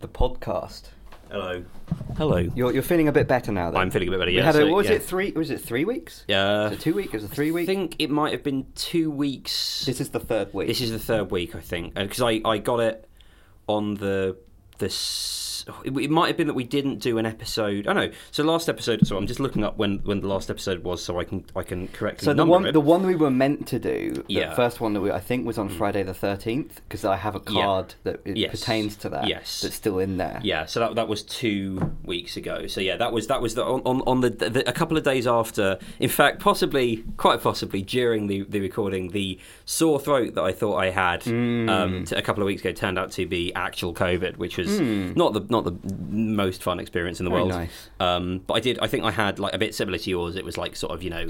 the podcast. Hello. Hello. You're, you're feeling a bit better now. Then I'm feeling a bit better. We Yeah. had a, so, was yeah. it three? Was it three weeks? Uh, two weeks? Was it three I think it might have been two weeks. This is the third week. This is the third week, I think, because I, I got it on the the. It, it might have been that we didn't do an episode. I know. So last episode. So I'm just looking up when, when the last episode was, so I can I can correctly so the one it. the one we were meant to do, the Yeah. Mm. first one that we I think was on Friday the thirteenth because I have a Yeah. card that Yes. pertains to that. Yes. that's still in there. Yeah, so that that was two weeks ago. So yeah, that was that was the on on, on the, the a couple of days after. In fact, possibly quite possibly during the, the recording, the sore throat that I thought I had Mm. um, t- a couple of weeks ago turned out to be actual COVID, which was not the not the most fun experience in the Mm. Very world. nice. Um, but I did. I think I had like a bit similar to yours. It was like sort of you know.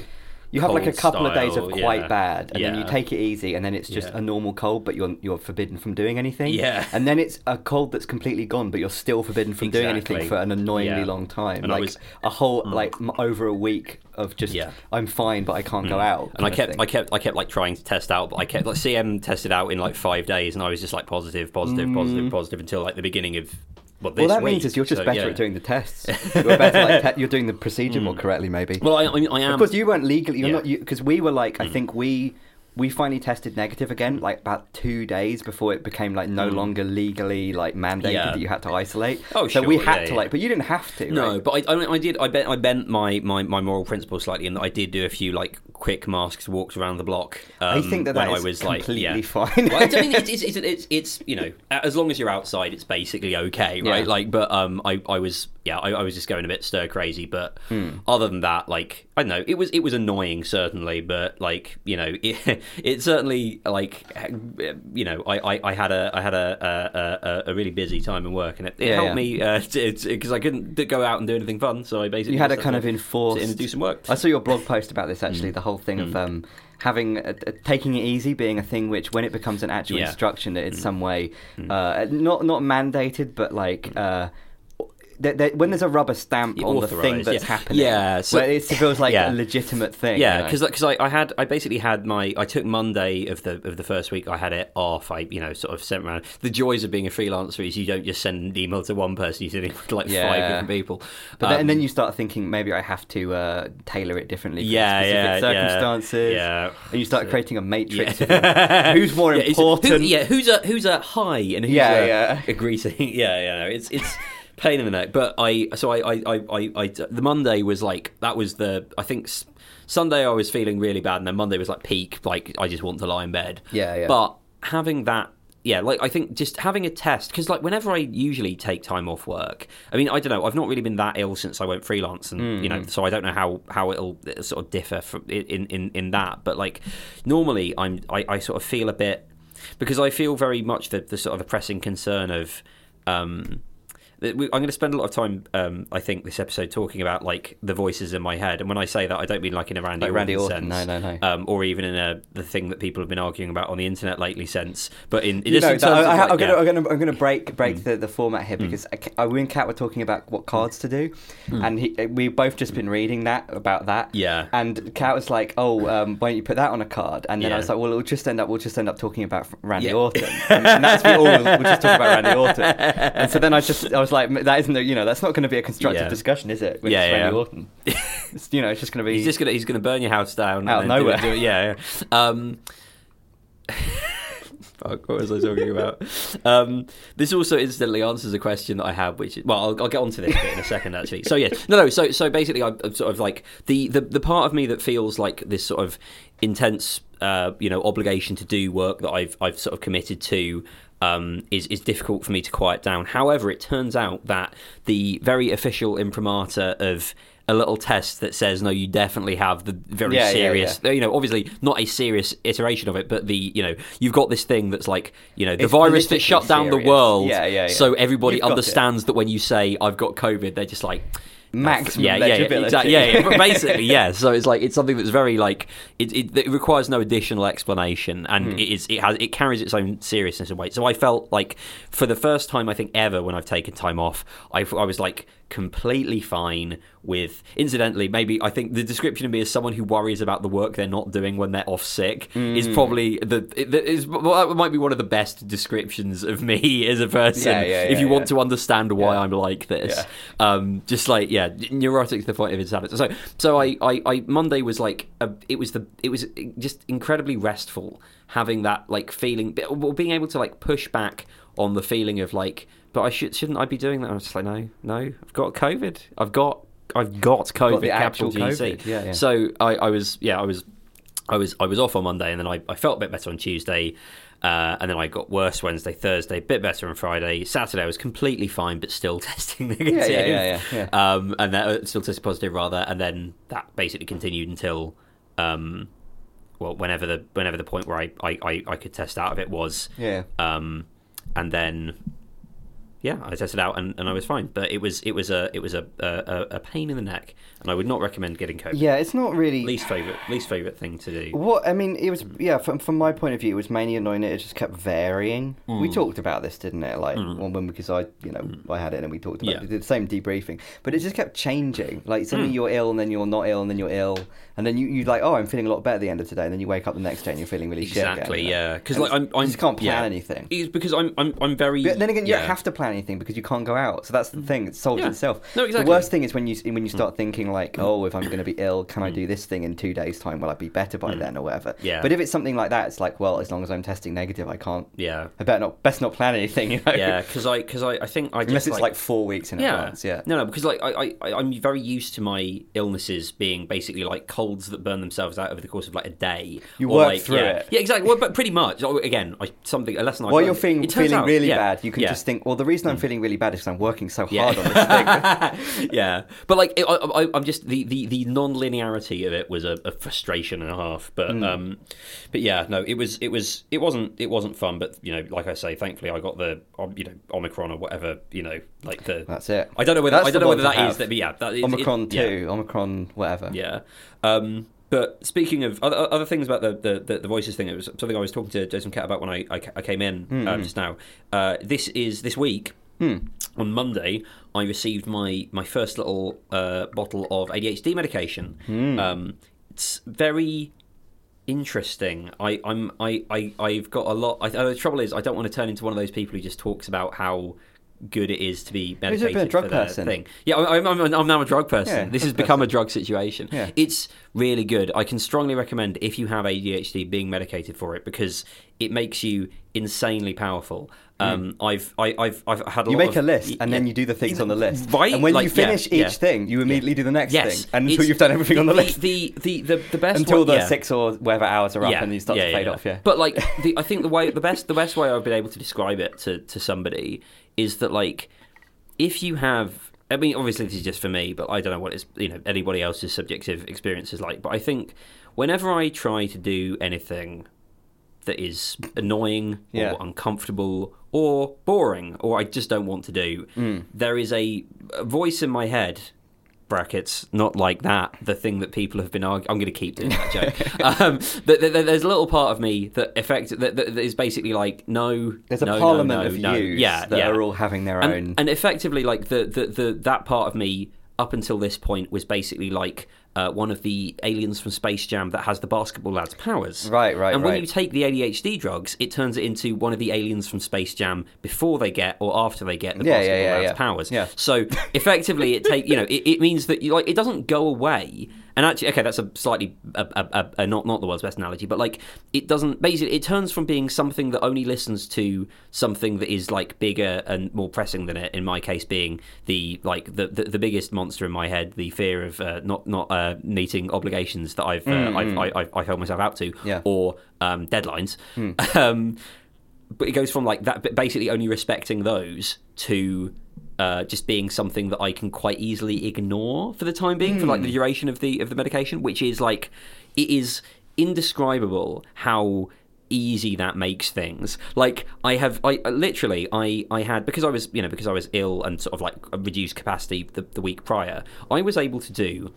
You have like a couple of days of quite yeah. bad, and then you take it easy, and then it's just Yeah. a normal cold, but you're you're forbidden from doing anything. Yeah. and then it's a cold that's completely gone, but you're still forbidden from doing anything for an annoyingly Yeah. long time. And like was- a whole hmm. like over a week of just Yeah. I'm fine, but I can't go hmm. out. And I kept. I kept, I kept like trying to test out, but I kept like CM tested out in like five days, and I was just like positive, positive, positive, mm. positive until like the beginning of well, this Mm. Well, that week. means is you're just So, better yeah. at doing the tests. You're better, like, te- you're doing the procedure more correctly, maybe. Well, I, I, mean, I am. Of course, you weren't legally. You're Yeah. not because we were like. I think we we finally tested negative again, like about two days before it became like no longer legally like mandated Yeah. that you had to isolate. Oh, so we had yeah, to yeah. like, but you didn't have to. No, right? but I, I, I did. I bent, I bent my, my, my moral principle slightly in that I did do a few like quick masks walks around the block. Um, I think that when that I was like, yeah. fine. Well, I mean, it's, it's, it's, it's, it's you know, as long as you're outside, it's basically okay, right? Yeah. Like, but um, I, I was, yeah, I, I was just going a bit stir crazy. But Hmm. other than that, like, I don't know, it was, it was annoying certainly, but like, you know, it, it certainly like, you know, I, I, I had a, I had a, a, a, a really busy time in work, and it, it Yeah, helped me uh, because I couldn't go out and do anything fun, so I basically you had a kind of to enforced. and do some work. I saw your blog post about this Mm. actually. The whole thing of um, having uh, uh, taking it easy being a thing which, when it becomes an actual Yeah. Mm. instruction, that it's some way uh, not not mandated, but like. Uh, th- th- when there's a rubber stamp Yeah, on the thing that's yeah. happening, Yeah, so- it feels like Yeah. a legitimate thing. Yeah, you know? because because I, I had I basically had my I took Monday of the of the first week I had it off. I you know sort of sent around the joys of being a freelancer is you don't just send an email to one person. You send it to like five different people. But then, Um, and then you start thinking maybe I have to uh, tailor it differently for Yeah, specific yeah, yeah, circumstances. yeah. And you start creating a matrix Yeah. of who's more yeah, important. Who, yeah, who's a who's a high and who's Yeah, a, yeah. a greasy. Yeah, yeah. It's it's pain in the neck. But I so I I, I, I, I the Monday was like that was the I think. s- Sunday I was feeling really bad, and then Monday was like peak. Like I just want to lie in bed. Yeah, yeah. But having that yeah like i think just having a test because like whenever i usually take time off work i mean i don't know i've not really been that ill since i went freelance and you Mm. know so i don't know how how it'll uh, sort of differ from in in in that but like normally i'm i, I sort of feel a bit because i feel very much the, the sort of a pressing concern of um I'm going to spend a lot of time, um, I think, this episode talking about like the voices in my head, and when I say that, I don't mean like in a Randy Like Randy Orton sense, no, no, no. um, or even in a the thing that people have been arguing about on the internet lately sense, but in You just know, in I, of, am like, gonna, yeah. I'm I'm gonna break, break the, the format here because I, I, we and Kat were talking about what cards to do, and he, we've both just been reading that about that. Yeah. And Kat was like, "Oh, um, why don't you put that on a card?" And then I was like, "Well, it'll just end up, we'll just end up talking about Randy Yeah. Orton, and, and that's all. We'll, we'll just talk about Randy Orton." And so then I just, I was like, "That isn't, you know, that's not going to be a constructive Yeah. discussion, is it? When Yeah, it's yeah, Randy yeah. Orton. It's, you know, it's just going to be. He's just gonna he's gonna burn your house down Out of then do it- nowhere. do it- yeah, yeah. Um, fuck, what was I talking about? Um, this also incidentally answers a question that I had, which is well, I'll, I'll get onto this bit in a second, actually. So yeah, no, no. So so basically, I'm I'm sort of like the, the the part of me that feels like this sort of intense, uh, you know, obligation to do work that I've I've sort of committed to. Um, is is difficult for me to quiet down. However, it turns out that the very official imprimatur of a little test that says no, you definitely have the very Yeah, yeah, serious you know, obviously not a serious iteration of it, but the you know, you've got this thing that's like you know, the It's virus that shut down the world. Yeah, yeah, yeah. So everybody You've understands that when you say I've got COVID, they're just like. Maximum yeah, yeah, yeah, exactly. Yeah, yeah, but basically, yeah. So it's like it's something that's very like it, it, it requires no additional explanation, and Hmm. it is it has it carries its own seriousness and weight. So I felt like for the first time I think ever when I've taken time off, I, I was like completely fine with. Incidentally, maybe I think the description of me as someone who worries about the work they're not doing when they're off sick is Hmm. probably the is well, that might be one of the best descriptions of me as a person. Yeah, yeah, if yeah, you want to understand why. I'm like this, um, just like yeah, neurotic to the point of insanity. So, so I, I, I Monday was like a, it was the it was just incredibly restful having that like feeling, being able to like push back on the feeling of like, but I should shouldn't I be doing that? I was just like, no, no, I've got COVID, I've got I've got COVID, the capital GC. Yeah, yeah. So I, I was yeah, I was I was I was off on Monday, and then I, I felt a bit better on Tuesday, uh, and then I got worse Wednesday, Thursday, bit better on Friday. Saturday I was completely fine, but still testing negative. Yeah, yeah, yeah, yeah, yeah. Um, and that uh, still tested positive rather, and then that basically continued until, um, well, whenever the whenever the point where I, I, I, I could test out of it was, Yeah. um, and then. Yeah, I tested out and, and I was mm. fine, but it was it was a it was a, a a pain in the neck, and I would not recommend getting COVID. Yeah, it's not really. Least favorite least favorite thing to do. What I mean, it was yeah. From from my point of view, it was mainly annoying that it just kept varying. Mm. We talked about this, didn't it? Like when, when because I you know I had it and we talked about Yeah. Mm. it. Did the same debriefing, but it just kept changing. Like suddenly you're ill and then you're not ill and then you're ill and then you you like oh I'm feeling a lot better at the end of today and then you wake up the next day and you're feeling really Exactly, shit. again, yeah. Because like I'm, I'm just can't plan yeah. anything. It's because I'm, I'm, I'm very. But then again, you yeah. don't have to plan anything because you can't go out. So that's the thing; it solves Yeah. itself. No, exactly. The worst thing is when you when you start thinking like, mm. "Oh, if I'm going to be ill, can I mm. do this thing in two days' time? Will I be better by mm. then, or whatever?" Yeah. But if it's something like that, it's like, well, as long as I'm testing negative, I can't. Yeah. I better not best not plan anything. You know? Yeah, because I, cause I, I think I just Unless it's like, four weeks in advance. Yeah. No, no, because like I, I, I'm very used to my illnesses being basically like colds that burn themselves out over the course of like a day. You or, work like, through yeah. it. Yeah, exactly. Well, but pretty much. Oh, Again, I, something a lesson I While learned. you're feeling, feeling out- really yeah, bad, you can yeah. just think, well, the reason I'm feeling really bad is because I'm working so Yeah. hard on this thing. yeah, but like it, I, I, I'm just the, the, the non-linearity of it was a, a frustration and a half. But Hmm. um, but yeah, no, it was it was it wasn't it wasn't fun. But you know, like I say, thankfully I got the um, you know Omicron or whatever you know like the That's it. I don't know whether That's I don't know whether that is that, but yeah, that is, Omicron it, yeah. two, Omicron whatever. Yeah. Um, but speaking of other, other things about the, the, the, the voices thing, it was something I was talking to Jason Cat about when I, I, I came in Hmm. um, just now. Uh, this is this week. On Monday, I received my, my first little uh, bottle of ADHD medication. Hmm. Um, it's very interesting. I, I'm I, I I've got a lot. I, uh, the trouble is, I don't want to turn into one of those people who just talks about how good it is to be medicated a drug for their person? thing. Yeah, I'm, I'm, I'm now a drug person. Yeah, this has drug become a drug situation. Yeah. It's really good. I can strongly recommend if you have ADHD being medicated for it because it makes you insanely powerful. Um, I've I, I've I've had a Hmm. You make a list and then you do the things on the list. Right? And when Like, you finish yeah. each thing, you immediately do the next Yes, thing. And until It's- you've done everything on the, list. The the the, the best until one- the yeah. six or whatever hours are up and you start to fade off, yeah. But like, the, I think the way the best the best way I've been able to describe it to to somebody is that like, if you have, I mean, obviously this is just for me, but I don't know what it's you know anybody else's subjective experience is like. But I think whenever I try to do anything that is annoying Yeah. or uncomfortable or boring or I just don't want to do, Mm. there is a, a voice in my head. Brackets, not like that. The thing that people have been arguing. I'm going to keep doing that joke. um, th- th- th- there's a little part of me that affects that, that, is basically like no. There's a no, no, parliament no, of no. yous yeah, that yeah. are all having their and, own. and effectively like the, the, the that part of me up until this point was basically like uh, one of the aliens from Space Jam that has the basketball lad's powers. Right, right, And when right. you take the ADHD drugs, it turns it into one of the aliens from Space Jam before they get or after they get the Yeah, basketball yeah, lad's yeah. powers. Yeah. So effectively, it take you know it, it means that you like it doesn't go away. And actually, okay, that's a slightly a, a, a, a not not the world's best analogy, but like it doesn't basically it turns from being something that only listens to something that is like bigger and more pressing than it. In my case, being the like the the, the biggest monster in my head, the fear of uh, not not uh, meeting obligations that I've, uh, I've I, I, I've held myself out to, Yeah. or um, deadlines. Um, but it goes from like that, basically only respecting those to uh, just being something that I can quite easily ignore for the time being, for like the duration of the of the medication, which is like it is indescribable how easy that makes things. Like I have, I I- literally, I I had because I was you know because I was ill and sort of like a reduced capacity the, the week prior. I was able to do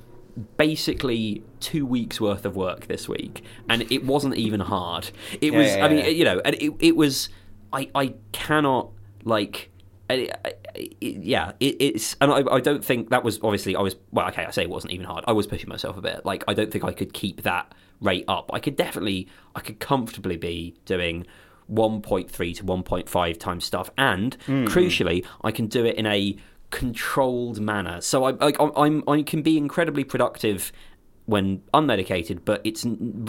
basically two weeks worth of work this week, and it wasn't even hard. It Yeah, was, yeah, I mean, yeah. you know, and it it was, I I cannot like. I- I- I- yeah, it, it's, and I, I don't think that was obviously I was well. Okay, I say it wasn't even hard. I was pushing myself a bit. Like I don't think I could keep that rate up. I could definitely, I could comfortably be doing 1.3 to 1.5 times stuff, and mm. crucially, I can do it in a controlled manner. So I, I, I'm, I can be incredibly productive when unmedicated, but it's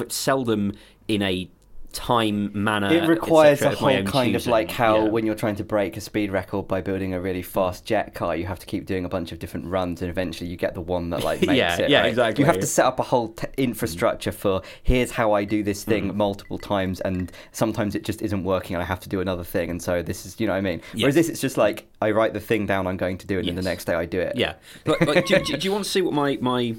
seldom in a time manner. It requires etc., a whole kind of like how Yeah. when you're trying to break a speed record by building a really fast jet car, you have to keep doing a bunch of different runs, and eventually you get the one that like makes Yeah, it. yeah, right? exactly. You have to set up a whole t- infrastructure for here's how I do this thing Mm-hmm. multiple times, and sometimes it just isn't working, and I have to do another thing, and so this is you know what I mean. Yeah. Whereas this, it's just like I write the thing down I'm going to do, it and then the next day I do it. Yeah, but, but do, do, do you want to see what my my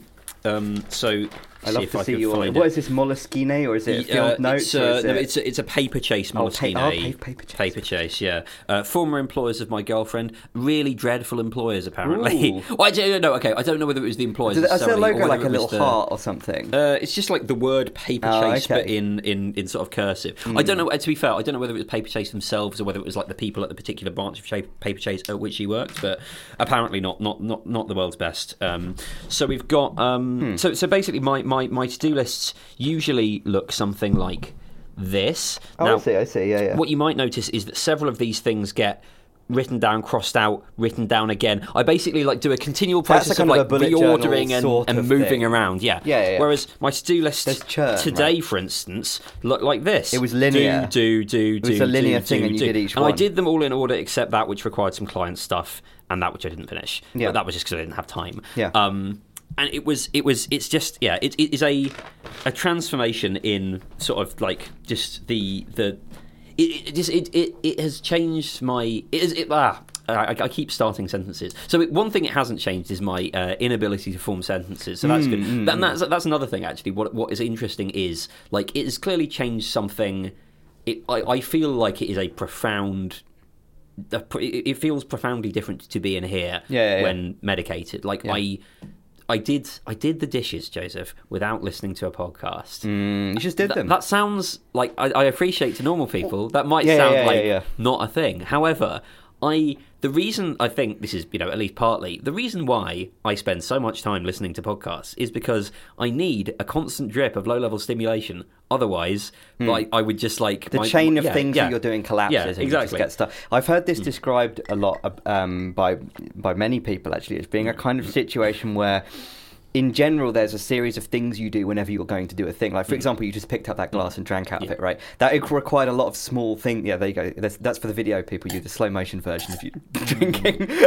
um? So I love to I see your. find What this Moleskine or is it Uh, field notes? It's, uh, is no, it's a, it's a Paperchase Oh, pa- oh, Paperchase. Paper chase, yeah. Uh, former employers of my girlfriend, really dreadful employers apparently. Well, I don't know. Okay, I don't know whether it was the employers. It- is there a necessarily, or logo like a little the- heart or something? Uh, it's just like the word paper Oh, chase, but okay. Hmm. in, in, in sort of cursive. I don't know. uh, To be fair, I don't know whether it was Paperchase themselves or whether it was like the people at the particular branch of Paperchase at which he worked. But apparently, not not not, not the world's best. Um, so we've got. Um, Hmm. So so basically, my, my, my my to do lists usually look something like this. oh, Now, I see. I see. Yeah, yeah. what you might notice is that several of these things get written down, crossed out, written down again. I basically like do a continual That's a process of of like journal reordering and, and of moving thing. around. Yeah. Yeah, yeah, yeah. Whereas my to-do list churn, today, right? for instance, look like this. It was linear. Do do do. do It was do, a linear do, thing and you did each And I did them all in order except that which required some client stuff and that which I didn't finish. Yeah. But that was just because I didn't have time. Yeah. Um, and it was it was it's just yeah it, it is a a transformation in sort of like just the the it, it just it, it it has changed my it is it ah I, I keep starting sentences. So it, one thing it hasn't changed is my uh, inability to form sentences. So that's good. and that's that's another thing actually. What what is interesting is like it has clearly changed something. It I, I feel like it is a profound. It feels profoundly different to be in here Yeah, yeah, yeah. when medicated. Like. I, I did I did the dishes, Josef, without listening to a podcast. Mm, you just did Th- them. that sounds like I, I appreciate to normal people that might Yeah, sound yeah, yeah, like not a thing. However, I the reason I think this is you know at least partly the reason why I spend so much time listening to podcasts is because I need a constant drip of low level stimulation. Otherwise, I, I would just like Hmm. the my- chain of yeah, things yeah. that you're doing collapses Yeah, and you exactly. just get stuff. I've heard this described a lot um, by by many people actually as being a kind of situation where in general there's a series of things you do whenever you're going to do a thing. Like for example, you just picked up that glass and drank out of it, right? That required a lot of small things. Yeah, there you go. That's, that's for the video people. You the slow motion version of you drinking.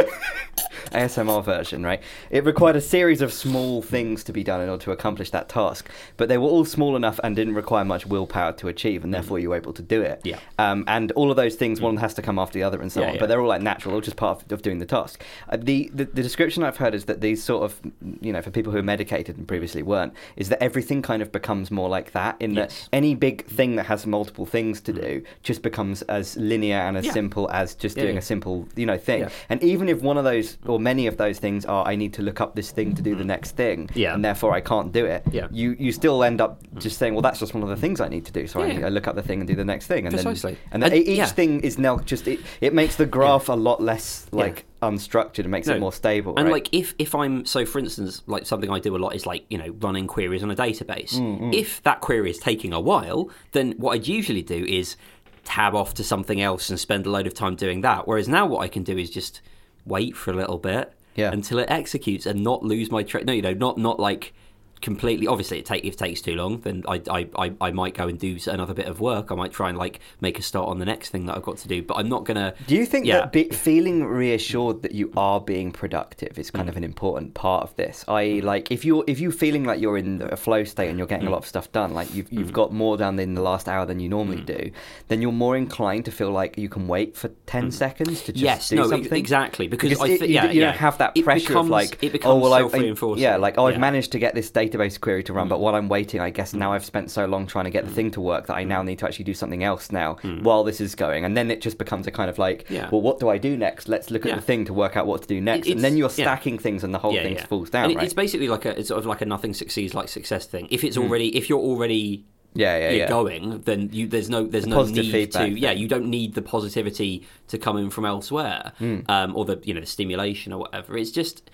ASMR version, right? It required a series of small things to be done in order to accomplish that task, but they were all small enough and didn't require much willpower to achieve, and therefore you were able to do it. Yeah. Um, and all of those things, one has to come after the other, and so Yeah, on. yeah. But they're all like natural, all just part of, of doing the task. Uh, the, the the description I've heard is that these sort of, you know, for people who are medicated and previously weren't, is that everything kind of becomes more like that. In Yes. that any big thing that has multiple things to mm. do just becomes as linear and as Yeah. simple as just Yeah, doing yeah. a simple, you know, thing. And even if one of those or many of those things are, I need to look up this thing to do the mm. next thing, Yeah. and therefore I can't do it. Yeah. You you still end up mm. just saying, well, that's just one of the things I need to do. So I. I look up the thing and do the next thing, and Precisely. then and then And- each thing is now just it, it makes the graph a lot less like unstructured and makes No. it more stable. And right? like if if I'm so for instance, like something I do a lot is like, you know, running queries on a database. Mm, If that query is taking a while, then what I'd usually do is tab off to something else and spend a load of time doing that. Whereas now what I can do is just wait for a little bit Yeah. until it executes and not lose my track. No, you know, not not like completely obviously it take if it takes too long then I, I I I might go and do another bit of work I might try and like make a start on the next thing that I've got to do but I'm not gonna Do you think yeah. that be, feeling reassured that you are being productive is Mm. kind of an important part of this? I like if you're if you're feeling like you're in a flow state and you're Mm. getting a lot of stuff done, like you've you've got more done in the last hour than you normally Mm. do, then you're more inclined to feel like you can wait for ten seconds to just yes, do no, something. exactly because, I it- thi- you, yeah, you yeah. don't have that pressure becomes- of like, it oh becomes well, I, I self-reinforcing. yeah, like oh, I've managed to get this database query to run, mm. but while I'm waiting, I guess mm. now I've spent so long trying to get the mm. thing to work that I now need to actually do something else now while this is going. And then it just becomes a kind of like, Yeah. well, what do I do next? Let's look at the thing to work out what to do next. It- and then you're stacking things and the whole thing falls down, it- right? It's basically like a it's sort of like a nothing succeeds like success thing. If it's already if you're already yeah, yeah, you're yeah. going, then you there's no there's The no need feedback to yeah you don't need the positivity to come in from elsewhere Hmm. um, or the you know the stimulation or whatever. It's just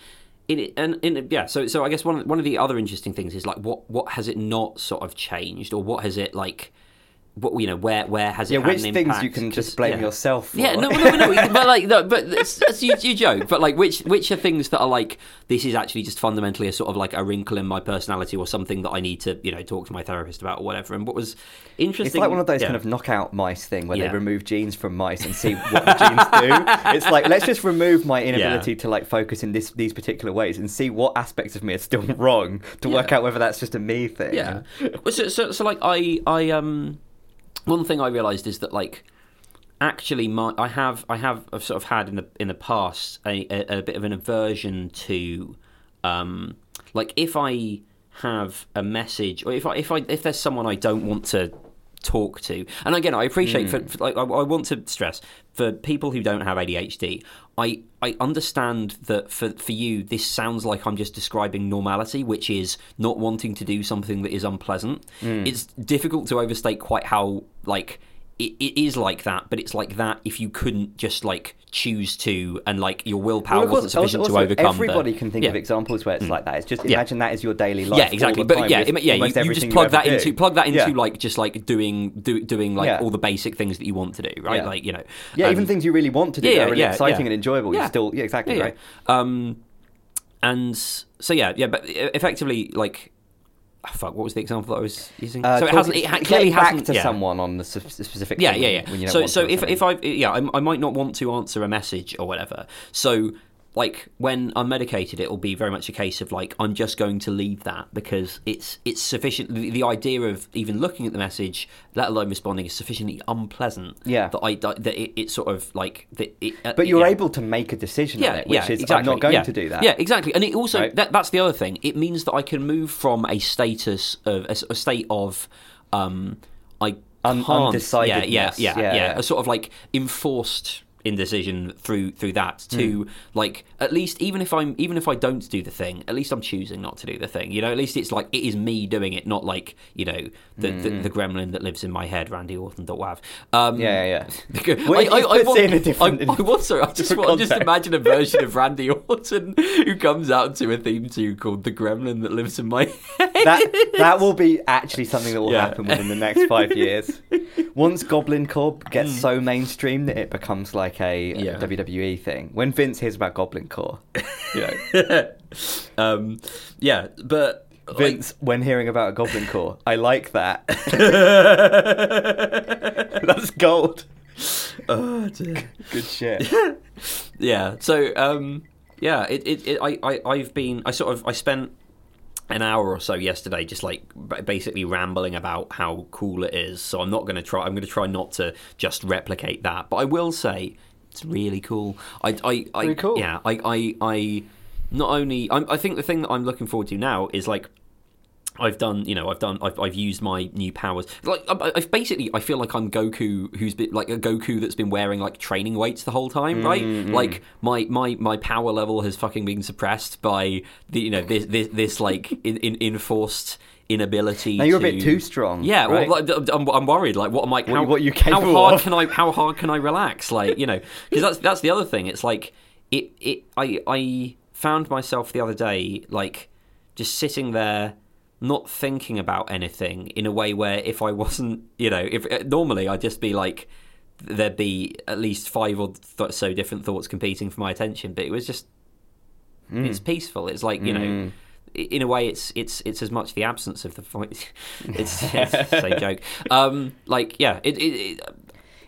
it and in it, yeah. So so I guess one one of the other interesting things is like what what has it not sort of changed or what has it like. What you know, where where has it Yeah, which things you can just blame yeah. yourself for. Yeah, no, no, no, no. but like, no, but it's, it's, you, you joke. But like, which which are things that are like this is actually just fundamentally a sort of like a wrinkle in my personality or something that I need to you know talk to my therapist about or whatever. And what was interesting, It's like one of those yeah. kind of knockout mice thing where Yeah. they remove genes from mice and see what the genes do. It's like let's just remove my inability to like focus in this these particular ways and see what aspects of me are still wrong to work out whether that's just a me thing. Yeah. So, so, so like I, I, um, one thing I realised is that like actually my I have I have I've sort of had in the in the past a, a, a bit of an aversion to um like if I have a message or if I if I if there's someone I don't want to talk to. And again I appreciate for, hmm. for like I, I want to stress for people who don't have ADHD I I understand that for for you this sounds like I'm just describing normality which is not wanting to do something that is unpleasant. Hmm. It's difficult to overstate quite how like it, it is like that, but it's like that if you couldn't just like choose to, and like your willpower Well, of wasn't sufficient also, to overcome. the- Everybody can think of examples where it's like that. It's just imagine that as your daily life. Yeah, exactly. But yeah, yeah, you, you just plug that into do. plug that into Yeah. like just like doing do, doing like Yeah. all the basic things that you want to do, right? Yeah. Like you know, Yeah, um, even things you really want to do yeah, that yeah, are really yeah, exciting yeah. and enjoyable. Yeah. You still, yeah, exactly yeah, right. yeah. Um, and so yeah, yeah, but effectively, like, oh, fuck, what was the example that I was using? Uh, so it hasn't. It ha- clearly back hasn't. to yeah. someone on the specific. Yeah, yeah, yeah. when you So, so if something. if I yeah, I, I might not want to answer a message or whatever. So like when I'm medicated, it will be very much a case of like I'm just going to leave that because it's it's sufficient. The, the idea of even looking at the message, let alone responding, is sufficiently unpleasant. Yeah. that I that it, it's sort of like that. It, uh, but you're yeah. able to make a decision Yeah, on it, which yeah, is exactly. I'm not going yeah. to do that. Yeah, exactly. And it also Right? that, that's the other thing. It means that I can move from a status of a state of um, I Un- can't. Yeah, yeah, yeah, Yeah, yeah, yeah. A sort of like enforced indecision through through that to Hmm. like at least even if I'm even if I don't do the thing, at least I'm choosing not to do the thing. You know, at least it's like it is me doing it, not like you know the the, the gremlin that lives in my head, Randy Orton. Wav. Um, Hmm. Yeah, yeah, because Well, I, I, I, want, a different- I, I want, sorry, I just want just imagine a version of Randy Orton who comes out to a theme tune called "The Gremlin That Lives in My Head." that that will be actually something that will Yeah. happen within the next five years. Once Goblin Core gets Mm. so mainstream that it becomes like a Yeah. WWE thing. When Vince hears about Goblin Core, you know, um, yeah, but like- Vince, when hearing about a Goblin Core, I like that. That's gold. oh, dear. Good shit. yeah. So um, yeah, it, it, it I, I I've been I sort of I spent an hour or so yesterday just like basically rambling about how cool it is. So I'm not going to try. I'm going to try not to just replicate that, but I will say it's really cool. I I, I Pretty cool. Yeah. I I I not only I'm, I think the thing that I'm looking forward to now is like. I've done, you know, I've done, I've, I've used my new powers. Like, I- I've basically, I feel like I'm Goku, who's been like a Goku that's been wearing like training weights the whole time, right? Mm-hmm. Like my my my power level has fucking been suppressed by the, you know, this this, this like in, in, enforced inability. Now you're a bit too strong. Yeah, right? well, I'm, I'm worried. Like, what am I? What- How, what are you how hard of? can I? How hard can I relax? Like, you know, because that's that's the other thing. It's like it it I I found myself the other day like just sitting there not thinking about anything in a way where if I wasn't, you know, if uh, normally I'd just be like there'd be at least five or th- so different thoughts competing for my attention, but it was just Hmm. it's peaceful. It's like you know, in a way, it's it's it's as much the absence of the it's, it's the same joke. Um, like yeah, it, it, it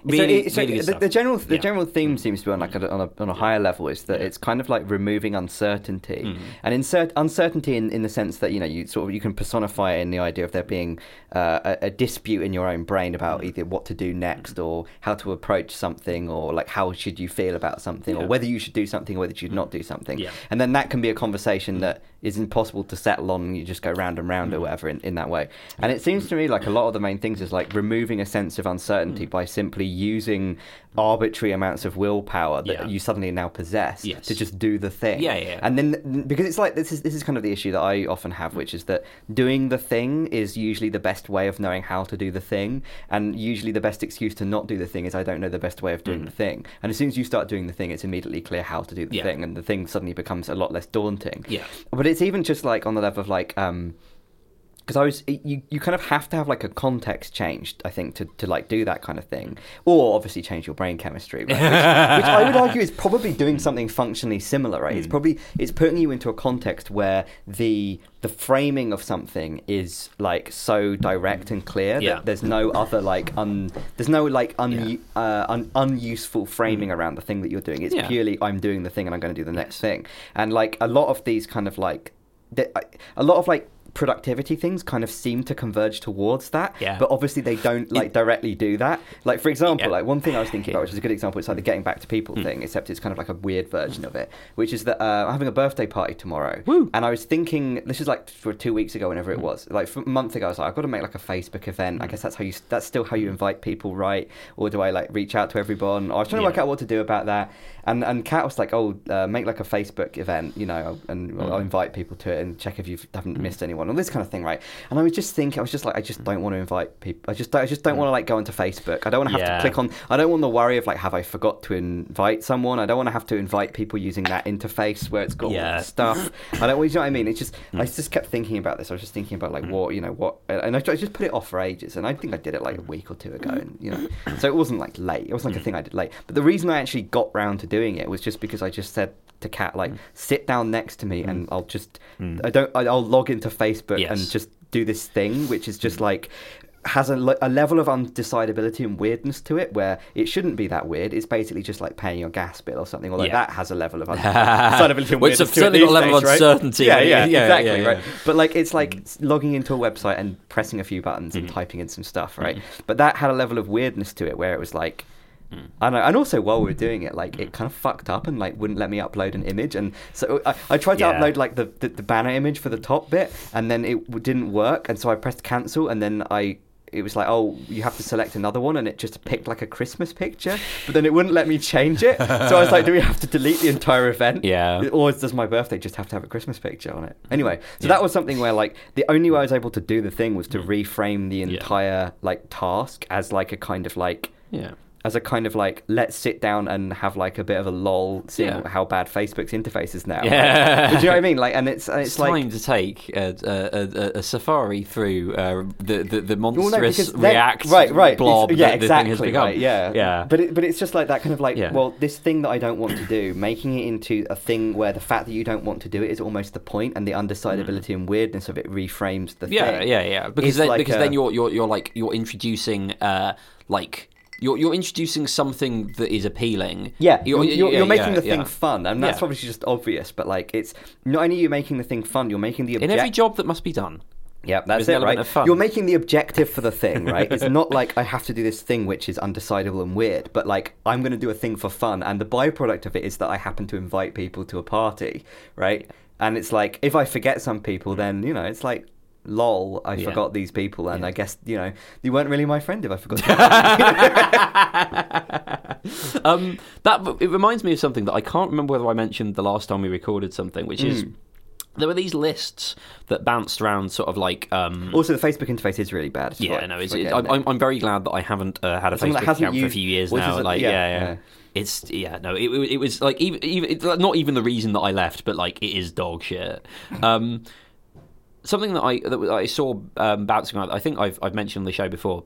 really, it- so really the, the general the Yeah. general theme seems to be on like a, on a on a higher level is that it's kind of like removing uncertainty. Mm. and insert uncertainty in, in the sense that you know you sort of you can personify it in the idea of there being uh, a, a dispute in your own brain about Mm. either what to do next or how to approach something or like how should you feel about something Yeah. or whether you should do something or whether you should not do something. Yeah. and then that can be a conversation that is impossible to settle on and you just go round and round or whatever in, in that way. And it seems to me like a lot of the main things is like removing a sense of uncertainty by simply using arbitrary amounts of willpower that Yeah. you suddenly now possess Yes. to just do the thing Yeah, yeah, and then because it's like this is this is kind of the issue that I often have which is that doing the thing is usually the best way of knowing how to do the thing and usually the best excuse to not do the thing is I don't know the best way of doing the thing and as soon as you start doing the thing it's immediately clear how to do the Yeah. thing and the thing suddenly becomes a lot less daunting Yeah. but it's even just like on the level of like um because I was you, you kind of have to have like a context changed I think to, to like do that kind of thing or obviously change your brain chemistry right? which, which I would argue is probably doing something functionally similar right Hmm. it's probably it's putting you into a context where the the framing of something is like so direct and clear Yeah. that there's no other like un there's no like un, Yeah. uh, un unuseful framing around the thing that you're doing it's Yeah. purely I'm doing the thing and I'm going to do the next thing and like a lot of these kind of like a lot of like productivity things kind of seem to converge towards that Yeah. but obviously they don't like directly do that. Like for example Yeah. like one thing i was thinking about which is a good example it's like the getting back to people hmm. thing except it's kind of like a weird version of it which is that uh, i'm having a birthday party tomorrow. Woo. and i was thinking this is like for two weeks ago whenever it hmm. was like a month ago i was like i've got to make like a facebook event. I hmm. guess that's how you that's still how you invite people right? Or do i like reach out to everyone? I was trying to work out what to do about that. And and kat was like oh uh, make like a facebook event you know and i'll invite people to it and check if you haven't missed anyone all this kind of thing right? And i was just thinking i was just like i just don't want to invite people i just don't, i just don't want to like go onto facebook. I don't want to have Yeah. to click on i don't want the worry of like have i forgot to invite someone? I don't want to have to invite people using that interface where it's got Yeah. stuff. I don't you know what i mean? It's just hmm. i just kept thinking about this. I was just thinking about like hmm. what you know what and I, I just put it off for ages and i think i did it like a hmm. week or two ago and you know so it wasn't like late. It wasn't like a thing i did late. But the reason i actually got round to doing it was just because i just said to Cat like, sit down next to me, and I'll just, I don't, I'll log into Facebook Yes. and just do this thing, which is just mm. like has a, le- a level of undecidability and weirdness to it where it shouldn't be that weird. It's basically just like paying your gas bill or something, although Yeah. that has a level of undecidability and Well, it's weirdness it certainly got a level of days, right? uncertainty Yeah, yeah, yeah, exactly, yeah, right. But like it's like s- logging into a website and pressing a few buttons and mm. typing in some stuff, mm-hmm. right? But that had a level of weirdness to it where it was like. I and also while we were doing it, like it kind of fucked up and like wouldn't let me upload an image, and so I, I tried to Yeah. upload like the, the the banner image for the top bit, and then it didn't work, and so I pressed cancel, and then I it was like, oh, you have to select another one, and it just picked like a Christmas picture, but then it wouldn't let me change it, so I was like, do we have to delete the entire event? Yeah. or does my birthday just have to have a Christmas picture on it? Anyway, so Yeah. that was something where like the only way I was able to do the thing was to reframe the Yeah. entire like task as like a kind of like Yeah. As a kind of like let's sit down and have like a bit of a lull, seeing Yeah. how bad Facebook's interface is now. Yeah. Do you know what I mean? Like, and it's It's, it's, like time to take a, a, a, a safari through uh, the, the the Well, monstrous no, React right, right, blob yeah, that the exactly, thing has become. right, yeah, yeah. But it, but it's just like that kind of like, Yeah. well, this thing that I don't want to do, making it into a thing where the fact that you don't want to do it is almost the point, and the undecidability and weirdness of it reframes the Mm. yeah, thing. yeah, yeah. Because then, like because then you're you're you're like you're introducing uh like you're you're introducing something that is appealing. Yeah, you're, you're, yeah, you're making yeah, the thing yeah. fun, and that's obviously just obvious. But like, it's not only you making the thing fun, you're making the in every job that must be done. Yeah, that's it, right? fun. You're making the objective for the thing, right? it's not like I have to do this thing which is undecidable and weird, but like I'm going to do a thing for fun, and the byproduct of it is that I happen to invite people to a party, right? And it's like if I forget some people, then you know it's like. Lol, I Yeah. forgot these people, and I guess you know you weren't really my friend if I forgot. um, that it reminds me of something that I can't remember whether I mentioned the last time we recorded something, which is Hmm. there were these lists that bounced around, sort of like. Um, also, the Facebook interface is really bad. Yeah, like- no, it's, forget I'm, it. I'm, I'm very glad that I haven't uh, had a that Facebook account for a few years now. a- like, yeah, yeah, yeah. yeah. It's yeah, no, it, it, it was like even even not even the reason that I left, but like it is dog shit. Um, something that I that I saw um, bouncing around. I think I've I've mentioned on the show before.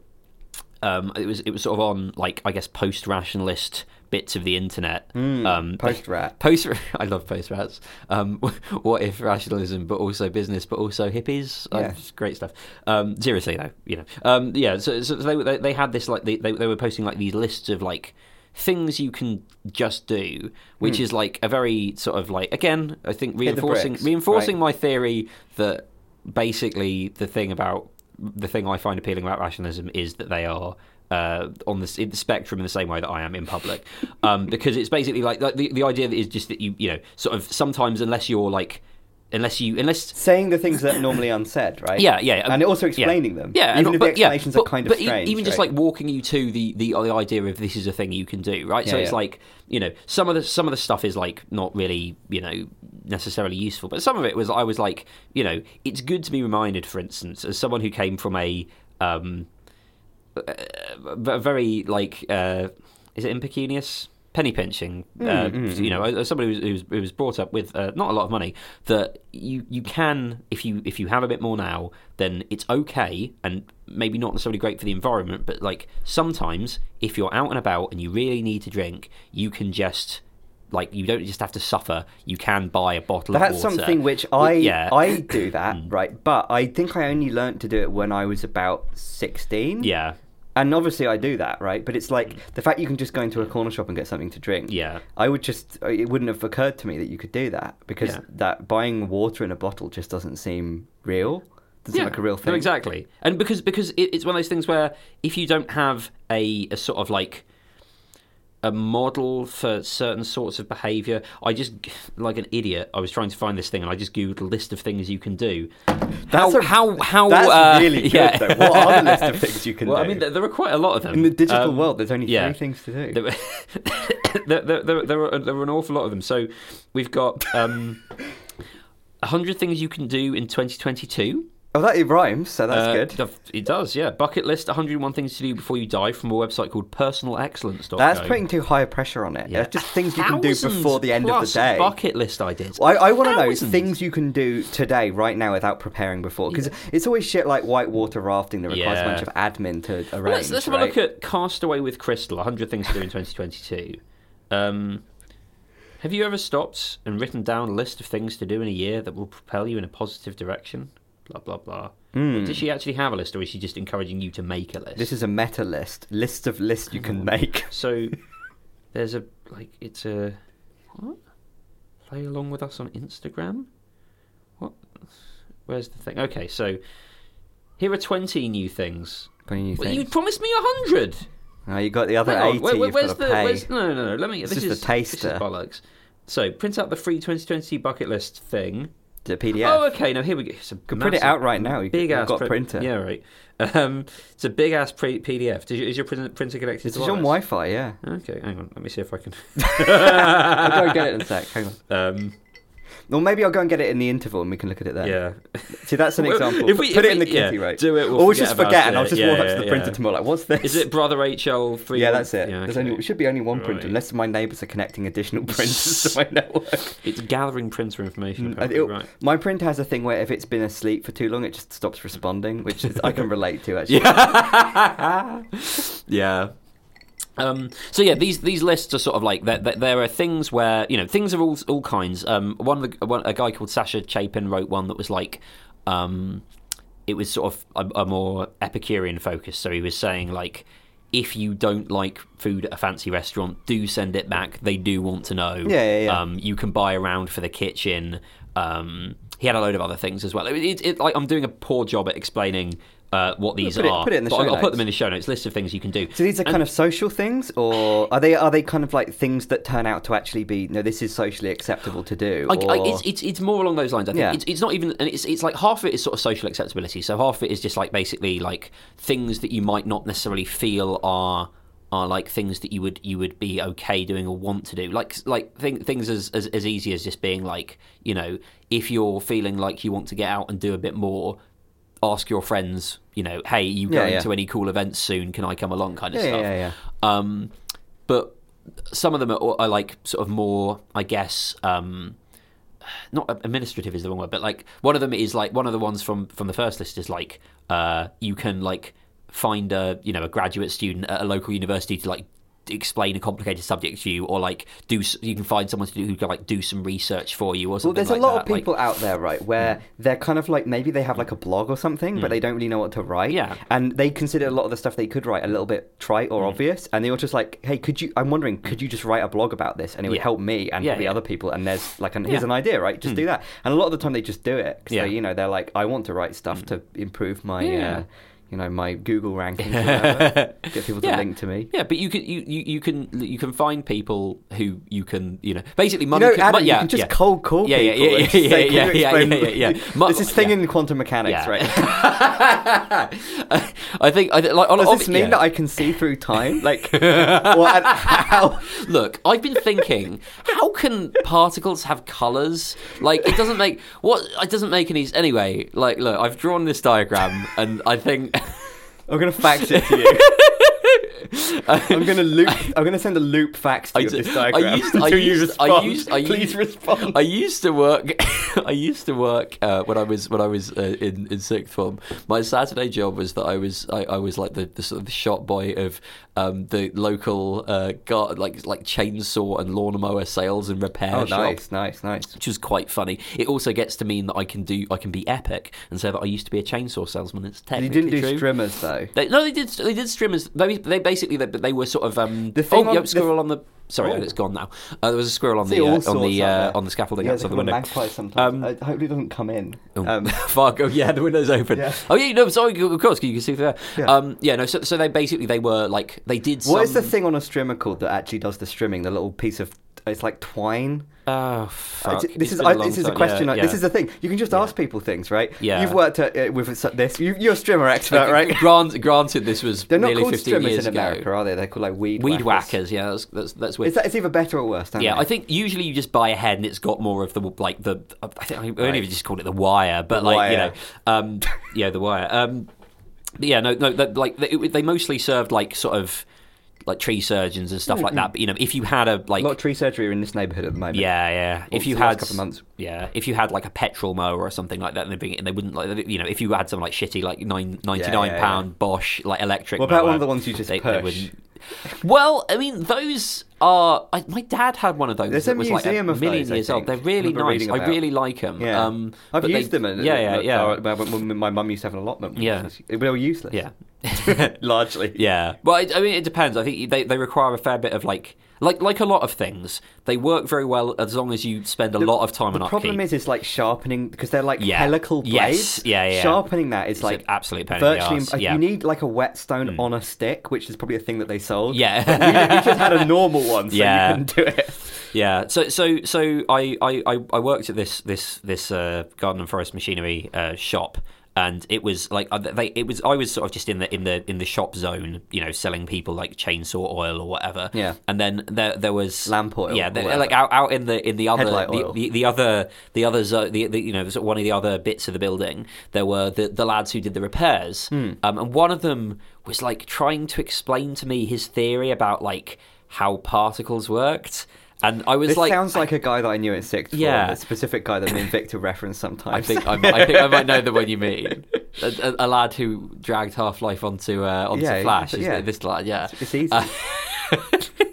Um, it was it was sort of on like I guess post rationalist bits of the internet. um, Post rat. Post, I love post rats. Um, what if rationalism, but also business, but also hippies? Uh, Yeah. great stuff. Um, seriously though, you know, um, yeah. So, so they, they they had this like they, they they were posting like these lists of like things you can just do, which is like a very sort of like again, I think reinforcing bricks, reinforcing right. my theory that basically the thing about the thing I find appealing about rationalism is that they are uh, on the, the spectrum in the same way that I am in public, um, because it's basically like, like the the idea is just that you you know sort of sometimes unless you're like unless you unless Saying the things that are normally unsaid, right? yeah, yeah, And also yeah. explaining them. Yeah, Even and- if the but, yeah, explanations but, are kind of but e- strange. even just right? like walking you to the, the the idea of this is a thing you can do, right? so it's yeah. like you know some of the some of the stuff is like not really you know necessarily useful, but some of it was I was like you know it's good to be reminded, for instance, as someone who came from a um, a very like uh, is it impecunious penny pinching uh, you know as somebody who was, who was, brought up with uh, not a lot of money that you you can if you if you have a bit more now then it's okay and maybe not necessarily great for the environment but like sometimes if you're out and about and you really need to drink you can just like you don't just have to suffer. You can buy a bottle of That's water. something which I yeah. I do that right, but I think I only learnt to do it when I was about sixteen. yeah and obviously I do that right, but it's like the fact you can just go into a corner shop and get something to drink. yeah I would just it wouldn't have occurred to me that you could do that because Yeah. that buying water in a bottle just doesn't seem real. Doesn't seem like a real a, a sort of like a model for certain sorts of behaviour, I just like an idiot. I was trying to find this thing and I just googled a list of things you can do. That's how a- how how That's uh, really good yeah. though. What are the list of things you can well, do? I mean, there, there are quite a lot of them in the digital Um, world, there's only yeah. three things to do. there, there, there, there, there, are, there are an awful lot of them. So we've got um, 100 things you can do in 2022. Oh, that it rhymes, so that's Uh, good. It does, yeah. Bucket list 101 things to do before you die from a website called personalexcellence.co. That's putting too high a pressure on it. Yeah. It's just things you can do before the end of the day. bucket list ideas. I, I want to know things you can do today, right now, without preparing before. Because it's always shit like whitewater rafting that requires a bunch of admin to arrange. Well, let's, let's have right? a look at Castaway with Crystal 100 things to do in 2022. Um, have you ever stopped and written down a list of things to do in a year that will propel you in a positive direction? Blah, blah, blah. Hmm. Does she actually have a list, or is she just encouraging you to make a list? This is a meta list. List of lists you can make. So there's a like it's a what? Play along with us on Instagram. What? Where's the thing? Okay, so here are twenty new things. Twenty new Well, you promised me a hundred. Oh, you got the other Hang eighty. where- where- where's the where's, no no no? Let me. This a is taster. This is bollocks. So print out the free 2020 bucket list thing. The PDF. Oh, okay. Now here we go. It's can print it out right now. You Big ass got print- printer. Yeah, right. Um, it's a big ass pre- PDF. Is your printer, connected It's to on? Wi-Fi. Yeah. Okay, hang on. Let me see if I can. I'll go get it in a sec. Hang on. Um, Or maybe I'll go and get it in the interval and we can look at it then. yeah. See, that's an example. if we- Put if it in we- the yeah, kitty, right? do it, we'll or we'll forget just about forget, and it. I'll just Yeah, walk up yeah, to the yeah. printer tomorrow. Like, what's this? Is it Brother HL three? Yeah, that's it. Yeah, There's only, it should be only one printer, Right. unless my neighbours are connecting additional printers to my network. It's gathering printer information. Mm, Apparently, it- right. My printer has a thing where if it's been asleep for too long, it just stops responding, which is, I can relate to actually. Yeah. yeah. Um, so yeah, these these lists are sort of like there, there, there are things where you know things are all all kinds. Um, one of the one, a guy called Sasha Chapin wrote one that was like, um, it was sort of a, a more Epicurean focus. So he was saying like, if you don't like food at a fancy restaurant, do send it back. They do want to know. Yeah, yeah, yeah. Um, you can buy around for the kitchen. Um, he had a load of other things as well. It, it, it, like I'm doing a poor job at explaining uh, what these put it- are. put it in the but show I'll, I'll put them in the show notes. List of things you can do. So these are kind of social things, or are they are they kind of like things that turn out to actually be no, this is socially acceptable to do? I, I, it's, it's it's more along those lines. I think Yeah. it's, it's not even, and it's it's like half of it is sort of social acceptability. So half of it is just like basically like things that you might not necessarily feel are are like things that you would you would be okay doing or want to do. Like like thing, things as, as as easy as just being like you know if you're feeling like you want to get out and do a bit more. Ask your friends, you know, hey, you Yeah, going yeah. to any cool events soon? Can I come along? Kind of yeah, stuff. yeah, yeah. Um, but some of them are, are like sort of more, I guess, um, not administrative is the wrong word, but like one of them is like one of the ones from from the first list is like uh, you can like find a you know a graduate student at a local university to like explain a complicated subject to you, or like do you can find someone to do who can like do some research for you, or Well, there's like a lot that. of Like- people out there, right, where hmm. they're kind of like maybe they have like a blog or something, but hmm. they don't really know what to write. Yeah. And they consider a lot of the stuff they could write a little bit trite or hmm. obvious, and they were just like, "Hey, could you? I'm wondering, could you just write a blog about this, and it would Yeah. help me and Yeah, probably yeah. other people." And there's like, an, here's an idea, right? Just do that. And a lot of the time they just do it they, you know, they're like, "I want to write stuff to improve my." Yeah. Uh, you know my Google rankings, whatever. get people to Yeah. link to me. Yeah, but you can you, you, you can you can find people who you can you know basically You know, can, Adam, yeah, you can just yeah. cold call Yeah, yeah, people. yeah, yeah, say, yeah, "Can you yeah, yeah, explain- yeah, yeah. Mu- This thing yeah. in quantum mechanics, Yeah. right? I think I like Does this mean yeah. that I can see through time? Like, what? How? Look, I've been thinking, how can particles have colors? Like, it doesn't make what it doesn't make any sense. anyway. Like, look, I've drawn this diagram, and I think I'm gonna fax it to you. I'm gonna loop. I'm gonna send a loop fax to I you d- this I diagram used- I used- I respond. used- I Please used- respond. I used to work. I used to work uh, when I was when I was uh, in in sixth form. My Saturday job was that I was I, I was like the, the sort of the shop boy of um, the local uh, gar- like like chainsaw and lawnmower sales and repair oh, shop. nice, nice, nice. which was quite funny. It also gets to mean that I can do I can be epic and say that I used to be a chainsaw salesman. It's technically You didn't do true. streamers though. They, no, they did. They did streamers. They, they basically they, they were sort of um. The thing oh, on- yep, the- squirrel on the. Sorry, Oh. it's gone now. Uh, there was a squirrel on See the uh, on the uh, on the scaffolding Yeah, outside the window. Um, I hope it doesn't come in. Oh, Um! Oh yeah, the window's open. Yeah. Oh yeah, no, sorry, of course, you can see there. Yeah. Um, yeah, no. So, so they basically they were like they did. What is the thing on a strimmer called that actually does the strimming? The little piece of it's like twine. Oh Uh, fuck! This It's is I, this is a question. Yeah, yeah. This is the thing. You can just ask people things, right? Yeah. You've worked at, uh, with this. You, you're a strimmer expert, right? Grant, granted, this was They're not nearly called 15 strimmers years in ago. America, are they? They're called like weed Weed whackers. whackers, yeah, that's that's, that's weird. Is that it's either better or worse? Yeah, they? I think usually you just buy a head and it's got more of the like the I think I only Right. just called it the wire, but The like you know, um, yeah, the wire. Um, but yeah, no, no, that, like they, they mostly served like sort of like tree surgeons and stuff hmm, like that. Hmm. But you know, if you had a a like lot of tree surgery in this neighbourhood at the moment. yeah, yeah. If you the last had couple of months. yeah, if you had like a petrol mower or something like that, and they bring it, and they wouldn't like you know, if you had some like shitty like nine ninety nine Yeah, yeah, pound Bosch like electric. What about mower, one of the ones you just they, they push? wouldn't- Well, I mean, those are. I, my dad had one of those. There's that a was like a of million those, I years old. They're really remember nice. I really like them. Yeah. Um, I've but they- used them. Yeah, yeah, yeah. my mum used to have an allotment. Yeah. they were useless. Yeah. largely. Yeah, well, I, I mean, it depends. I think they, they require a fair bit of like, like, like a lot of things. They work very well as long as you spend a lot of time on upkeep. The problem is, it's like sharpening because they're like Yeah. helical Yes. blades. Yeah, yeah. Sharpening that is It's like absolutely pain virtually. like, Yeah. You need like a whetstone on a stick, which is probably a thing that they sold. Yeah. But we, we just had a normal one, so Yeah. you couldn't do it. Yeah, so so so I I, I- I worked at this this this uh, garden and forest machinery uh, shop, and it was like uh, they it was I was sort of just in the in the in the shop zone, you know, selling people like chainsaw oil or whatever. Yeah. and then there there was Lamp oil Yeah, like out, out in the in the other the, the, the other the other the, the you know one of the other bits of the building. There were the the lads who did the repairs, Hmm. um, and one of them was like trying to explain to me his theory about like how particles worked. And I was This like, sounds like a guy that I knew in sixth form. Yeah. A specific guy that me and Victor reference sometimes. I think I, I think I might know the one you mean. A, a, a lad who dragged Half Life onto uh, onto Yeah, Flash. yeah. this lad? Yeah. it's easy. Uh,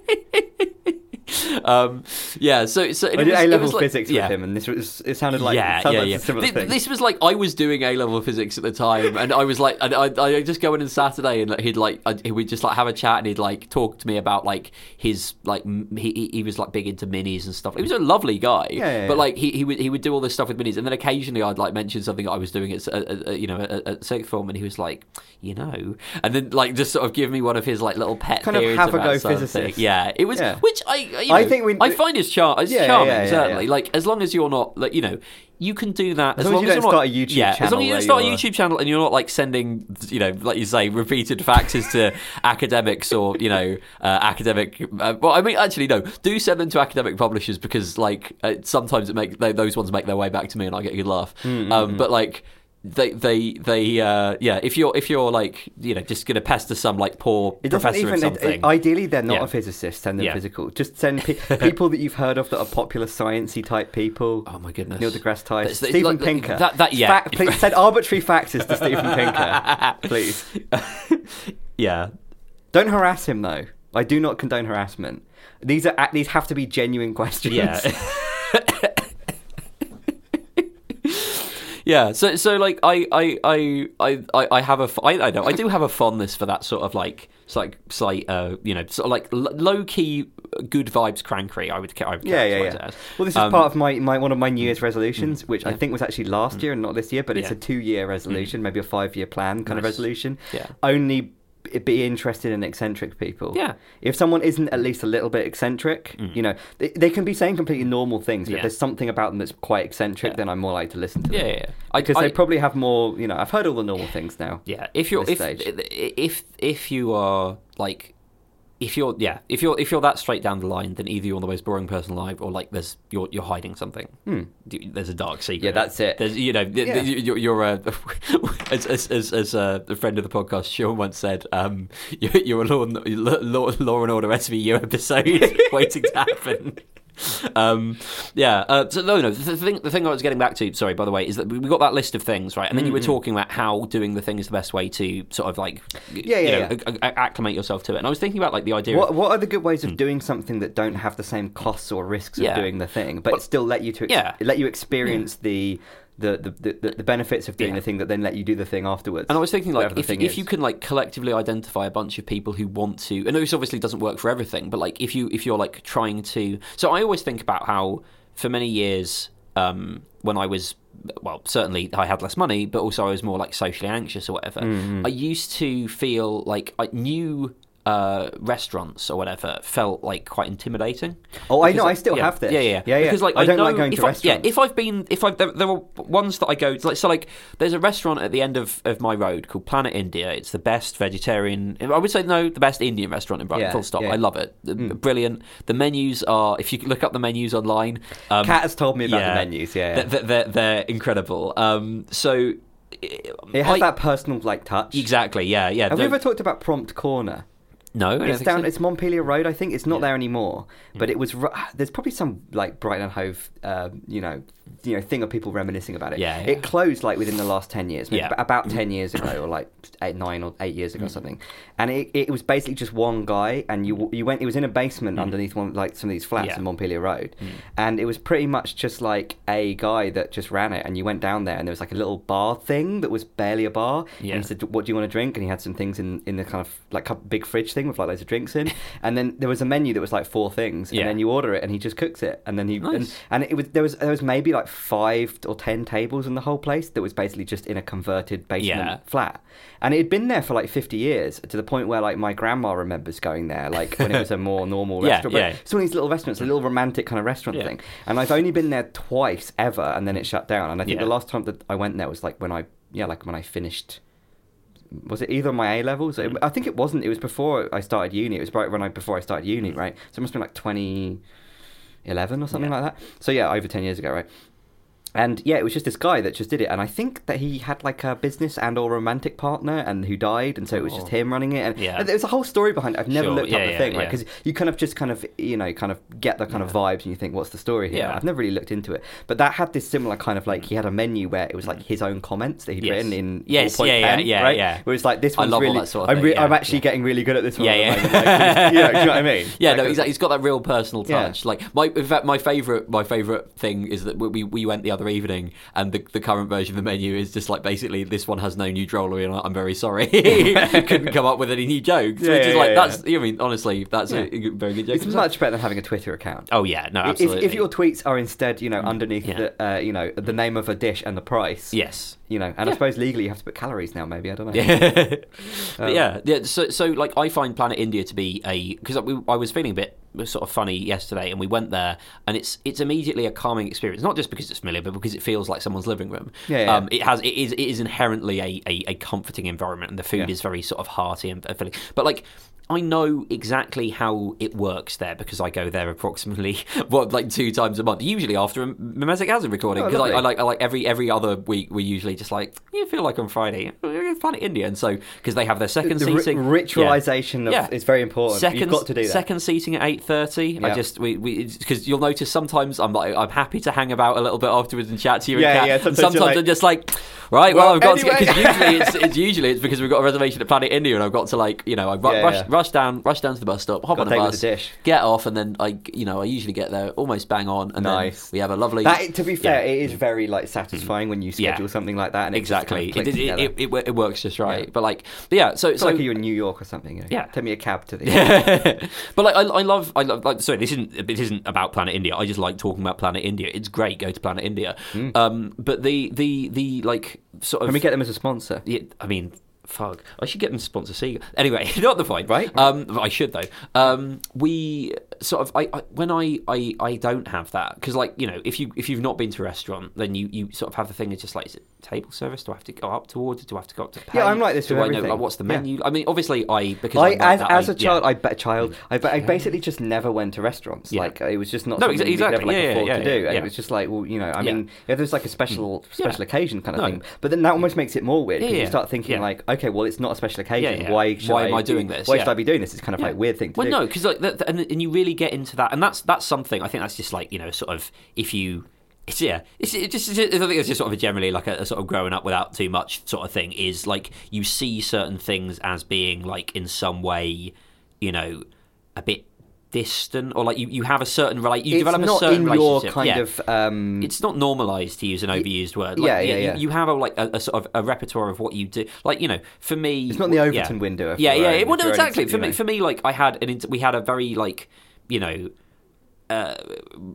Um, yeah. So so it I did A level like- physics yeah. with him, and this was it sounded like yeah, sounded yeah, like yeah. similar Th- thing. This was like I was doing A level physics at the time, and I was like, and I I just go in on Saturday, and he'd like he would just like have a chat, and he'd like talk to me about like his like he he- he was like big into minis and stuff. He was a lovely guy, Yeah, yeah, but like he he would he would do all this stuff with minis, and then occasionally I'd like mention something I was doing at, at, at you know at, at sixth form, and he was like, you know, and then like just sort of give me one of his like little pet Kind of have a go something. physicist. Yeah, it was Yeah. which I you know, I think we- I find his char it's Yeah, charming yeah, yeah, certainly. Like as long as you're not like you know you can do that As long as you don't not- start a YouTube yeah, as long channel as you don't start a YouTube channel and you're not like sending you know like you say repeated faxes to academics or you know uh, academic. Uh, well, I mean actually no, do send them to academic publishers because like uh, sometimes it make they, those ones make their way back to me and I get a good laugh. Mm, Um, but like. They, they, they, uh, yeah. If you're, if you're like, you know, just gonna pester some like poor It professor even. of it- something. it- ideally, they're not Yeah. a physicist. Send them Yeah. physical. Just send pe- people that you've heard of that are popular sciencey type people. oh my goodness. Neil deGrasse Tyson, Stephen like- Pinker. that- that- yeah. Fa- please send arbitrary faxes to Stephen Pinker, please. yeah. Don't harass him though. I do not condone harassment. These are these have to be genuine questions. Yeah. Yeah. So so like I I I I I have a f- I, I know I do have a fondness for that sort of like like slight uh you know sort of like l- low key uh, good vibes crankery. I would I would Yeah, yeah, yeah. Well, this is Um, part of my, my one of my New mm, Year's resolutions, mm, which I think was actually last mm. year and not this year, but it's a two year resolution, maybe a five year plan kind of resolution. Yeah. Only be interested in eccentric people. Yeah. If someone isn't at least a little bit eccentric, you know, they, they can be saying completely normal things, but Mm. Yeah. if there's something about them that's quite eccentric, Yeah. then I'm more likely to listen to Yeah, them. yeah, yeah. Because I, they probably have more, you know, I've heard all the normal things now. Yeah, if you're if if if you are like if you're yeah if you're if you're that straight down the line, then either you're the most boring person alive, or like there's you're you're hiding something. D- There's a dark secret. Hmm. Yeah, that's it. There's you know Yeah. you're, you're uh, as as as, as uh, a friend of the podcast, Sean once said, um, you're, you're a law, and- law, law and order SVU episode waiting to happen. Um, yeah. Uh, so no, no. The thing, the thing I was getting back to, sorry, by the way, is that we got that list of things, right? And then you were Mm-hmm. talking about how doing the thing is the best way to sort of like, Yeah, you yeah, know, a- a- acclimate yourself to it. And I was thinking about like the idea. What, of, what are the good ways of doing something that don't have the same costs or risks of Hmm. Yeah. doing the thing, but Well, still let you to ex- yeah. let you experience the, the, the, the the benefits of doing Yeah. the thing that then let you do the thing afterwards. and I was thinking, like, if, if is. you can like collectively identify a bunch of people who want to, and this obviously doesn't work for everything, but like if you if you're like trying to, so I always think about how for many years um, when I was well, certainly I had less money, but also I was more like socially anxious or whatever. Mm-hmm. I used to feel like I knew. Uh, restaurants or whatever felt like quite intimidating. Oh, I know, I still yeah, have this. Yeah, yeah, Yeah, yeah. Because like I don't know like going if to I, restaurants. Yeah, if I've been, if I've there, there are ones that I go like so like there's a restaurant at the end of, of my road called Planet India. It's the best vegetarian. I would say no, the best Indian restaurant in Brighton. Yeah, full stop. I love it. The- Brilliant. The menus are. If you look up the menus online, um, Kat has told me about the menus. Yeah, they're, they're, they're incredible. Um, so it has I- that personal like touch. exactly. Yeah, yeah. Have we ever talked about Prompt Corner? No, I It's down. so. It's Montpelier Road, I think. It's not Yeah. there anymore, but it was. There's probably some like Brighton Hove, uh, you know, you know, thing of people reminiscing about it. Yeah, yeah. It closed like within the last ten years, maybe Yeah. about ten years ago, or like eight, nine or eight years ago, Mm. or something. And it, it was basically just one guy, and you you went. It was in a basement underneath one like some of these flats Mm. Yeah. Mm. in Montpelier Road, and it was pretty much just like a guy that just ran it. And you went down there, and there was like a little bar thing that was barely a bar. Yeah. And he said, "What do you want to drink?" And he had some things in in the kind of like big fridge thing with like loads of drinks in. and then there was a menu that was like four things, and then you order it, and he just cooks it, and then he and, Nice. and it was there was there was maybe like five or ten tables in the whole place that was basically just in a converted basement Yeah. flat, and it had been there for like fifty years to the point where like my grandma remembers going there, like when it was a more normal Yeah, restaurant. Yeah. It's one of these little restaurants, a little romantic kind of restaurant Yeah. thing, and I've only been there twice ever, and then it shut down. And I think the last time that I went there was like when I yeah like when I finished was it either my A levels? It- mm. I think it wasn't. It was before I started uni. It was right when I before I started uni, mm. right? So it must have been like twenty eleven or something Yeah. like that. So yeah, over ten years ago, right? And yeah, it was just this guy that just did it, and I think that he had like a business and or romantic partner, and who died, and so it was just Oh. him running it. And Yeah. there's a whole story behind it. I've never Sure, looked yeah, up the yeah, thing, right? Because you kind of just kind of you know kind of get the kind of vibes, and you think, what's the story here? Yeah. I've never really looked into it, but that had this similar kind of like he had a menu where it was like mm. his own comments that he'd Yes. written in Yes, ballpoint yeah, yeah, pen, yeah, right? yeah. Where it's like this I one's really, that sort of I'm, re- yeah, I'm actually yeah. getting really good at this one. Yeah, yeah. like, you know, do you know what I mean? Yeah, That no, exactly. It's got that real personal Yeah. touch. Like my, in fact, my favorite, my favorite thing is that we we went the other evening, and the the current version of the menu is just like basically this one has no new drollery, and I'm very sorry, couldn't come up with any new jokes. Yeah, which is yeah, like yeah, that's. I mean, honestly, that's Yeah. a, very good joke. It's much better than having a Twitter account. Oh yeah, no, If, absolutely. if your tweets are instead, you know, underneath Mm. Yeah. the, uh, you know, the name of a dish and the price, yes. you know, and I suppose legally you have to put calories now. Maybe I don't know. Yeah. but Um, yeah, yeah. So, so like, I find Planet India to be a because I, I was feeling a bit sort of funny yesterday, and we went there, and it's it's immediately a calming experience. Not just because it's familiar, but because it feels like someone's living room. Yeah, yeah. Um, it has it is it is inherently a, a, a comforting environment, and the food Yeah. is very sort of hearty and filling. But like. I know exactly how it works there because I go there approximately what like two times a month, usually after a Memetic Hazard recording. Oh, Because I, I like I like every every other week we usually just like you feel like on Friday Planet India, and so because they have their second the seating, ritualization Yeah. of is very important. Second, You've got to do that. Second seating at eight thirty. I just we because you'll notice sometimes I'm like I'm happy to hang about a little bit afterwards and chat to you. Yeah, and Kat, yeah, sometimes sometimes like, I'm just like, right, well, well, I've got anyway. to because usually it's, it's usually it's because we've got a reservation at Planet India and I've got to like you know I ru- Yeah, rush yeah. rush down rush down to the bus stop, hop Gotta on a bus, get off, and then I you know I usually get there almost bang on, and Nice. then we have a lovely. That, to be fair, Yeah. it is very like satisfying mm-hmm. when you schedule something like that and Exactly, kind of it, it, it, it, works just right. But like, but yeah. So It's so like you're in New York or something. You know? Yeah. Take me a cab to the. but like I, I love I love like sorry this isn't it isn't about Planet India. I just like talking about Planet India. It's great. Go to Planet India. Um, but the the the like sort of Can we get them as a sponsor? yeah, I mean. Fuck! I should get them to sponsor Sega. Anyway, not the point. Right. Um, I should though. Um, we sort of I, I when I, I I don't have that because like you know if you if you've not been to a restaurant then you you sort of have the thing it's just like is it table service? Do I have to go up to order? Do I have to go up to pay? Yeah, I'm like this Do with I know everything. like what's the Yeah. menu? I mean, obviously I because I, I'm like as, that, as I- a child, yeah. I bet child, I, ba- I basically just never went to restaurants. Yeah. Like it was just not No, something exa- we could ever exactly. like Yeah, yeah, afford yeah, to do. yeah, And yeah. it was just like, well, you know, I Yeah. mean, if there's like a special hmm. special occasion kind of No. thing, but then that almost makes it more weird because Yeah, you yeah. start thinking Yeah. like, okay, well, it's not a special occasion. yeah. Why should Why am I doing this? Why Yeah. should I be doing this? It's kind of like weird thing to well, do. no, because like, that, and, and you really get into that, and that's that's something. I think that's just like you know, sort of if you. It's yeah. It's it just. It's, I think it's just sort of a generally like a, a sort of growing up without too much sort of thing. Is like you see certain things as being like in some way, you know, a bit distant, or like you, you have a certain relate. You it's develop a certain in your relationship. kind yeah. of. Um, It's not normalized to use an overused word. Like, yeah, yeah, you- yeah. You have a like a, a sort of a repertoire of what you do. Like you know, for me, It's not the yeah. Overton window of Yeah, yeah. well, no, exactly. For me, know. for me, like I had an we had a very like you know. Uh,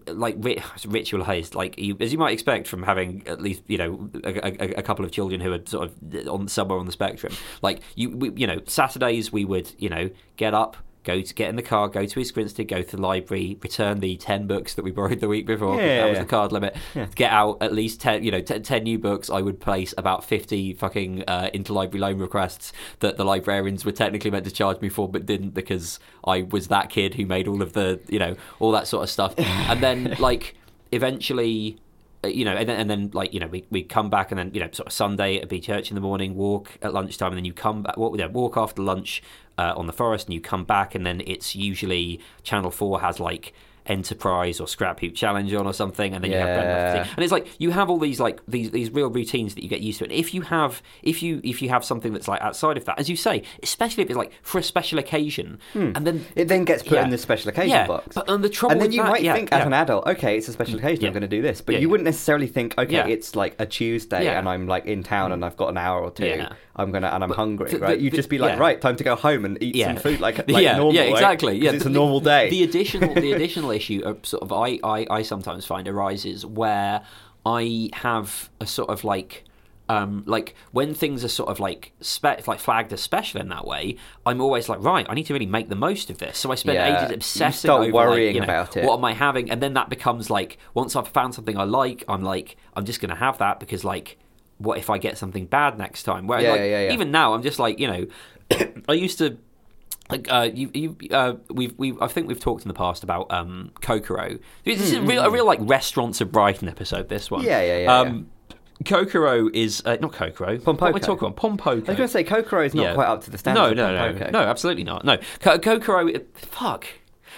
like ri- ritualized, like you, as you might expect from having at least you know a, a, a couple of children who are sort of on somewhere on the spectrum. Like you, we, you know, Saturdays we would you know get up, go to get in the car, go to East Grinstead, go to the library, return the ten books that we borrowed the week before. Yeah, that was the card limit. Get out at least ten, you know, t- ten new books. I would place about fifty fucking uh, interlibrary loan requests that the librarians were technically meant to charge me for, but didn't because I was that kid who made all of the, you know, all that sort of stuff. And then like eventually. uh, You know, and then, and then like you know, we we come back, and then you know, sort of Sunday it'd be church in the morning, walk at lunchtime, and then you come back, walk, yeah, walk after lunch uh, on the forest, and you come back, and then it's usually Channel Four has like Enterprise or Scrap Heap Challenge on or something, and then you have and it's like you have all these like these these real routines that you get used to. And if you have if you if you have something that's like outside of that, as you say, especially if it's like for a special occasion, hmm. and then It then gets put Yeah. in the special occasion yeah, box. but and the trouble and then you that- might yeah, think yeah. as an adult, okay, it's a special mm. occasion, Yeah. I'm going to do this. But Yeah, you yeah. wouldn't necessarily think, okay, Yeah. it's like a Tuesday Yeah. and I'm like in town mm. and I've got an hour or two. I'm gonna and I'm hungry, the- right? You'd the- just be like, yeah. right, time to go home and eat yeah. some food like, like yeah, normal. yeah, right? exactly. 'Cause Yeah, it's a normal day. The additional, the additional issue of sort of I, I, I sometimes find arises where I have a sort of like. Um, like when things are sort of like spe- like flagged as special in that way, I'm always like, right, I need to really make the most of this. So I spend Yeah. ages obsessing start over worrying like, you know, about it. What am I having? And then that becomes like once I've found something I like, I'm like, I'm just gonna have that because like, what if I get something bad next time? Where Yeah, like, yeah, yeah, even now, I'm just like, you know, I used to like uh, you, you, uh, we've, we've, I think we've talked in the past about um, Kokoro. This is a real, a real like restaurants of Brighton episode. This one, Hmm, Yeah, yeah, yeah, Um, Kokoro is uh, not Kokoro. What am I Pompoko. talking about? Pompoko. I was going to say Kokoro is not Yeah. quite up to the standard. No, no, no, no, absolutely not. No, Ko- Kokoro. Fuck,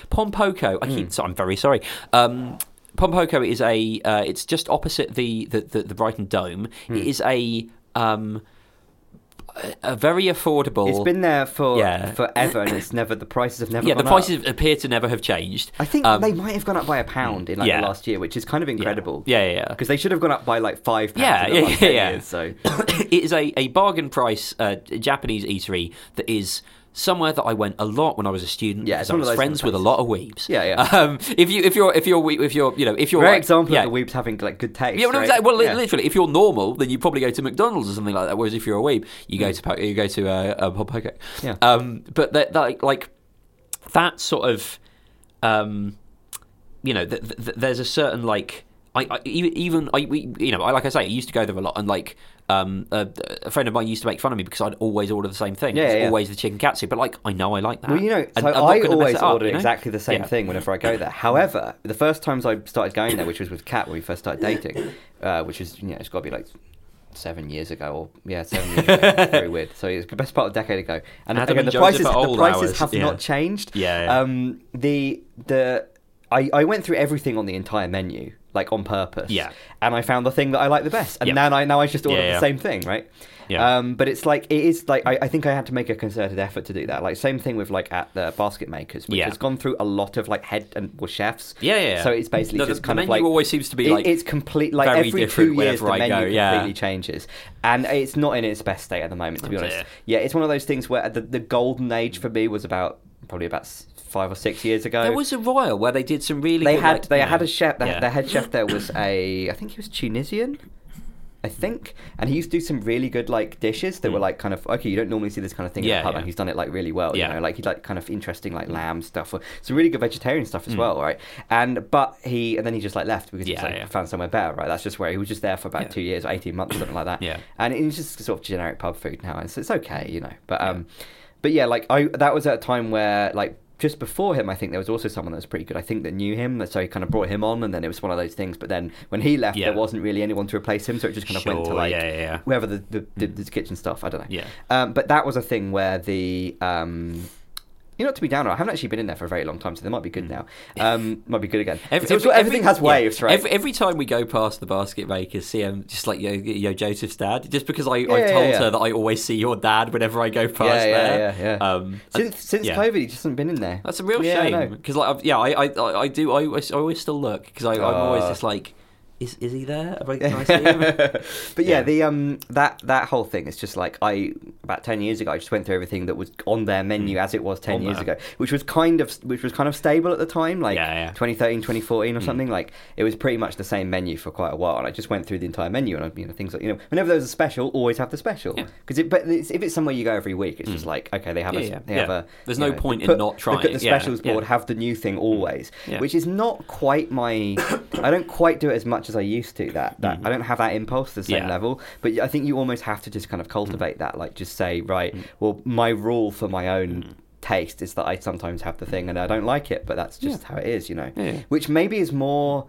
Pompoko. I Hmm. keep. So I'm very sorry. Um, Pompoko is a. Uh, it's just opposite the the, the, the Brighton Dome. Hmm. It is a. Um, a- very affordable. It's been there for Yeah. forever, and it's never the prices have never. yeah, the gone up. prices appear to never have changed. I think Um, they might have gone up by a pound in like yeah. the last year, which is kind of incredible. Yeah, yeah, yeah. Because they should have gone up by like five pounds Yeah, in the yeah, last yeah, yeah. years. So it is a, a bargain price uh, Japanese eatery that is somewhere that I went a lot when I was a student. Yeah, it's I one of those friends with a lot of weebs. Yeah, yeah. Um, if you if you're if you're we- if you're you know if you're great like- example yeah. of the weebs having like good taste. Yeah, well, right? exactly. well li- Yeah. literally, if you're normal, then you probably go to McDonald's or something like that. Whereas if you're a weeb, you go to Po- you go to uh, uh. Yeah. Um, but that, that like, like that sort of, um, you know, th- th- there's a certain like. I, I even even I we you know I like I say I used to go there a lot and like um a, a friend of mine used to make fun of me because I'd always order the same thing Yeah, It's yeah. always the chicken katsu but like I know I like that Well, you know, so I always up, order you know? exactly the same Yeah. thing whenever I go there. However, the first times I started going there, which was with Kat when we first started dating, uh, which is you know it's got to be like seven years ago, or yeah, seven years ago. Very weird. So it's the best part of a decade ago. And Adam again, the prices, the prices hours, have yeah. not changed. Yeah, yeah. Um, the the I, I went through everything on the entire menu, like on purpose. Yeah. And I found the thing that I like the best, and Yeah. now I now I just order Yeah, yeah. the same thing, right? Yeah. Um, but it's like it is like I, I think I had to make a concerted effort to do that. Like same thing with like at the basket makers, which Yeah. has gone through a lot of like head and well, chefs. Yeah, yeah, yeah. So it's basically No, just the kind of menu like always seems to be, it- like, it's complete like every two years the I menu go, yeah. completely changes, and it's not in its best state at the moment. To be Oh, honest, dear. yeah, it's one of those things where the, the golden age for me was about probably about s- five or six years ago. There was a royal where they did some really. they good, had like, they you had know, a chef. The, yeah. the head chef there was a I think he was Tunisian. I think, and he used to do some really good like dishes that were like kind of okay. You don't normally see this kind of thing in Hmm. Yeah, a pub, yeah. and he's done it like really well. Yeah. You know, like he like kind of interesting like lamb stuff, or some really good vegetarian stuff Hmm. as well, right? And but he and then he just like left because he like, yeah. found somewhere better, right? That's just where he was just there for about Yeah. two years or eighteen months, something like that. Yeah. and it's just sort of generic pub food now, and so it's okay, you know. But um, but yeah, like I that was at a time where like just before him, I think there was also someone that was pretty good. I think that knew him, so he kind of brought him on, and then it was one of those things. But then when he left, Yeah. there wasn't really anyone to replace him, so it just kind of went to like yeah, yeah, yeah. whoever the the, the, the kitchen stuff. I don't know. Yeah. Um, but that was a thing where the um, you know, not to be down. I haven't actually been in there for a very long time, so they might be good now. Um, might be good again. Hmm. Every- every- everything has yeah. waves, right? Every, every time we go past the basket makers, see him just like yo, yo Josef's dad. Just because I, I yeah, told yeah. her that I always see your dad whenever I go past yeah, yeah, there. yeah, yeah. Um, since since yeah. COVID, he just hasn't been in there. That's a real Yeah, shame because, like, I've, yeah, I, I, I- I do. I always, I always still look because I'm always Uh. just like, is, is he there? Have I, can I see him? but yeah, Yeah. the um that that whole thing is just like I about ten years ago I just went through everything that was on their menu mm. as it was ten On years ago, which was kind of which was kind of stable at the time, like Yeah, yeah. 2013, 2014 or mm. something. Like it was pretty much the same menu for quite a while, and I just went through the entire menu and I, you know things like you know whenever there's a special, always have the special because it, but it's, if it's somewhere you go every week, it's mm. just like okay they have a yeah, they have a There's no know, point in put- not Look at trying. the specials board, have the new thing always, Yeah. which is not quite my. I don't quite do it as much as I used to. That that I don't have that impulse to the same Mm-hmm. Yeah. level. But I think you almost have to just kind of cultivate that. Like just say, right, Mm. well, my rule for my own taste is that I sometimes have the thing and I don't like it, but that's just how it is, you know. Yeah. Which maybe is more.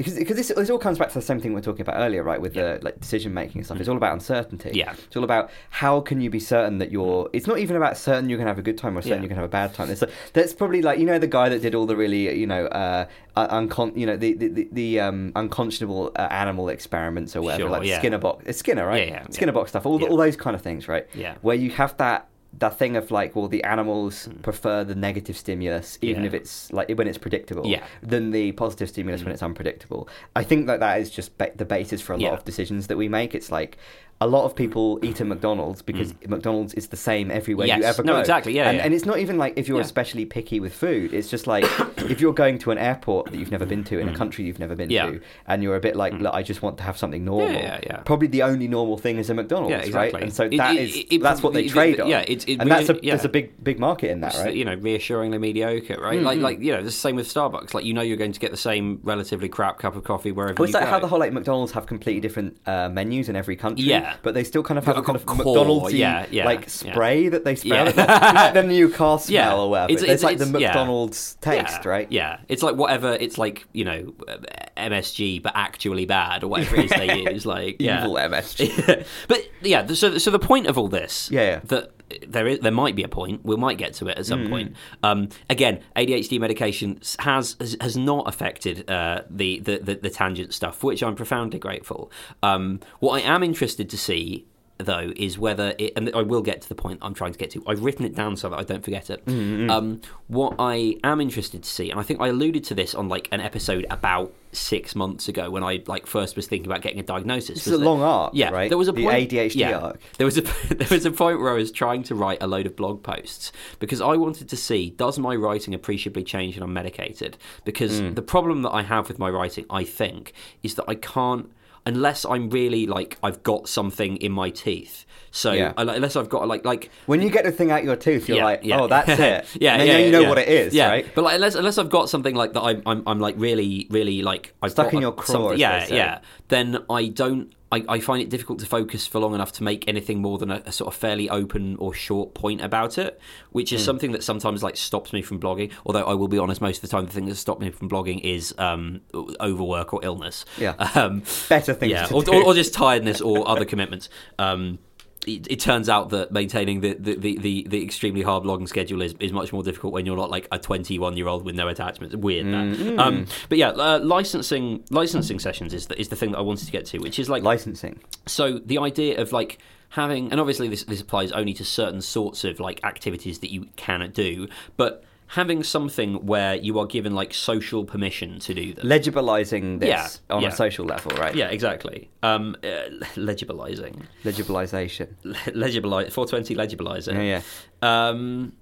Because, because this, this all comes back to the same thing we were talking about earlier, right? With the like decision making and stuff, it's all about uncertainty. Mm. Yeah. it's all about how can you be certain that you're. It's not even about certain you're gonna have a good time or certain Yeah. you're gonna have a bad time. It's, that's probably like you know the guy that did all the really you know uh, uh, uncon you know the the, the, the um, unconscionable uh, animal experiments or whatever Sure, like yeah. Skinner box, Skinner right? Yeah, yeah, Skinner yeah. box stuff, all Yeah. all those kind of things, right? Yeah. where you have that that thing of like, well, the animals prefer the negative stimulus, even Hmm. Yeah. if it's like when it's predictable, Yeah. than the positive stimulus when it's unpredictable. I think that that is just ba- the basis for a lot Yeah. of decisions that we make. It's like a lot of people eat at McDonald's because mm. McDonald's is the same everywhere you. Yes. ever No, go. exactly, yeah, and, yeah. and it's not even like if you're Yeah. especially picky with food. It's just like if you're going to an airport that you've never been to in a mm. country you've never been. Yeah. to, and you're a bit like, mm. I just want to have something normal. yeah, yeah. Probably the only normal thing is a McDonald's, exactly. right? And so that it- is it- it that's what they trade on. yeah, it- it and that's a yeah. there's a big big market in that, right? You know, reassuringly mediocre, right? Like, mm-hmm. like you know, the same with Starbucks. Like, you know, you're going to get the same relatively crap cup of coffee wherever Well, you it's like go. how the whole like McDonald's have completely different uh, menus in every country. Yeah. But they still kind of have a kind of core, McDonald's yeah, yeah, like yeah. spray that they spray. Yeah. Yeah. like the new car smell Yeah. or whatever. It's- It's, it's- like the it's- yeah. McDonald's taste, yeah, right? Yeah, it's like whatever. It's like you know, uh, MSG, but actually bad, or whatever it is they use. Like yeah. Evil MSG. but yeah, so so the point of all this, Yeah, yeah. that there is there might be a point. We might get to it at some Mm. point. Um, again, ADHD medication has has, not affected uh, the, the the the tangent stuff, which I'm profoundly grateful. Um, what I am interested to see. Though is whether it, and I will get to the point I'm trying to get to. I've written it down so that I don't forget it. Mm-hmm. Um, what I am interested to see, and I think I alluded to this on like an episode about six months ago when I like first was thinking about getting a diagnosis. It's a that- long arc, yeah, right? There was a The point, ADHD yeah, arc. There was a there was a point where I was trying to write a load of blog posts because I wanted to see does my writing appreciably change when I'm medicated? Because Hmm. the problem that I have with my writing, I think, is that I can't unless I'm really like I've got something in my teeth. So Yeah. unless I've got like like When you get the thing out your tooth, you're yeah, like, yeah. oh, that's it. yeah, and then yeah, you know what it is, yeah. right? But like, unless unless I've got something like that, I'm I'm, I'm like really really like I've Stuck got in your craw, Yeah, yeah. Then I don't. I, I find it difficult to focus for long enough to make anything more than a, a sort of fairly open or short point about it, which is something that sometimes like stops me from blogging. Although I will be honest, most of the time the thing that stops me from blogging is um, overwork or illness. Yeah. Um, Better things yeah, to or, do. or, or just tiredness or other commitments. Um, it, it turns out that maintaining the, the, the, the, the extremely hard logging schedule is, is much more difficult when you're not like a 21 year old with no attachments. Weird. Mm-hmm. Um, but yeah, uh, licensing licensing sessions is the, is the thing that I wanted to get to, which is like Licensing. so the idea of like having, and obviously this this applies only to certain sorts of like activities that you can do, but having something where you are given like social permission to do them. Legibilizing this Yeah, on yeah. a social level, right? yeah, exactly. Um, uh, legibilizing, Legibilization. legibilize, 420 legibilizing. Yeah, yeah. Um,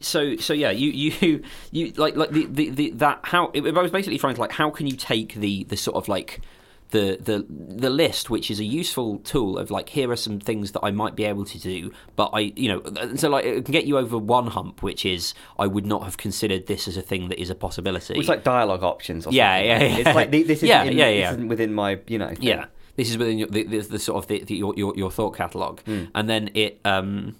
so so yeah, you you you like like the, the, the that how I was basically trying to like how can you take the the sort of like the the the list, which is a useful tool of like here are some things that I might be able to do, but I you know so like it can get you over one hump, which is I would not have considered this as a thing that is a possibility. It's like dialogue options. Or Yeah, something, yeah, yeah. It's like this isn't, Yeah, in, yeah, this yeah. isn't within my, you know. thing. Yeah, this is within your, the, the, the sort of the, the, your, your your thought catalog, Hmm. and then it um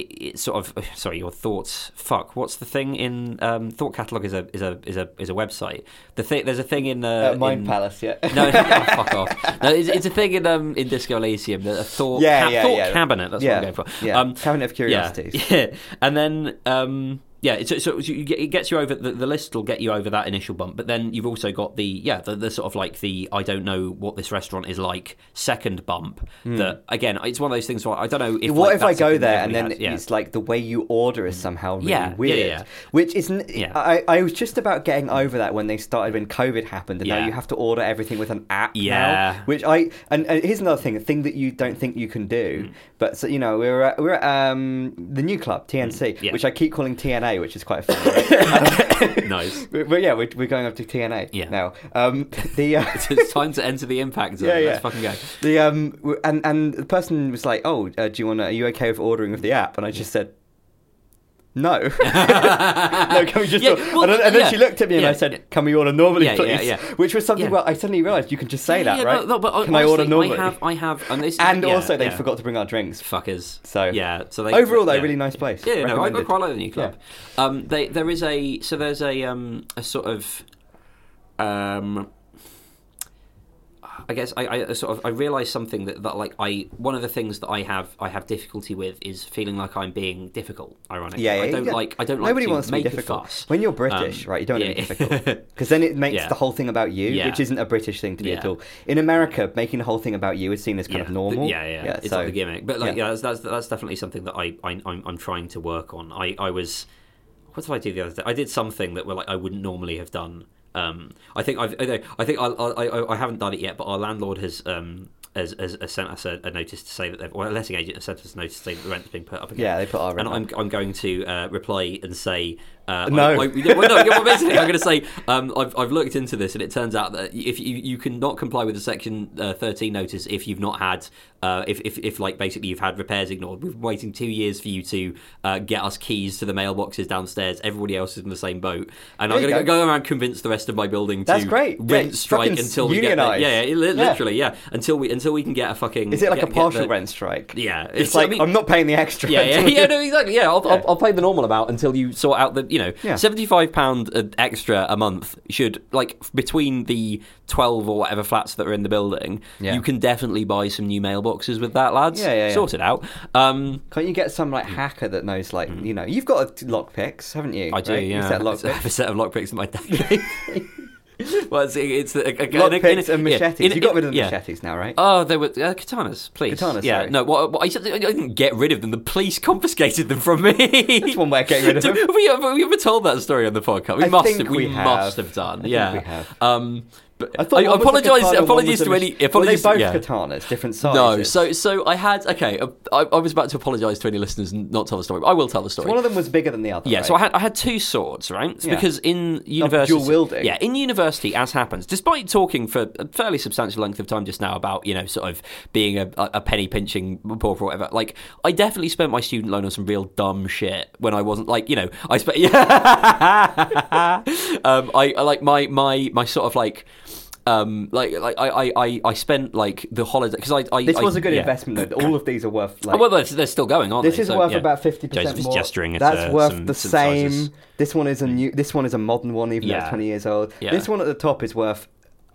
it, it sort of sorry your thoughts. Fuck, what's the thing in um, thought catalog is a is a is a is a website. The thing there's a thing in uh, Uh, Mind in- Palace, yeah. No, no, oh, fuck off. No, it's, it's a thing in um in Disco Elysium. The a thought Yeah, ca- yeah, thought yeah. cabinet. That's yeah. what I'm going for. Yeah. Um, Cabinet of Curiosities. yeah, yeah. and then um, yeah, it's, so it gets you over the, the list will get you over that initial bump, but then you've also got the yeah the, the sort of like the I don't know what this restaurant is like second bump. That again, it's one of those things where I don't know if what like, if I go there and then has. yeah. it's like the way you order is somehow really Yeah, yeah, weird? yeah. Which isn't. Yeah. I, I was just about getting over that when they started when COVID happened, and now you have to order everything with an app. Yeah. Now, which I and, and here's another thing, a thing that you don't think you can do, Mm. but so you know we're at, we're at um, the new club TNC, Mm. Yeah. which I keep calling TNA, which is quite funny. nice. but but yeah, we're, we're going up to TNA Yeah. now. Um, the uh, it's time to enter the impact zone. Yeah, yeah. Let's fucking go. The um and and the person was like, "Oh, uh, do you want? Are you okay with ordering with the app?" And I just said, "No, no." Can we just? Yeah, order-" well, and then, and then yeah, she looked at me and yeah, I said, "Can we order normally, please?" yeah. Which was something where I suddenly realised you can just say that, right? No, no, but Can I order normally? I have, I have, and this. and also, they forgot to bring our drinks. fuckers. So yeah, so they overall, though, really nice place. Yeah, no, I, I quite like the new club. Um, they, there is a so there's a um, a sort of um, I guess I, I sort of I realise something that, that like I one of the things that I have I have difficulty with is feeling like I'm being difficult. Ironically, Yeah, yeah, I don't yeah. like I don't like Nobody to wants to be make a difficult. fuss. When you're British, Um, right, you don't want yeah. to be difficult. Because then it makes Yeah. the whole thing about you, Yeah. which isn't a British thing to be Yeah. at all. In America, making the whole thing about you is seen as kind yeah, of normal. Yeah, yeah, it's so, like a gimmick. But like, yeah. yeah, that's, that's that's definitely something that I, I I'm, I'm trying to work on. I I was what did I do the other day? I did something that were like I wouldn't normally have done. Um, I think I've, I think I, I, I, haven't done it yet, but our landlord has um has, has, has sent us a, a notice to say that they've, or a letting agent has sent us a notice to say that the rent's being put up again. Yeah, they put our rent And I'm, I'm going to uh, reply and say uh, No. I, I, well, no, well, basically, I'm going to say um, I've, I've looked into this, and it turns out that if you you can not comply with the Section uh, 13 notice if you've not had uh, if, if if like basically you've had repairs ignored. We've been waiting two years for you to uh, get us keys to the mailboxes downstairs. Everybody else is in the same boat, and I'm going to go. go around convince the rest of my building to great. rent Yeah, strike until we get the, unionise. yeah, yeah, li- Yeah. literally yeah until we until we can get a fucking Is it like get- a partial the- rent strike? Yeah, It's, like I mean- I'm not paying the extra. yeah, yeah, yeah, no, exactly. Yeah, I'll, Yeah. I'll, I'll pay the normal amount until you sort out the, you know, Yeah. seventy-five pound extra a month should like between the twelve or whatever flats that are in the building. Yeah. You can definitely buy some new mailboxes with that, lads. Yeah, yeah, yeah. Sort it out. Um, Can't you get some like hacker that knows like you know you've got a lock haven't you? I do. right? You Yeah, set lock I have a set of lockpicks in my deck. well, it's, it's a, a, a, lock in a- picks in a- and yeah, machetes. in you got rid of the yeah. machetes now, right? Oh, they were uh, katanas, please. Katanas, yeah. sorry. No, what, what, I, I didn't get rid of them. The police confiscated them from me. That's one way of getting rid of them. Have we, ever, have we ever told that story on the podcast? We I must have. We, we have. must have done. I yeah, we have. Um, but I thought I, apologize. apologies to any. Were they both yeah. katanas, different sizes? No, so so I had okay. uh, I, I was about to apologise to any listeners and not tell the story. But I will tell the story. one of them was bigger than the other. Yeah, right? so I had I had two swords, right? It's Yeah. Because in university, dual wielding. yeah, in university, as happens, despite talking for a fairly substantial length of time just now about you know sort of being a, a penny pinching pauper or whatever, like I definitely spent my student loan on some real dumb shit when I wasn't like you know I spent yeah, um, I, I like my my my sort of like Um, like like I I, I, I spent like the holiday because I, I This I- was a good yeah. investment. Though. All of these are worth like. Oh, well, they're, they're still going on. this is worth about fifty percent more. gesturing at, That's uh, worth some- the some same. sizes. This one is a new. This one is a modern one, even though it's twenty years old. Yeah. This one at the top is worth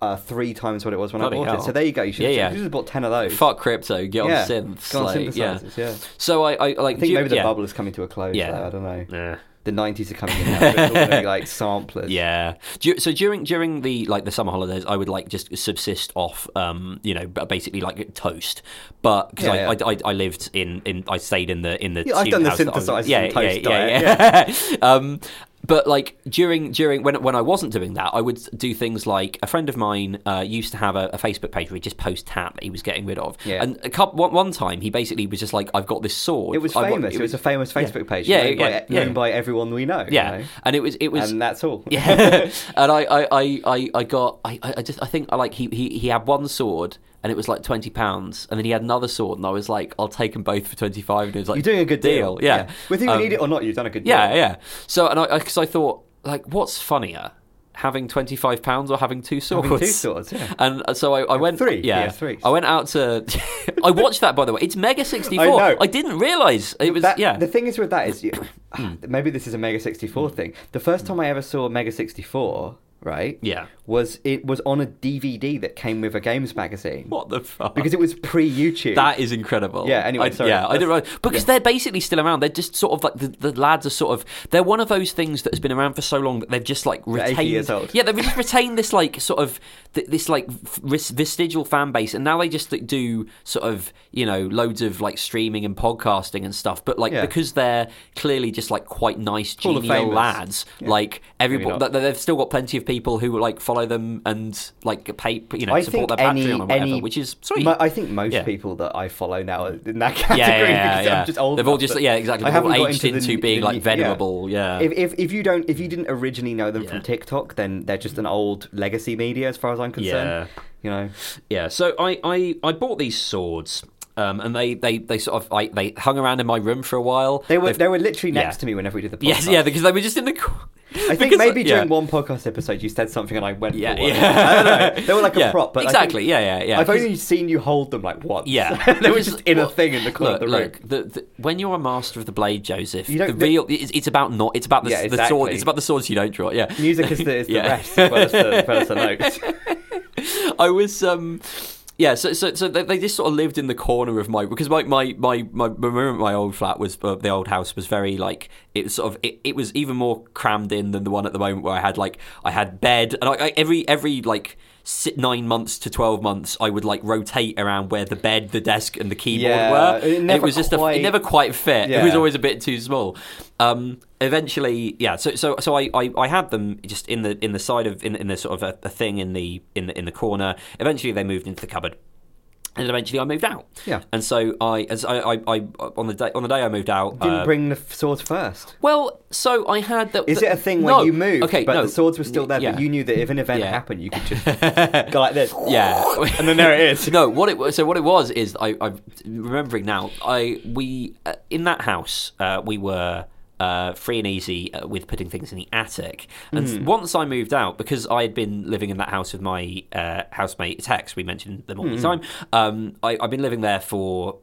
uh, three times what it was when Bloody I bought hell. it. So there you go. You should, Yeah, you yeah. should have bought ten of those. Fuck crypto, get yeah. on synths. Go on like, yeah. synthesizers. Yeah. So I, I like. I think you- maybe the yeah. bubble is coming to a close. Yeah. though, I don't know. Yeah. The nineties are coming in now. so it's all gonna be like samplers. Yeah. So during during the like the summer holidays, I would like just subsist off, um, you know, basically like toast. But because Yeah, I, yeah. I, I I lived in, in I stayed in the in the Yeah, I've done the house that I was- synthesizers yeah, toast yeah, diet, yeah, yeah. um, but like during during when when I wasn't doing that, I would do things like a friend of mine uh, used to have a, a Facebook page where he'd just post that he was getting rid of. Yeah. And a couple one, one time he basically was just like, I've got this sword. It was I've got- famous. It was a famous Facebook page. Yeah, known, yeah, by, yeah. known by everyone we know. you yeah, know? and it was it was and that's all. yeah, and I, I, I, I, I got, I, I just, I think, I like he, he, he had one sword, and it was like twenty pounds, and then he had another sword, and I was like, I'll take them both for twenty five, and it was like, You're doing a good deal. yeah, Whether you Um, need it or not, you've done a good deal. yeah, yeah. So, and I, because I thought, like, what's funnier, having twenty five pounds or having two swords? Having two swords, yeah. And uh, so I, I went three. Yeah, Yeah, three. I went out to. I watched that by the way. It's Mega sixty four. I. I didn't realize it was. That, yeah, The thing is with that is, you, maybe this is a Mega 64 thing. The first time I ever saw Mega 64, right? Yeah. Was it was on a DVD that came with a games magazine what the fuck? because it was pre YouTube. That is incredible. Yeah, anyway, I, sorry. Yeah, I didn't That's- realize because they're basically still around. They're just sort of like the, the lads are sort of they're one of those things that has been around for so long that they've just like 80 retained. years old. Yeah, they've just retained this like sort of th- this like vestigial fan base, and now they just like, do sort of you know loads of like streaming and podcasting and stuff. But like Yeah. because they're clearly just like quite nice genial lads, Yeah. like everybody, th- they've still got plenty of people who like follow them and like pay you know I support their any, Patreon or whatever, any which is sweet. I think most Yeah. people that I follow now are in that category yeah, yeah, because yeah. I'm just old. They've all just yeah, exactly. They've all aged into, the, into being the- like yeah. venerable. Yeah. If, if if you don't if you didn't originally know them Yeah. from TikTok, then they're just an old legacy media as far as I'm concerned. Yeah. You know, Yeah, so I, I, I bought these swords, um, and they, they, they sort of I, they hung around in my room for a while. they were They've- they were literally yeah. next to me whenever we did the podcast. yes, yeah, because they were just in the. I think because- maybe yeah. during one podcast episode you said something and I went Yeah, for one. yeah. I don't know. They were like a Yeah, prop, but exactly. yeah, yeah, yeah. I've only seen you hold them like once. Yeah, they were just in a thing in the corner Look, of the room. look. The, the, when you're a master of the blade, Josef, You the don't- the- real it's, it's about not. It's about the, Yeah, the sword. It's about the swords you don't draw. Yeah, Music is the, is the rest as well as the, as as the notes. I was um yeah, so so so they, they just sort of lived in the corner of my because my my my my, my old flat was uh, the old house was very like it was sort of it, it was even more crammed in than the one at the moment where I had like I had bed and I, I, every every like nine months to twelve months I would like rotate around where the bed, the desk, and the keyboard Yeah, were. it never was just a, it never quite fit. It was always a bit too small. Um, eventually, yeah. So so so I, I, I had them just in the in the side of in, in the sort of a, a thing in the in the in the corner. Eventually, they moved into the cupboard. And then eventually, I moved out. Yeah. And so I, as I, I, I, on the day on the day I moved out, Didn't uh, bring the swords first. well, so I had that. Is it a thing where no, you moved, Okay, but no, the swords were still there, yeah. but you knew that if an event Yeah. happened, you could just go like this. Yeah, And then there it is. no, what it was. So what it was is I, I'm remembering now. I we uh, in that house uh, we were. Uh, free and easy uh, with putting things in the attic. And Hmm. once I moved out, because I had been living in that house with my uh, housemate Tex, we mentioned them all Hmm. the time. Um, I, I've been living there for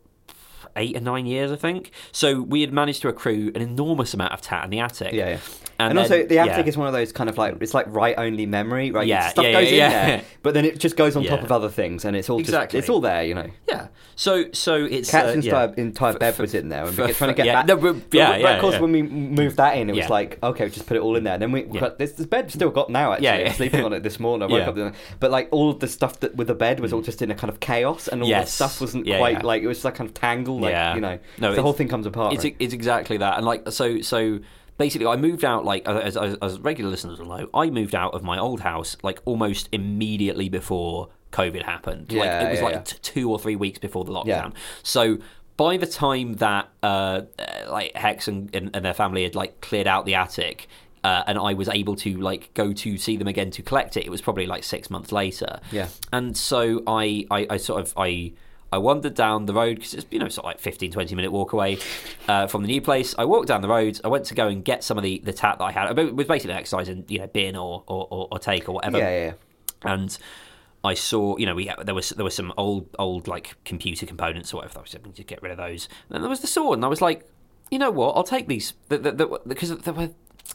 eight or nine years, I think. So we had managed to accrue an enormous amount of tat in the attic. Yeah, yeah. And, And, then- also, the attic yeah. is one of those kind of like it's like write only memory, right? Yeah, stuff yeah, goes in there, but then it just goes on top of other things, and it's all just Exactly. it's all there, you know. yeah. So so it's Kat's uh, entire, entire bed was in there, and for- we're trying to get yeah, back. no, but- yeah, but yeah, of course, when we moved that in, it was like, okay, we just put it all in there. And then we, but this, this bed still got now. Actually, Yeah, sleeping on it this morning. I woke up, but like all of the stuff that with the bed was all just in a kind of chaos, and all Yes. the stuff wasn't quite like it was like kind of tangled, like Yeah. you know, No, the whole thing comes apart. It's exactly that, and like so so. Basically, I moved out like as, as, as regular listeners will know. I moved out of my old house like almost immediately before COVID happened. like Yeah, it was yeah, like yeah. t- two or three weeks before the lockdown. Yeah. So by the time that uh, uh, like Hex and, and, and their family had like cleared out the attic. Uh, and I was able to like go to see them again to collect it. It was probably like six months later. Yeah. And so I, I, I sort of I I wandered down the road because it's you know sort of like 15, 20 minute walk away uh, from the new place. I walked down the road. I went to go and get some of the, the tat that I had. It was basically an exercise in you know bin or or, or, or take or whatever. yeah, yeah, yeah. And I saw, you know, we there was there was some old old like computer components or whatever. I was hoping to get rid of those. And then there was the sword, and I was like, you know what? I'll take these the, the, the, because there were.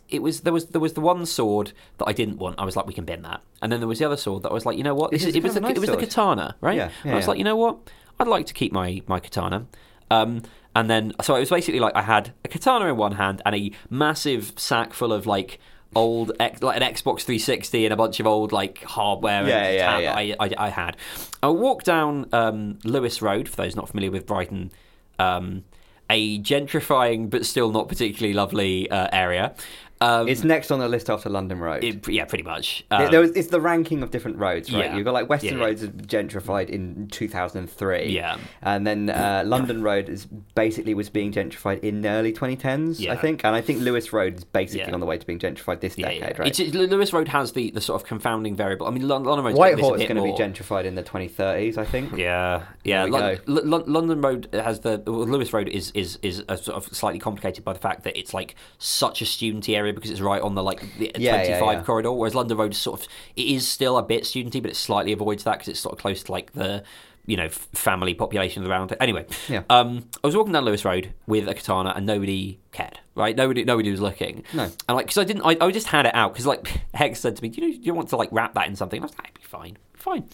It was there was there was the one sword that I didn't want. I was like, we can bin that. And then there was the other sword that I was like, you know what? This is, it was the, a it was nice the katana, right? Yeah, And I was yeah, like, you know what? I'd like to keep my my katana. Um, and then so it was basically like I had a katana in one hand and a massive sack full of like old like an Xbox 360 and a bunch of old like hardware Yeah, and yeah, yeah. I, I, I had. I walked down um, Lewes Road for those not familiar with Brighton. Um, a gentrifying but still not particularly lovely uh, area. Um, It's next on the list after London Road. it- yeah, pretty much. Um, there was, it's the ranking of different roads, right? Yeah. You've got like Western Yeah, yeah. Roads gentrified in 2003. Yeah. And then uh, London Road is basically was being gentrified in the early 2010s, I think. And I think Lewes Road is basically Yeah. on the way to being gentrified this yeah, decade, yeah. right? It's, it's- Lewes Road has the, the sort of confounding variable. I mean, London Road Whitehawk is going to be gentrified in the 2030s, I think. Yeah, yeah. Lon- L- Lon- London Road has the well, Lewes Road is is is a sort of slightly complicated by the fact that it's like such a studenty area because it's right on the like the Yeah, yeah, 25 yeah. corridor. Whereas London Road is sort of it is still a bit studenty, but it slightly avoids that because it's sort of close to like the you know family population around it. Anyway, Yeah. Um, I was walking down Lewes Road with a katana and nobody cared. Right, nobody nobody was looking. No. and like because I didn't, I, I just had it out because like Hex said to me, do you know, do you want to like wrap that in something? And I was like, it'd be fine, fine.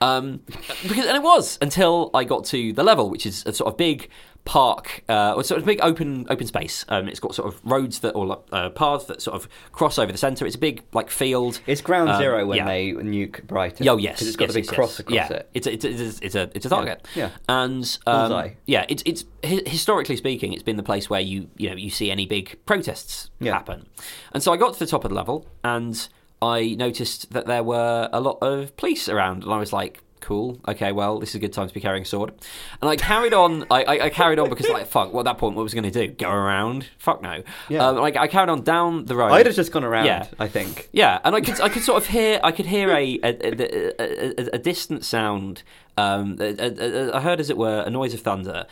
Um, because and it was until I got to the level, which is a sort of big park, uh, or sort of big open open space. Um, it's got sort of roads that or uh, paths that sort of cross over the centre. It's a big like field. It's ground Um, zero when yeah. they nuke Brighton. Oh yes, it's got yes, the big yes, cross yes. across yeah. it. It's a, it's a, it's a, it's a, target. yeah. And um, yeah, it's it's historically speaking, it's been the place where you you know you see any big protests Yeah. happen. And so I got to the top of the level and I noticed that there were a lot of police around, and I was like. Cool. Okay. Well, this is a good time to be carrying a sword, and I carried on. I, I, I carried on because, like, fuck. Well, at that point, what was I going to do? Go around? Fuck no. Yeah. Um, like, I carried on down the road. I'd have just gone around, Yeah. I think. Yeah, and I could I could sort of hear I could hear a a, a, a, a distant sound. Um, I heard, as it were, a noise of thunder.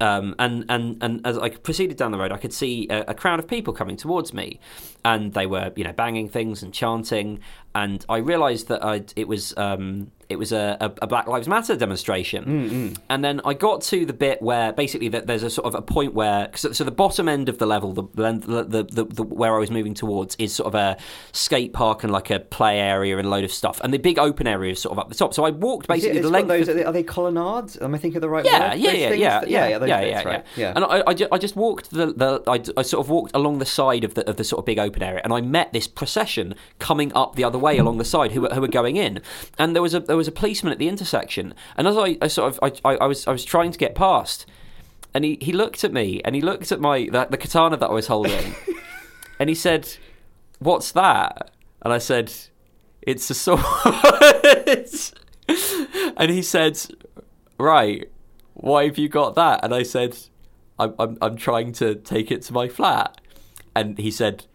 Um, and, and, and as I proceeded down the road, I could see a, a crowd of people coming towards me, and they were, you know, banging things and chanting. And I realised that I'd, it was um, it was a, a, Black Lives Matter demonstration. And then I got to the bit where basically that there's a sort of a point where so, so the bottom end of the level, the, the, the, the, the where I was moving towards, is sort of a skate park and like a play area and a load of stuff, and the big open area is sort of up the top. So I walked Is it- basically the length. those, are, they, are they colonnades? Am I thinking of the right yeah, word? yeah, Those yeah, things? yeah, yeah, yeah, yeah, yeah, right? yeah. yeah. And I, I, ju- I just walked the, the I, I sort of walked along the side of the of the sort of big open area, and I met this procession coming up the other way along the side who were, who were going in, and there was a there was a policeman at the intersection, and as I, I sort of I, I, I was I was trying to get past, and he, he looked at me and he looked at my the, the katana that I was holding, and he said, "What's that?" And I said, "It's a sword." and he said, "Right, why have you got that?" And I said, "I'm I'm, I'm trying to take it to my flat." And he said.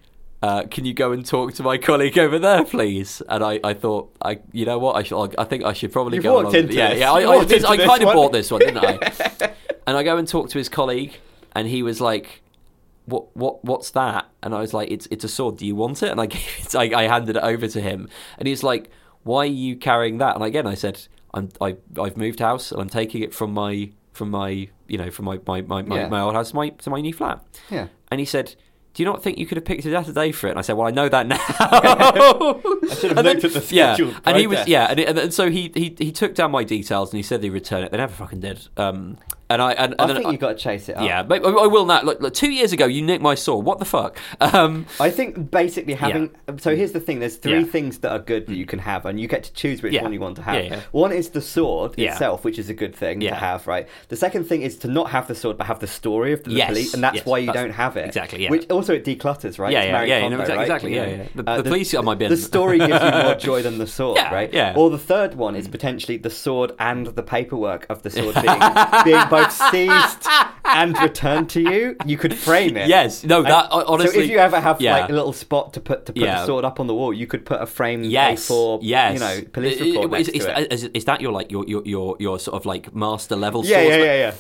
Uh, can you go and talk to my colleague over there, please? And I, I thought, I, you know what, I should, I think I should probably You've go. walked along- into yeah, this. yeah, I, I, I kind of bought this one, didn't I? and I go and talk to his colleague, and he was like, "What, what, what's that?" And I was like, "It's, it's a sword. Do you want it?" And I gave it, I, I handed it over to him, and he's like, "Why are you carrying that?" And again, I said, "I'm, I, I've moved house, and I'm taking it from my, from my, you know, from my, my, my, my, Yeah. my old house to my, to my new flat." Yeah. And he said. Do you not think you could have picked it a day for it? And I said, "Well, I know that now." I should have looked at the yeah, and he was yeah, and, and, and so he, he he took down my details and he said they'd return it. They never fucking did. Um, and I and, and I think I- you've got to chase it up. yeah, but I I will now. Look, look, two years ago, you nicked my sword. What the fuck? Um, I think basically having. So here's the thing: there's three Yeah. things that are good that mm. you can have, and you get to choose which Yeah. one you want to have. Yeah, yeah. One is the sword Yeah. itself, which is a good thing Yeah. to have, right? The second thing is to not have the sword, but have the story of the Yes, police, and that's yes, why you that's- don't have it. exactly, yeah. Which also it declutters, right? Yeah, yeah, yeah, no, exactly, right? exactly, You yeah, yeah. The- the uh, police are my bin. The story gives you more joy than the sword, Yeah, right? yeah. Or the third one is mm. potentially the sword and the paperwork of the sword being, being both seized and returned to you. You could frame it. yes, no, that And honestly. so if you ever have yeah. like a little spot to put to put Yeah. the sword up on the wall, you could put a frame Yes, A4, yes. you know, police report I- next is, to it. is, is that your like your your your, your sort of like master level? yeah, yeah, swordsman? yeah, yeah.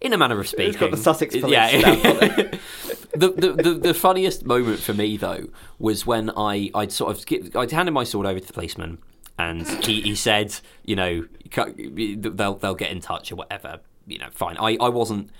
In a manner of speaking, It's got the Sussex police Yeah. it. the, the, the the funniest moment for me though was when I I'd sort of I'd handed my sword over to the policeman and he, he said, you know, they'll they'll get in touch or whatever. You know, fine. I I wasn't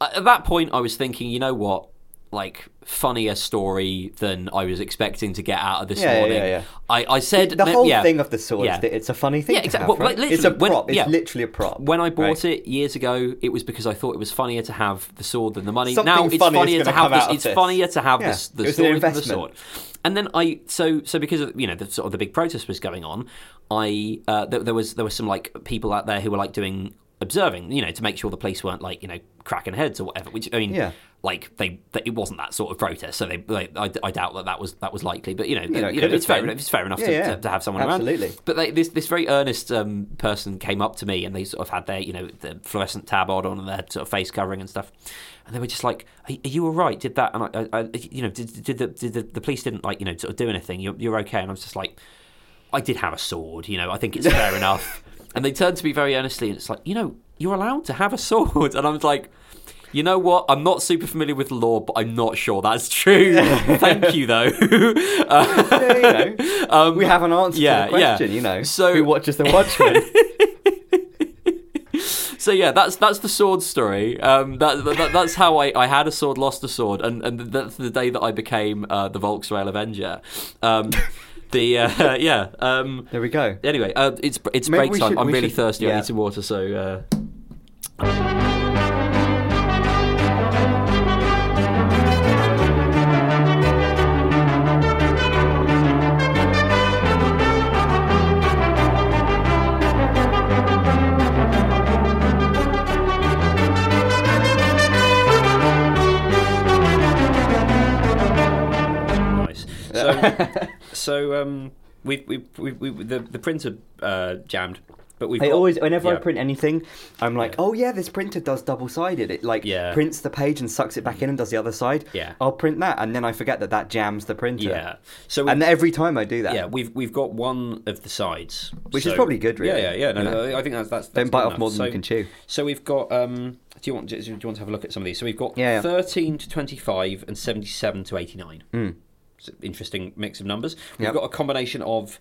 at that point. I was thinking, you know what, like funnier story than I was expecting to get out of this Yeah, morning. yeah, yeah. I, I said The whole yeah, thing of the sword Yeah. is that it's a funny thing Yeah, exactly. have, Well, right? like, It's a when- prop. yeah. It's literally a prop. When I bought right? it years ago, it was because I thought it was funnier to have the sword than the money. Something now it's funnier to have this. It's this. funnier to have this, the it was an than the sword. And then I so so because of you know the sort of the big protest was going on, I uh, there, there was there was some like people out there who were like doing observing, you know, to make sure the police weren't like you know cracking heads or whatever. Which I mean, Yeah. like they, they it wasn't that sort of protest, so they, they I, I doubt that that was that was likely. But you know, know, you know, it's fair been. enough. It's fair enough Yeah, to, yeah. To, to have someone Absolutely. around. But they, this this very earnest um, person came up to me and they sort of had their you know the fluorescent tabard on and their sort of face covering and stuff, and they were just like, "Are, are you all right? Did that?" And I, I, I you know, did, did the did the, the police didn't like you know sort of do anything? You're, you're okay? And I was just like, I did have a sword. You know, I think it's fair enough. And they turned to me very earnestly and it's like, you know, you're allowed to have a sword, and I was like. You know what? I'm not super familiar with law, but I'm not sure that's true. Thank you, though. Uh, Yeah, you know, um, we have an answer yeah, to the question. yeah. You know, So- who watches the Watchmen? so yeah, that's that's the sword story. Um, that, that that's how I, I had a sword, lost a sword, and and that's the day that I became uh, the Volksrail Avenger. Um, the uh, yeah. Um, there we go. anyway, uh, it's it's Maybe break time. should- I'm really should- thirsty. I need some water. So uh, so um, we we we, we the the printer uh, jammed, but we've I always, whenever I print anything, I'm like, Yeah. oh yeah, this printer does double sided. It like Yeah. prints the page and sucks it back in and does the other side. Yeah. I'll print that, and then I forget that that jams the printer. Yeah. So And every time I do that, yeah, we've we've got one of the sides, Which is probably good, really, Yeah, yeah, yeah. No, no, I think that's that's. don't bite good off more than so, you can chew. So we've got. Um, do you want? Do you want to have a look at some of these? So we've got Yeah, yeah. thirteen to twenty-five and seventy-seven to eighty-nine. Mm. Interesting mix of numbers. We've Yep. got a combination of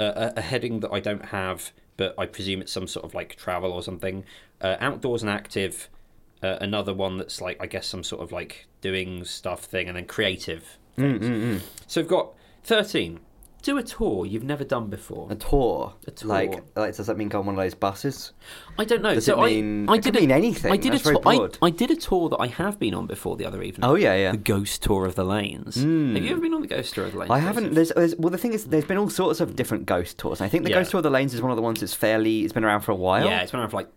uh, a, a heading that I don't have, but I presume it's some sort of like travel or something. Uh, outdoors and active. Uh, another one that's like I guess some sort of like doing stuff thing, and then creative. Mm, mm, mm. So we've got thirteen. Do a tour you've never done before. A tour. A tour. Like, like, does that mean go on one of those buses? I don't know. Does so it mean? I, I it did a- mean anything. I did That's a tour. I. I did a tour that I have been on before the other evening. Oh yeah, yeah. The ghost tour of the lanes. Mm. Have you ever been on the ghost tour of the lanes? I haven't. There's, there's well, the thing is, there's been all sorts of different ghost tours. I think the Yeah. ghost tour of the lanes is one of the ones that's fairly. It's been around for a while. Yeah, it's been around for like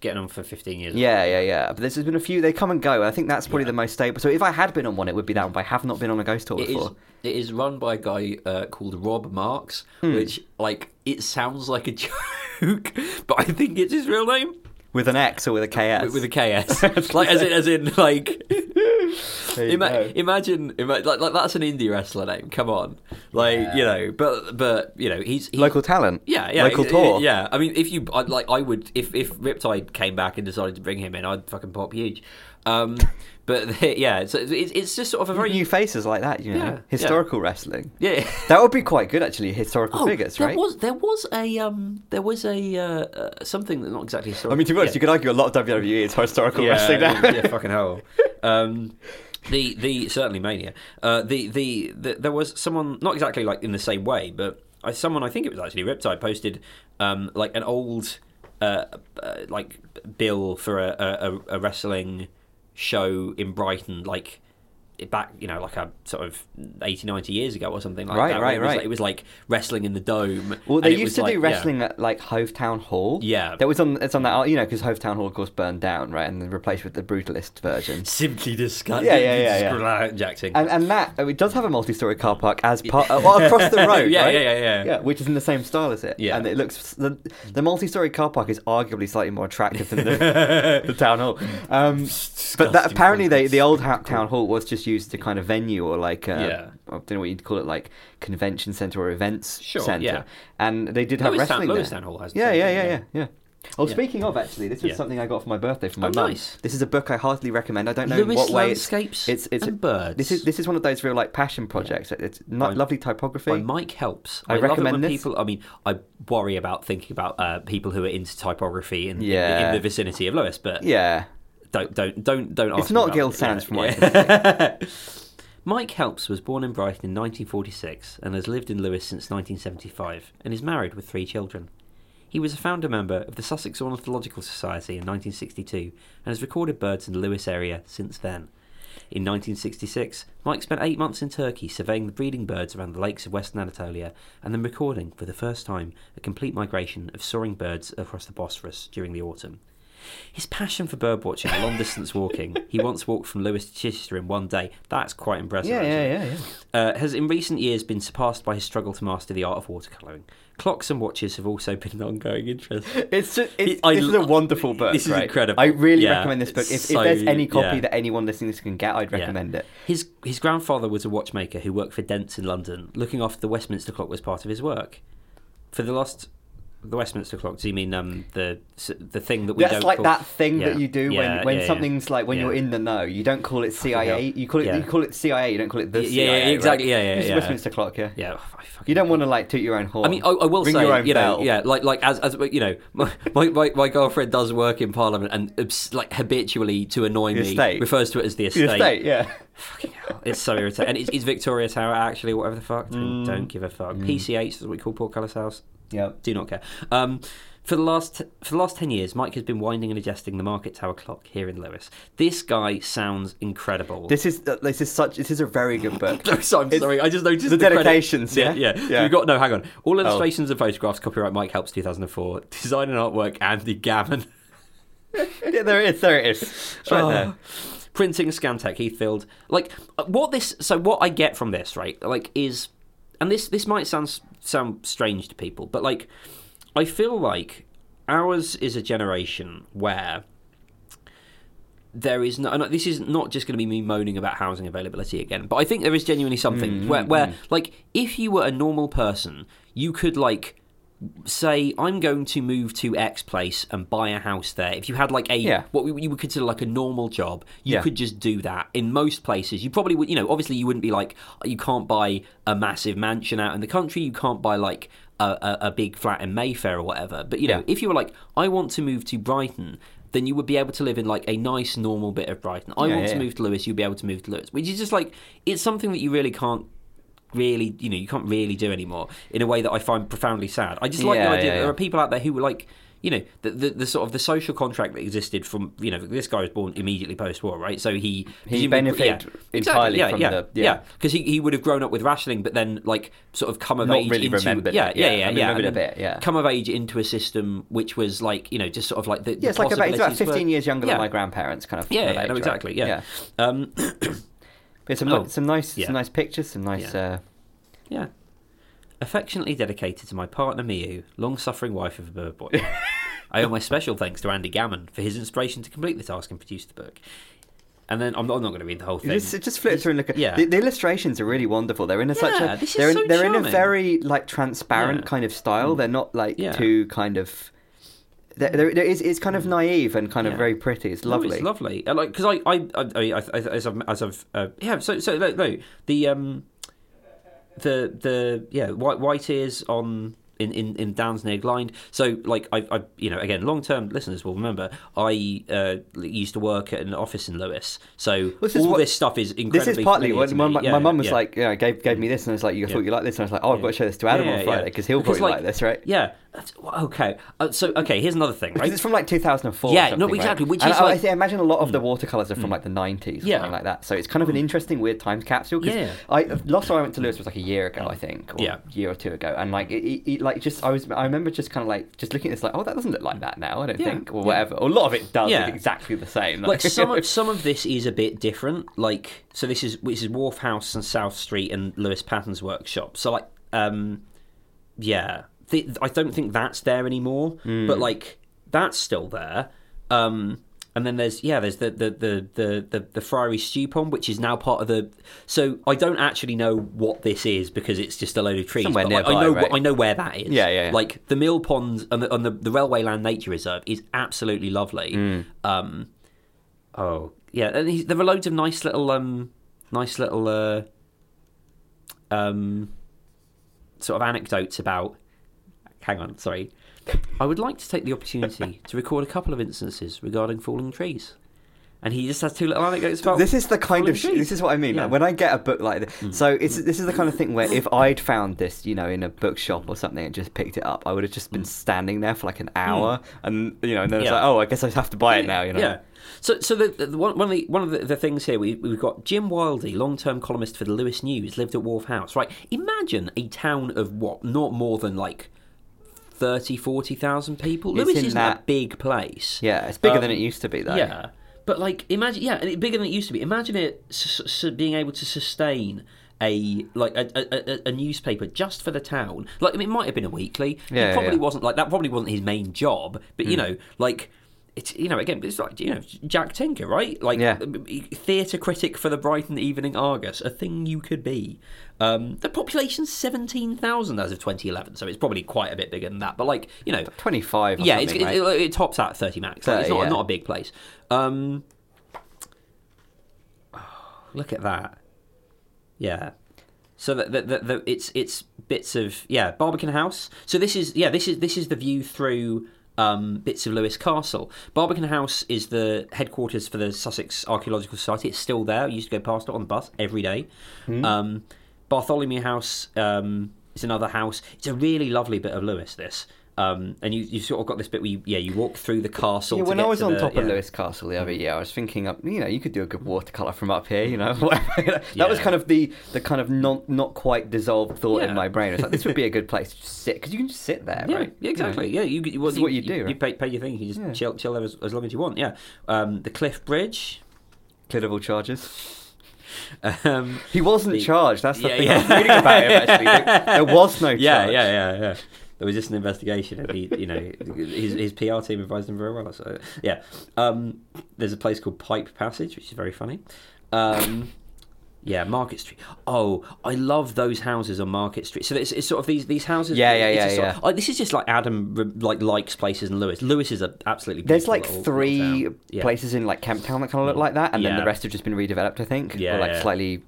getting on for fifteen years. Yeah, yeah, yeah. But there's been a few. They come and go. I think that's probably Yeah. the most stable. So if I had been on one, it would be that one. But I have not been on a ghost tour It is, before. it is run by a guy uh, called Rob Marks, Hmm. which like it sounds like a joke, but I think it's his real name With an X or with a KS? with, with a KS, like as in as in like Ima- go. imagine, like, like that's an indie wrestler name. Come on, like Yeah. you know, but but you know, he's, he's Local talent. Yeah, yeah, Local tour. Yeah, I mean, if you I, like, I would if if Riptide came back and decided to bring him in, I'd fucking pop huge. Um, but yeah, so it's it's just sort of a very New faces like that, you know. Yeah, Historical wrestling. yeah. That would be quite good, actually. Historical Oh, figures, there right? was there was a um there was a uh, uh, something that not exactly historical. I mean, to be honest, you could argue a lot of WWE is historical yeah, wrestling now. yeah, fucking hell. Um, the the certainly mania. Uh, the, the the there was someone not exactly like in the same way, but someone I think it was actually Riptide posted um, like an old uh, uh, like bill for a, a, a wrestling show in Brighton, like back you know like a sort of 80 90 years ago or something like Right, that right, it was, right. like, it was like wrestling in the dome Well, they used to like- do yeah. wrestling at like Hove Town Hall. Yeah. that was on. It's on that. You know, because Hove Town Hall, of course, burned down, right, and then replaced with the brutalist version. simply disgusting Yeah, yeah, yeah, yeah. Jackson. And and that it does have a multi-story car park as part uh, well, across the road. Yeah, right? yeah, yeah, yeah. yeah, which is in the same style as it. Yeah. and it looks the the multi-story car park is arguably slightly more attractive than the, the town hall. Um, but that apparently they, the old ha- town hall was just used to kind of venue or like uh, Yeah. I don't know what you'd call it, like convention center or events Sure, center. yeah. And they did have Lewis wrestling Lewis there. Town Hall has yeah, yeah, yeah, yeah. yeah, yeah. Oh, Yeah. speaking of, actually, this was Yeah. something I got for my birthday from my Oh, mum. nice. This is a book I heartily recommend. I don't know in what way it's. landscapes it's- it's- and birds. This is this is one of those real like passion projects. It's not By- lovely typography. by Mike Helps. I it recommend this. people. I mean, I worry about thinking about uh, people who are into typography in, in- in, the vicinity of Lewes, but yeah, don't don't don't don't ask. it's not Gill. Sans from what yeah. I can see. Mike Helps was born in Brighton in 1946 and has lived in Lewes since 1975 and is married with three children. He was a founder member of the Sussex Ornithological Society in 1962 and has recorded birds in the Lewes area since then. In 1966, Mike spent eight months in Turkey surveying the breeding birds around the lakes of Western Anatolia and then recording, for the first time, a complete migration of soaring birds across the Bosphorus during the autumn. His passion for birdwatching and long distance walking, he once walked from Lewes to Chichester in one day. That's quite impressive. yeah, actually yeah, yeah, yeah. uh, has in recent years been surpassed by his struggle to master the art of watercolouring. Clocks and watches have also been an ongoing interest. It's, just, it's I this is a wonderful book. this is right? incredible. I really Yeah, recommend this book. If, it's if there's any copy yeah. that anyone listening to this can get, I'd recommend it. His his grandfather was a watchmaker who worked for Dents in London. Looking after the Westminster clock was part of his work. For the last the Westminster clock, do you mean um the the thing that we That's don't like call... that thing Yeah. that you do Yeah, when, when yeah, something's like when you're in the know. You don't call it CIA. You call it you call it CIA. You don't call it the Yeah, CIA. yeah, exactly, right? yeah, yeah, It's yeah. Westminster clock. Yeah. Yeah, I You don't want to like toot your own horn. I mean, I, I will Ring say, you know, bell. yeah, like like as as you know, my my, my, girlfriend does work in Parliament and like habitually to annoy The me estate. refers to it as the The estate. estate. Yeah. Fucking hell, it's so irritating. And it's, it's Victoria Tower actually, whatever the fuck. Don't, Mm. don't give a fuck. PCH is what we call Portcullis House. Yeah. Do not care. Um, for the last for the last ten years, Mike has been winding and adjusting the Market Tower clock here in Lewes. This guy sounds incredible. This is uh, this is such this is a very good book. No, so I'm It's- sorry. I just noticed the credit- dedications, yeah? yeah, Yeah. We've got no. Hang on. All Oh. illustrations and photographs. Copyright Mike Helps 2004. Design and artwork Andy Gammon. yeah, there it is. There it is. It's right Oh. there. Printing Scantech Heathfield. Like uh, what this. So what I get from this, right? Like is, and this this might sound sound strange to people, but like I feel like ours is a generation where there is no. and This is not just going to be me moaning about housing availability again, but I think there is genuinely something mm, where, where, mm. like, if you were a normal person, you could like say I'm going to move to X place and buy a house there. If you had like a Yeah. what we- you would consider like a normal job, you Yeah. could just do that. In most places, you probably would. You know, obviously, you wouldn't be like you can't buy a massive mansion out in the country. You can't buy like a, a, a big flat in Mayfair or whatever. But you know, Yeah. if you were like, I want to move to Brighton. Then you would be able to live in like a nice, normal bit of Brighton. I want to move to Lewes. You'd be able to move to Lewes, which is just like it's something that you really can't really you know you can't really do anymore in a way that I find profoundly sad. I just like Yeah, the idea yeah, that there are people out there who were like you know the, the the sort of the social contract that existed from you know this guy was born immediately post war right so he He benefited entirely yeah, from yeah, the- yeah yeah. because he, he would have grown up with rationing but then like sort of come of Not age really into remembered yeah yeah yeah. yeah I yeah, remembered and a bit, yeah. come of age into a system which was like you know just sort of like the Yeah, it's like about, it's about 15 years younger Yeah. than my grandparents, kind of. yeah, of yeah age, no right? exactly yeah, Um, But some, Oh. some nice, Yeah. some nice pictures, some nice. Yeah. Uh, Yeah. Affectionately dedicated to my partner Miu, long suffering wife of a bird boy. I owe my special thanks to Andy Gammon for his inspiration to complete the task and produce the book. And then I'm not, I'm not going to read the whole thing. Just, just flip through and look at yeah. the, the illustrations are really wonderful. They're in a such Yeah, a this is they're in, they're in a very like transparent Yeah. Mm. kind of style. They're not like Yeah. too kind of. There, there, there is, it's kind of naive and kind of very pretty. It's No, lovely. it's lovely. Uh, Like because I, I, I, I, I, as I've, as I've, uh, yeah. So, so no, no, the um, the the yeah, white white ears on in in in Downs near Glynde. So like I, I you know again long term listeners will remember I uh, used to work at an office in Lewes. So This all what- this stuff is incredibly. This is partly when my, my, Yeah, mum was yeah. like, yeah, gave gave me this, and I was like, you Yeah. thought you like this, and I was like, oh, I've Yeah. got to show this to Adam Yeah, on yeah, Friday yeah. because he'll Because, probably like, like this, right? Yeah. That's, okay. Uh, so okay, here's another thing, Because right? it's from like 2004. or Yeah, no, something, right? exactly, which And is I, like- I imagine a lot of the watercolors are from like the 90s, or Yeah. something like that. So it's kind of an interesting, weird time capsule. 'cause Yeah. I last time I went to Lewes was like a year ago, I think, or Yeah. a year or two ago, and like it, it, like just I was I remember just kind of like just looking at this like, oh, that doesn't look like that now. I don't Yeah, think, or whatever. Or a lot of it does Yeah. look exactly the same. like some of some of this is a bit different. Like so, this is which is Wharf House and South Street and Lewis Patton's workshop. So like, um, yeah, I don't think that's there anymore. Hmm. But like, that's still there. Um, and then there's yeah, there's the the the the the, the Friary Stew Pond, which is now part of the. So I don't actually know what this is because it's just a load of trees. Somewhere but I- nearby, I know right? I know where that is. Yeah, yeah, yeah. Like the Mill Pond and the, and the the Railway Land Nature Reserve is absolutely lovely. Mm. Um, oh yeah, and there are loads of nice little um nice little uh um sort of anecdotes about. Hang on, sorry. I would like to take the opportunity to record a couple of instances regarding falling trees. And he just has two little anecdotes about. This is the kind of sh- trees. this is what I mean. Yeah. Mm. Like, when I get a book like this, so it's this is the kind of thing where if I'd found this, you know, in a bookshop or something and just picked it up, I would have just been standing there for like an hour, and you know, and then it's Mm. Like, oh, I guess I have to buy it now, you know. Yeah. So, so the, the one, one of the one of the, the things here we we've got Jim Wildy, long-term columnist for the Lewes News, lived at Wharf House. Right. Imagine a town of what, not more than like 30, 40,000 people. It's Lewes in isn't that- a big place. Yeah, it's bigger than Um, it used to be, though. Yeah, but like imagine, yeah, and it- bigger than it used to be. Imagine it s- s- being able to sustain a like a, a, a, a newspaper just for the town. Like I mean, it might have been a weekly. Yeah, it probably yeah. Hmm. wasn't like that. Probably wasn't his main job. But you know, like. It's you know again it's like you know Jack Tinker right like Yeah. theatre critic for the Brighton Evening Argus a thing you could be um, the population's seventeen thousand as of twenty eleven so it's probably quite a bit bigger than that but like you know Twenty-five. Yeah, it's, it, right? it, it tops out at 30 max. Like, it's not, yeah. not a big place. Um, look at that. Yeah. So that the, the, the, it's it's bits of yeah Barbican House. So this is yeah this is this is the view through um, bits of Lewes Castle. Barbican House is the headquarters for the Sussex Archaeological Society. It's still there. I used to go past it on the bus every day. Hmm. Um, Bartholomew House um, is another house. It's a really lovely bit of Lewes. This. Um, and you you sort of got this bit where you, yeah you walk through the castle. Yeah, when I was to on the- top of. Lewes Castle the other year, I was thinking, up, you know, you could do a good watercolor from up here, you know. that was kind of the the kind of not not quite dissolved thought Yeah. in my brain. It's like this would be a good place to sit because you can just sit there, Yeah, right? yeah, exactly. Yeah, you, you, well, is what you do, You, right? pay, pay your thing. You just Yeah. chill, chill there as, as long as you want. Yeah. Um, the Cliffe Bridge. Cleared charges. Um, He wasn't The- charged. That's the Yeah, thing. yeah. I was reading about him actually. There, there was no charge. yeah, yeah, yeah, yeah. There was just an investigation, and he, you know, his his PR team advised him very well. So yeah, um, there's a place called Pipe Passage, which is very funny. Um, yeah, Market Street. Oh, I love those houses on Market Street. So it's, it's sort of these these houses. Yeah, yeah, yeah, sort yeah. of- like, this is just like Adam like likes places in Lewes. Lewes is a absolutely. There's like little- three little. Yeah. places in like Camp Town that kind of look like that, and then the rest have just been redeveloped. I think. Yeah, Or like yeah. slightly.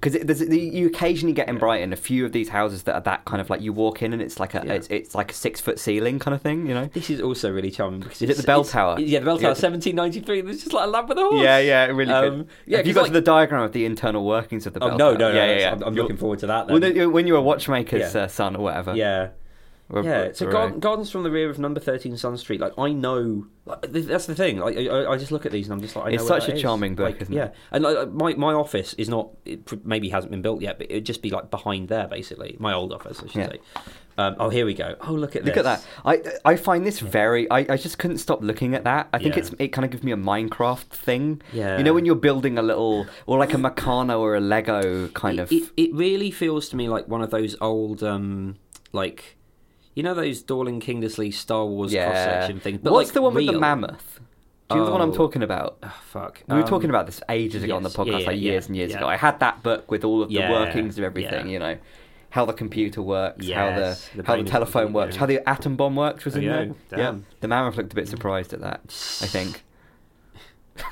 Because you occasionally get in Brighton a few of these houses that are that kind of like you walk in and it's like a Yeah. it's, it's like a six foot ceiling kind of thing, you know. This is also really charming because Is it the bell tower? Yeah, the bell tower, seventeen ninety three. There's just like a lamp with a horse. Yeah, yeah, really Um, good. yeah, Have you got like- to the diagram of the internal workings of the Oh bell no, tower? no, no! yeah, no, yeah, yeah. I'm, I'm looking forward to that. Well, Then. then, when you were a watchmaker's uh, son or whatever. yeah, yeah. So garden, gardens from the rear of number thirteen Sun Street. Like I know, like, that's the thing. Like, I, I just look at these and I'm just like, I know It's such a is. charming book, Like, isn't yeah. it? and like, my my office is not. It maybe hasn't been built yet, but it'd just be like behind there, basically. My old office, I should Yeah. say. Um, oh, here we go. Oh, look at Look this. at that. I I find this very. I, I just couldn't stop looking at that. I think Yeah. it's it kind of gives me a Minecraft thing. Yeah. You know when you're building a little or like a Meccano or a Lego kind it, of. It, it really feels to me like one of those old, um, like, you know, those Dorling Kindersley Star Wars cross section things. But What's like, the one with the mammoth? Do you know the one I'm Oh. talking about? Oh, fuck. We were Um, talking about this ages ago on the podcast, yeah, like yeah, years and years yeah. ago. I had that book with all of the Yeah, workings of everything. yeah. You know, how the computer works, Yes, how the, the how the brain of the telephone works, how the atom bomb works was Oh, in yeah, there. Yeah, the mammoth looked a bit surprised at that. I think.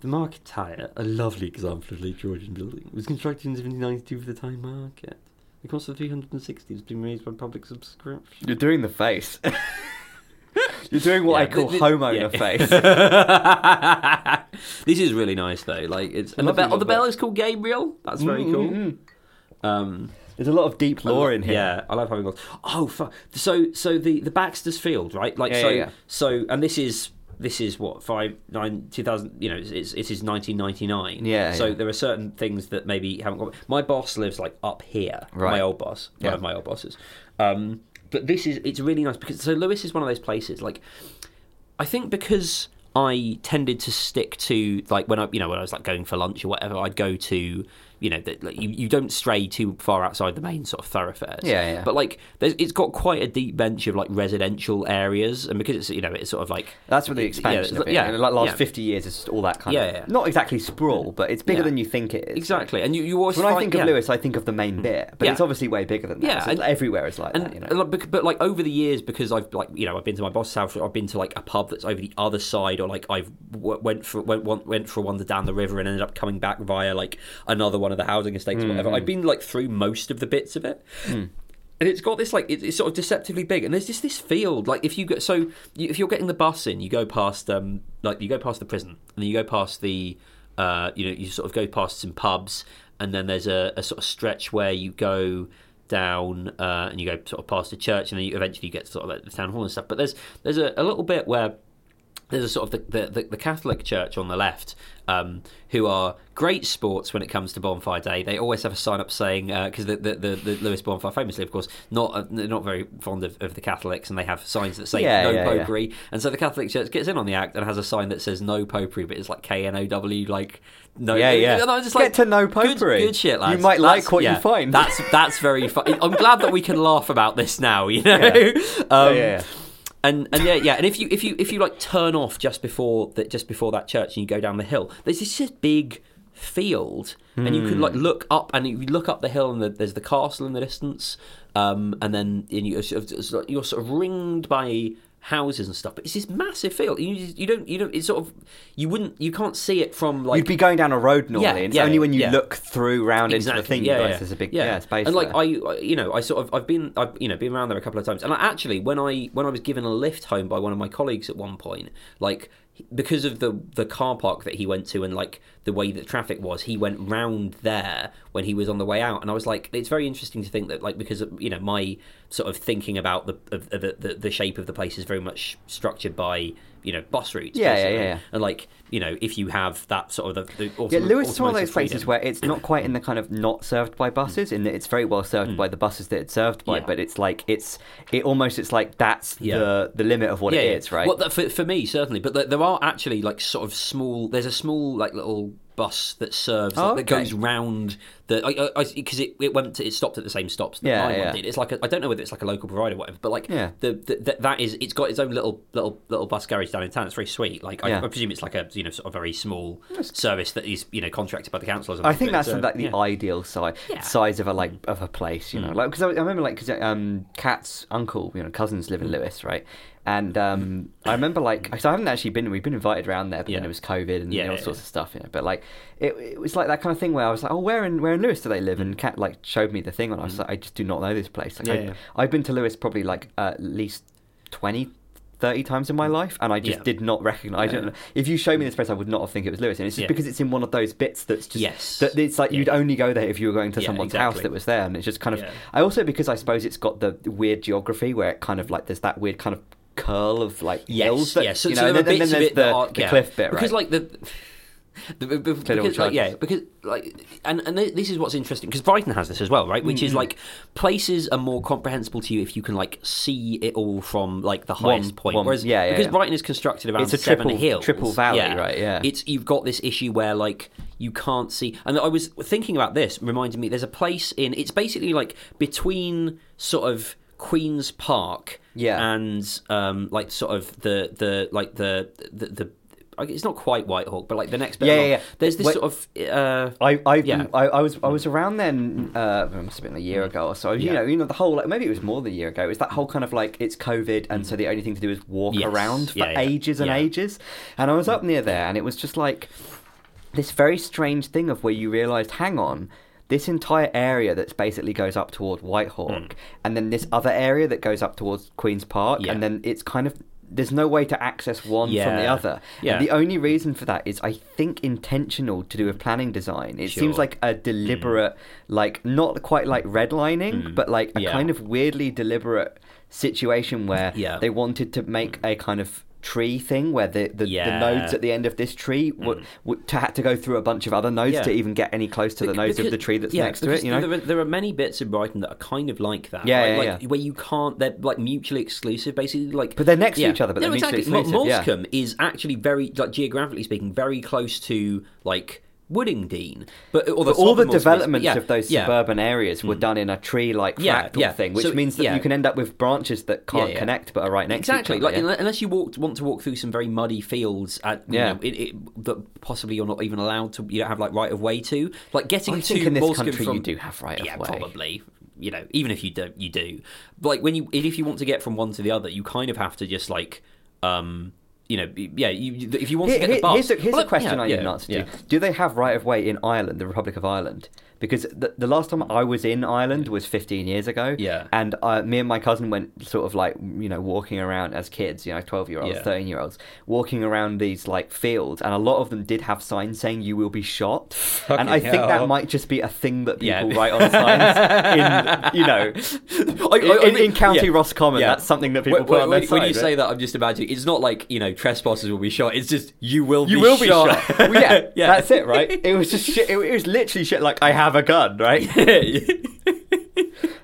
The Market Tower, a lovely example of late Georgian building, was constructed in 1792 for the time market. The cost of 360 has been raised by public subscription. You're doing the face. You're doing what Yeah, I call th- th- homo yeah. in face. this is really nice though. Like it's and the bell. Oh, the bell is called Gabriel. That's very Mm, cool. Um, There's a lot of deep lore in here. Yeah, I love having lots. Oh, fuck. So, so the the Baxter's Field, right? Like, Yeah, so, so, and this is this is what five nine two thousand. You know, it's it's, it is nineteen ninety nine. Yeah, So yeah. there are certain things that maybe haven't got. My boss lives like up here. Right. My old boss, Yeah. one of my old bosses. Um, but this is it's really nice because so Lewes is one of those places. Like, I think because I tended to stick to like when I you know when I was like going for lunch or whatever, I'd go to you know that like, you, you don't stray too far outside the main sort of thoroughfares. Yeah, yeah. But like, there's, it's got quite a deep bench of like residential areas, and because it's you know it's sort of like That's what the Yeah, expansion yeah, of it. yeah, in the last yeah. 50 years, it's just all that kind Yeah, of. yeah. Not exactly sprawl, but it's bigger Yeah. than you think it is. exactly, and you, you always When I find- think of. Lewes, I think of the main bit, but it's obviously way bigger than that. Yeah, So and- everywhere is like and that, you know. and, but like over the years because I've like you know I've been to my boss's house I've been to like a pub that's over the other side or like I've w- went for went went, went for one down the river and ended up coming back via like another one of the housing estates or Mm-hmm. whatever. I've been like through most of the bits of it. And it's got this like it- it's sort of deceptively big and there's just this field like if you get so you, if you're getting the bus in you go past um like you go past the prison and then you go past the uh you know you sort of go past some pubs and then there's a, a sort of stretch where you go down uh, and you go sort of past the church and then you eventually get to sort of like the town hall and stuff. But there's there's a, a little bit where there's a sort of the, the, the Catholic Church on the left, um, who are great sports when it comes to Bonfire Day. They always have a sign up saying because the, the, the the Lewes Bonfire, famously, of course, not uh, they're not very fond of, of the Catholics, and they have signs that say Yeah, no yeah, yeah. popery. And so the Catholic Church gets in on the act and has a sign that says no popery, but it's like K N O W, like no. Yeah, yeah. And I'm just Get to good- popery. Good, shit, lads. You might like That's- what you find. That's that's very. I'm glad that we can laugh about this now. You know. Yeah. Um, yeah, yeah. And and yeah, yeah, and if you if you if you like turn off just before that just before that church and you go down the hill, there's this just big field, and you can like Hmm. look up and you look up the hill and the, there's the castle in the distance, um, and then and you sort of, you're sort of ringed by houses and stuff, but it's this massive field. You you don't you don't it's sort of you wouldn't you can't see it from like You'd be going down a road normally, Yeah, and it's yeah, only when you yeah. look through round exactly. into the thing yeah, yeah. there's a big yeah. space. And like there. I, I- you know, I sort of I've been I've you know been around there a couple of times, and I, actually when I when I was given a lift home by one of my colleagues at one point, like because of the the car park that he went to and like the way that traffic was, he went round there when he was on the way out, and I was like, it's very interesting to think that like because of, you know my sort of thinking about the of, of the, the the shape of the place is very much structured by you know bus routes, Yeah, yeah, yeah, yeah. and like you know if you have that sort of the, the Yeah, Lewes is one of those places where it's not quite in the kind of not served by buses, in that it's very well served mm. by the buses that it's served by. Yeah. but it's like it's it almost it's like that's Yeah. the the limit of what it is, right? Well, for, for me, certainly. But there are actually like sort of small. There's a small like little bus that serves Oh, that goes okay. round the because it, it went to, it stopped at the same stops that Yeah, my yeah. did. It's like a, I don't know whether it's like a local provider or whatever, but like Yeah. the, the, that is it's got its own little little little bus garage down in town. It's very sweet. Like I, Yeah. I presume it's like a you know sort of very small service that is you know contracted by the council. Or something, I think that's it's, uh, like the ideal size size of a like of a place, you know. Like because I, I remember like because um, Kat's uncle, you know, cousins live in Lewes, right? And um, I remember like because I haven't actually been, we've been invited around there, but Yeah. then it was COVID and Yeah, you know, all yeah, sorts of stuff, you know. But like it, it was like that kind of thing where I was like, oh, where in where in Lewes do they live? And Kat like showed me the thing, and I was like, I just do not know this place. Like. Yeah, I. I've been to Lewes probably like at least 20 30 times in my life and I just Yeah. did not recognize Yeah. it. If you showed me this place I would not have think it was Lewes and it's just Yeah. because it's in one of those bits that's just Yes. that it's like you'd only go there if you were going to someone's house that was there and it's just kind of. I also because I suppose it's got the weird geography where it kind of like there's that weird kind of curl of like hills Yes, that, yes. So, you so know, there and then, then there's the, are, the yeah. cliff bit right? because like the. The, the, because, like, yeah, because like, and and this is what's interesting because Brighton has this as well, right? Which is Mm-hmm. like places are more comprehensible to you if you can like see it all from like the One- highest point. one- Whereas yeah, yeah, because yeah. Brighton is constructed around It's a seven triple- hills, triple valley, right, yeah. it's you've got this issue where like you can't see. And I was thinking about this, reminding me there's a place in. It's basically like between sort of Queens Park, Yeah. and um, like sort of the the like the the. the it's not quite Whitehawk, but like the next bit. Yeah, along, yeah, yeah. There's this Wait- sort of uh, I, I've Yeah. I, I was I was around then. Uh, it must have been a year ago or so. You Yeah. know, you know the whole like maybe it was more than a year ago. It was that whole kind of like it's COVID, and so the only thing to do is walk Yes. around for ages and ages. And I was up near there, and it was just like this very strange thing of where you realised, hang on. This entire area that's basically goes up toward Whitehawk, and then this other area that goes up towards Queens Park. Yeah. and then it's kind of there's no way to access one from the other. Yeah. And the only reason for that is I think intentional to do with planning design. It Sure. seems like a deliberate, like not quite like redlining, but like a Mm. Yeah. kind of weirdly deliberate situation where Yeah. they wanted to make a kind of tree thing where the the, Yeah. Mm. the nodes at the end of this tree would, would to had to go through a bunch of other nodes Yeah. to even get any close to the nodes of the tree that's yeah, next to it. You know, there, are, there are many bits of Brighton that are kind of like that. Yeah, right? yeah, like, yeah. Where you can't, they're like mutually exclusive, basically. Like, But they're next to each other, but no, they're mutually exactly. Mo- exclusive, yeah. Moulsecoomb is actually very, like geographically speaking, very close to like Woodingdean, but, or But all the developments yeah, of those yeah. suburban areas were done in a tree-like fractal thing, which So, means that you can end up with branches that can't connect but are right next exactly to each other. unle- unless you walk, want to walk through some very muddy fields at you Yeah. know, it, it, that possibly you're not even allowed to you don't have like right of way to. Like getting I to think in this country from, you do have right of way. probably. You know even if you don't you do. Like when you if you want to get from one to the other you kind of have to just like um you know yeah you, if you want Here- to get the here- bus here's a, here's well, a question I yeah, an answer yeah. Do they have right of way in Ireland, the Republic of Ireland? Because the, the last time I was in Ireland was 15 years ago. Yeah. And uh, me and my cousin went sort of like, you know, walking around as kids, you know, 12 year olds, Yeah. 13 year olds, walking around these like fields. And a lot of them did have signs saying you will be shot. and I think that might just be a thing that Yeah. people write on signs in, you know, I- I- I in, in County yeah. Roscommon. Yeah. That's something that people When, put on when- their when you sign, say that, I'm just imagining it's not like you know trespassers will be shot. It's just you will You be will shot. be shot. Well, yeah, Yeah. that's it, right? It was just shit. It, it was literally shit. Like I have a gun, right?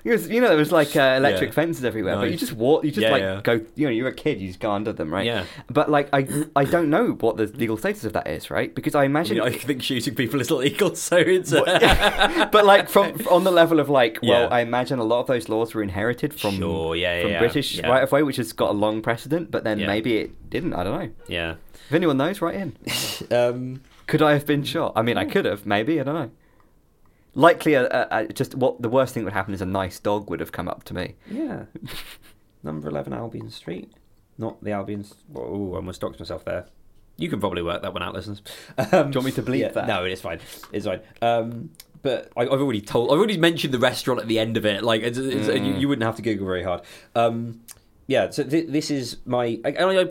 Was, you know, there was like uh, electric Yeah. fences everywhere, but you Nice. just walk. You just Yeah, like yeah. go. You know, you're a kid. You just go under them, right? Yeah. But like, I I don't know what the legal status of that is, right? Because I imagine. I think shooting people is illegal, so it's uh, but like from on the level of like, well, Yeah. I imagine a lot of those laws were inherited from Sure, yeah, yeah, from yeah. British Yeah. right of way, which has got a long precedent. But then Yeah. maybe it didn't. I don't know. yeah. If anyone knows, write in. Um, Could I have been shot? I mean, I could have, maybe. I don't know. Likely, a, a, a, just what the worst thing that would happen is a nice dog would have come up to me. yeah. Number eleven Albion Street, not the Albion's. Oh, I almost docked myself there. You can probably work that one out, listeners. Um, Do you want me to bleep yeah, that? No, it's fine. It's fine. Um, but I, I've already told. I've already mentioned the restaurant at the end of it. Like, it's, it's, Mm. you, you wouldn't have to Google very hard. Um, yeah. So th- this is my. I, I, I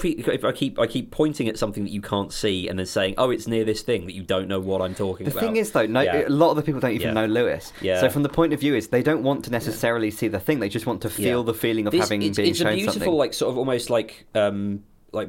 I keep I keep pointing at something that you can't see and then saying, "Oh, it's near this thing," that you don't know what I'm talking The about. The thing is, though, no, Yeah. a lot of the people don't even Yeah. know Lewes. Yeah. So from the point of view is they don't want to necessarily see the thing; they just want to feel the feeling of This- having it's, been it's shown a beautiful, something. like sort of almost like um like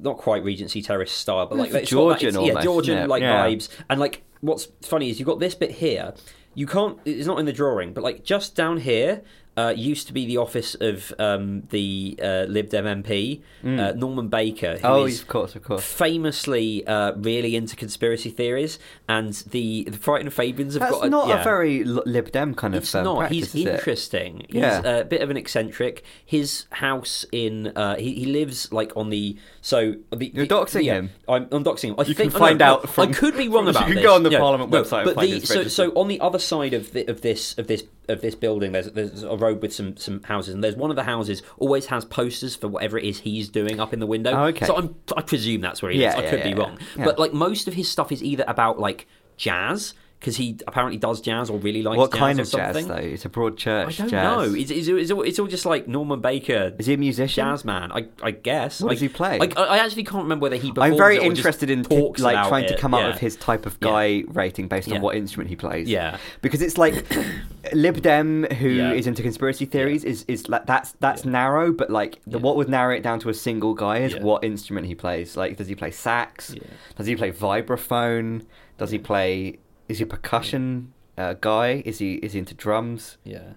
not quite Regency Terrace style, but like It's it's that- Georgian it's- yeah, Georgian like vibes. And like what's funny is you've got this bit here. You can't. It's not in the drawing, but like just down here. Uh, used to be the office of um, the uh, Lib Dem MP, uh, Norman Baker, who Mm. oh, is of course, of course. famously uh, really into conspiracy theories, and the the Frightened Fabians have That's got a, not yeah. a very Lib Dem kind of It's um, not. practice, He's is it? interesting. He's Yeah. a bit of an eccentric. His house in uh, he, he lives like on the so the, You're the- doxing yeah, him? I'm, I'm doxing him. I You think, can find no, out from- I could be wrong about you can this. go on the No, Parliament no, website But the, so so on the other side of the, of this of this of this building, there's there's a road with some some houses, and there's one of the houses always has posters for whatever it is he's doing up in the window. Oh, okay. So I'm I presume that's where he Yeah, lives. I yeah, could yeah, be wrong, but like most of his stuff is either about like jazz. Because he apparently does jazz or really likes jazz. What jazz kind of jazz, though? It's a broad church. I don't jazz. know. It's, it's, it's, all, it's all just like Norman Baker, Is he a musician? jazz man. I, I guess. What I, does he play? I, I actually can't remember whether he. I'm very it or just interested in t- like trying to it. come up with his type of Yeah. guy rating based on Yeah. what instrument he plays. Yeah. because it's like Lib Dem who is Yeah. into conspiracy theories is is like that's that's Yeah. narrow, but like the, Yeah. what would narrow it down to a single guy is Yeah. what instrument he plays. Like, does he play sax? Yeah. Does he play vibraphone? Does he play? Is he a percussion uh, guy? Is he is he into drums? Yeah.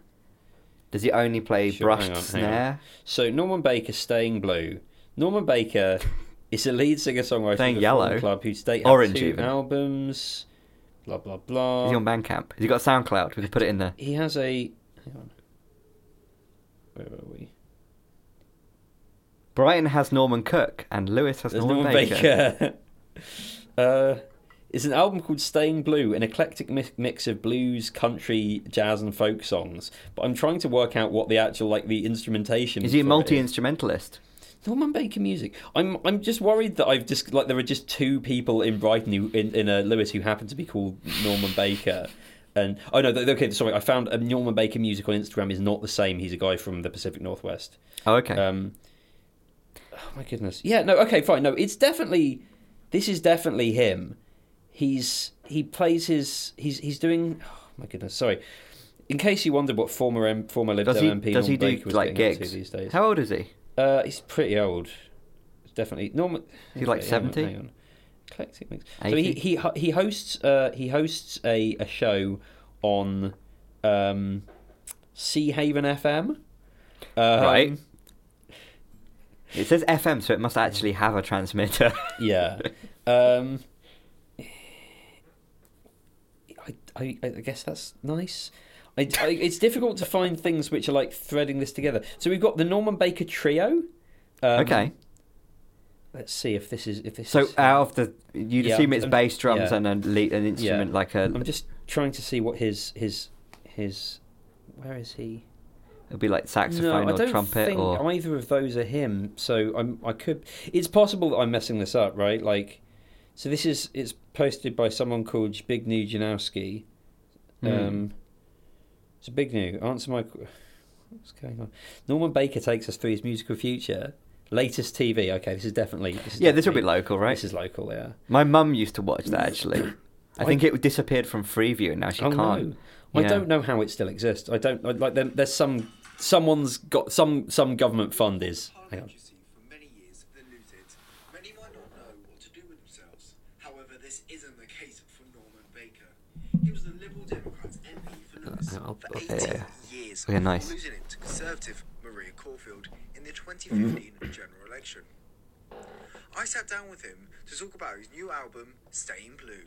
Does he only play Sure, brushed on, snare? So Norman Baker, Staying Blue. Norman Baker is a lead singer songwriter Staying of the Yellow? Club who stayed Orange two even. albums. Blah blah blah. Is he on Bandcamp? Has he got SoundCloud? We could put it in there. He has a. Hang on. Where were we? Brighton has Norman Cook and Lewes has There's Norman, Norman Baker. Baker. uh, it's an album called Staying Blue, an eclectic mix of blues, country, jazz, and folk songs. But I'm trying to work out what the actual like the instrumentation. Is he a multi instrumentalist? Norman Baker music. I'm I'm just worried that I've just like there are just two people in Brighton who in in uh, Lewes who happen to be called Norman Baker. And oh no, th- okay, sorry. I found a Norman Baker music on Instagram is not the same. He's a guy from the Pacific Northwest. Oh, okay. Um, oh my goodness. Yeah, no, okay, fine. No, it's definitely this is definitely him. He's he plays his he's he's doing. Oh my goodness, sorry. In case you wondered what former M, former Lib does Dem he MP does he do was like gigs? these days, How old is he? uh, he's pretty old. Definitely Norman. He's he like okay, hang on, 70? hang on. Eclectic mix. So he he he hosts uh, he hosts a, a show on um, Seahaven FM. Um, Right. It says FM, so it must actually have a transmitter. Yeah. Um, I, I guess that's nice. I, I, it's difficult to find things which are like threading this together. So we've got the Norman Baker trio. Um, okay. Let's see if this is if this. So is, out of the, you'd Yeah, assume it's um, bass drums yeah. and a lead, an instrument like a. I'm just trying to see what his his his. Where is he? It'll be like no, saxophone I or don't trumpet think or. either of those are him. So I'm I could. It's possible that I'm messing this up, right? Like, so this is it's posted by someone called Zbigniew Janowski. Hmm. Um, so Zbigniew, answer my. What's going on? Norman Baker takes us through his musical future. Latest TV. Okay, this is definitely. This is yeah, this will be local, right? This is local, yeah. My mum used to watch that actually. I I- think it disappeared from Freeview and now she oh can't. no, I don't know how it still exists. I don't I- like. There, there's some someone's got some some government fund is. Hang on. Parliament, you see, for many years have been looted. Many might not know what to do with themselves. However, this isn't the case for Norman Baker. He was the Liberal Democrats MP for Lewes I'll- for I'll- 18 yeah. years Yeah, before nice. losing it to Conservative Maria Caulfield in the 2015 general election. I sat down with him to talk about his new album, Staying Blue.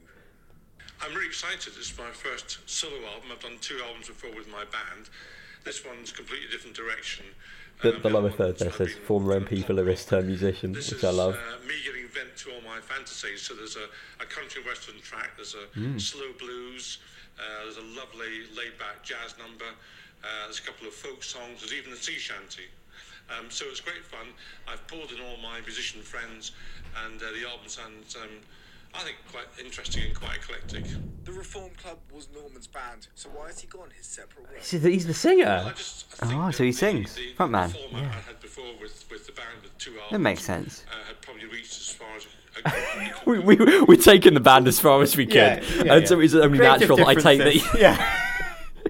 I'm really excited. This is my first solo album. I've done two albums before with my band. This one's completely different direction. The, Um, the lower other third ones there says former kind of MP for pop Lewes turned musician, This which is I love. Uh, me giving vent to all my fantasies. So there's a, a country western track, there's a Hmm. slow blues, uh, there's a lovely laid back jazz number, uh, there's a couple of folk songs, there's even a sea shanty. Um, so it's great fun. I've pulled in all my musician friends, and uh, the album sounds, um, I think, quite interesting and quite eclectic. The Reform Club was Norman's band, so why has he gone his separate way? He's the- He's the I singer. just I think Oh, so he the- sings. The, Front man. The format I had before with, with the band with two albums. That makes sense. Uh, had probably reached as far as. We, we, we're taking the band as far as we could. Yeah, yeah, and so it's only natural that I take the. Yeah.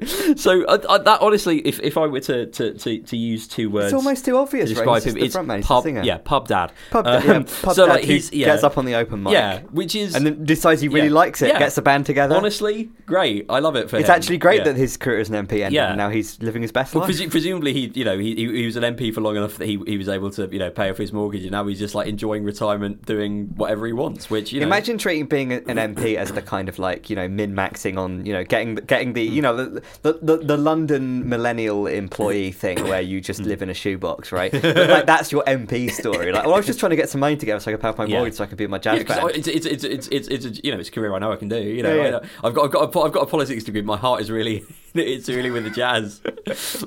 So uh, uh, that honestly, if, if I were to, to, to, to use two words, It's almost too obvious, to describe just him, it's front man, he's the pub, singer. yeah, pub dad. Pub, Um, yeah, pub so dad like he's yeah, gets up on the open mic. yeah, which is And then decides he really Yeah. likes it, Yeah. gets the band together. honestly great. I love it for it's him. actually great that his career as an MP ended and now he's living his best Well, life. presu- presumably he, you know, he, he he was an MP for long enough that he he was able to, you know, pay off his mortgage, and now he's just like enjoying retirement, doing whatever he wants. Which you know, Imagine treating being an MP as the kind of like you know min maxing on you know getting getting the you know the the, the, the London millennial employee thing where you just live in a shoebox, right? But, like that's your MP story. Like, well, I was just trying to get some money together so I could pay off my Yeah. mortgage so I could be in my jazz Yeah, band. It's, it's, it's, it's, it's, it's, a, you know, it's a career I know I can do. You know, Yeah, yeah. I, I've got, I've got, a, I've got a politics degree. My heart is really, it's really with the jazz.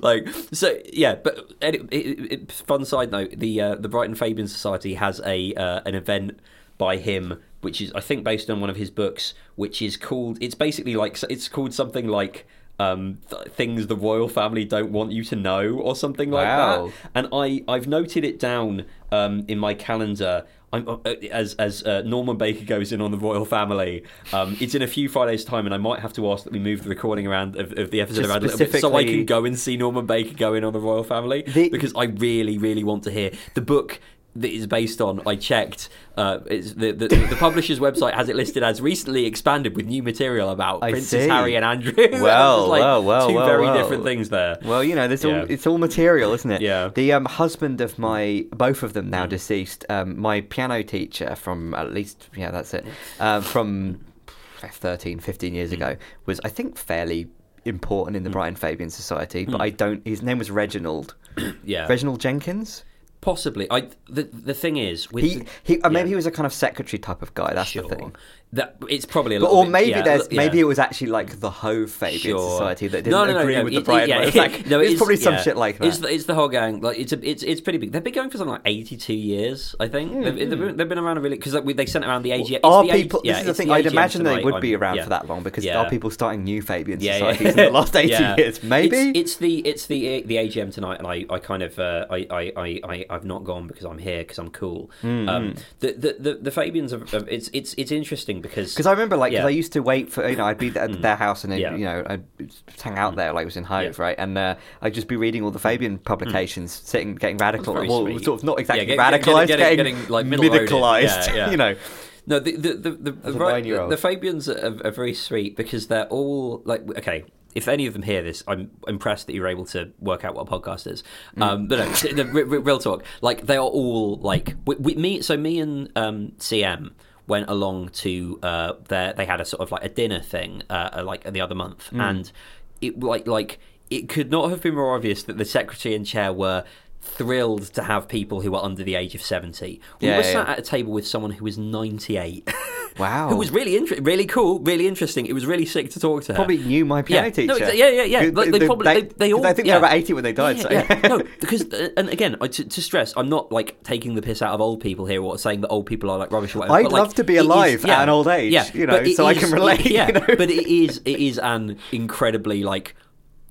like, so yeah. But any- it, it, fun side note: the uh, the Brighton Fabian Society has a uh, an event by him, which is I think based on one of his books, which is called. It's basically like it's called something like. Um, th- things the royal family don't want you to know, or something like Wow. that and I I've noted it down um, in my calendar. I'm, uh, as as uh, Norman Baker goes in on the royal family. Um, it's in a few Fridays' time, and I might have to ask that we move the recording around of, of the episode Just around a little bit so I can go and see Norman Baker go in on the royal family The- because I really really want to hear the book. That is based on. I checked. Uh, it's the, the the publisher's website has it listed as recently expanded with new material about I Princess see. Harry and Andrew. Well, like well, well, two well, very well. different things there. Well, you know, Yeah. all it's all material, isn't it? Yeah. The um, husband of my both of them Mm. now deceased, um, my piano teacher from at least yeah, that's it. Um, from 13, 15 years Mm. ago was I think fairly important in the Brighton Fabian Society, but I don't. His name was Reginald. Yeah, Reginald Jenkins. Possibly. I the the thing is with He the- he. Uh, maybe yeah. he was a kind of secretary type of guy. That's Sure. the thing. That it's probably a But or bit- maybe yeah, there's yeah. maybe it was actually like the Hove Fabian Sure. Society that didn't No, no, agree no, with the it- Brighton. yeah, It's like, no, it's, it's- probably some shit like that. It's the, it's the whole gang. Like it's a, it's it's pretty big. They've been going for something like eighty two years, I think. They've, they've, been, they've been around a really because like, they sent around the AGM. it's Are the people? yeah, this is the thing. I'd AGM imagine they would be around for that long because are people starting new Fabian societies in the last eighty years? Maybe. it's, the it's the the AGM tonight, and I, I kind of uh, I, I, I, I've not gone because I'm here because I'm cool. Mm-hmm. Um, the, the the the Fabians of it's it's it's interesting because Because I remember, like, 'cause Yeah. Mm. I used to wait for you know, I'd be at their house and then Yeah. Mm. you know, I'd hang out there like it was in Hove, Yeah. right? And uh, I'd just be reading all the Fabian publications, sitting, getting radical, well, sweet. sort of not exactly get- get- radicalized, getting- getting, like, middle-loaded. medicalized, Yeah, yeah. you know. No, the the the the, the, right- the Fabians are, are very sweet because they're all like okay. If any of them hear this, I'm impressed that you're able to work out what a podcast is. Mm. Um, but no, the, the, re- re- real talk, like they are all like we, we, me. So me and um, CM, went along to uh, their they had a sort of like a dinner thing uh, like the other month, Hmm. and it like like it could not have been more obvious that the secretary and chair were thrilled to have people who are under the age of 70 we Yeah, were sat yeah. at a table with someone who was 98 Wow. who was really inter- really cool really interesting it was really sick to talk to her Probably knew my piano yeah. teacher. No, yeah, yeah, yeah. Like, they probably- they- they all- I think yeah. they were about eighty when they died. Yeah, so yeah. no, because uh, and again, to, to stress, I'm not like taking the piss out of old people here or saying that old people are like rubbish or whatever. I'd but, like, love to be it is- alive at an old age, yeah, you know, so I can relate, Yeah, you know. but it is it is an incredibly like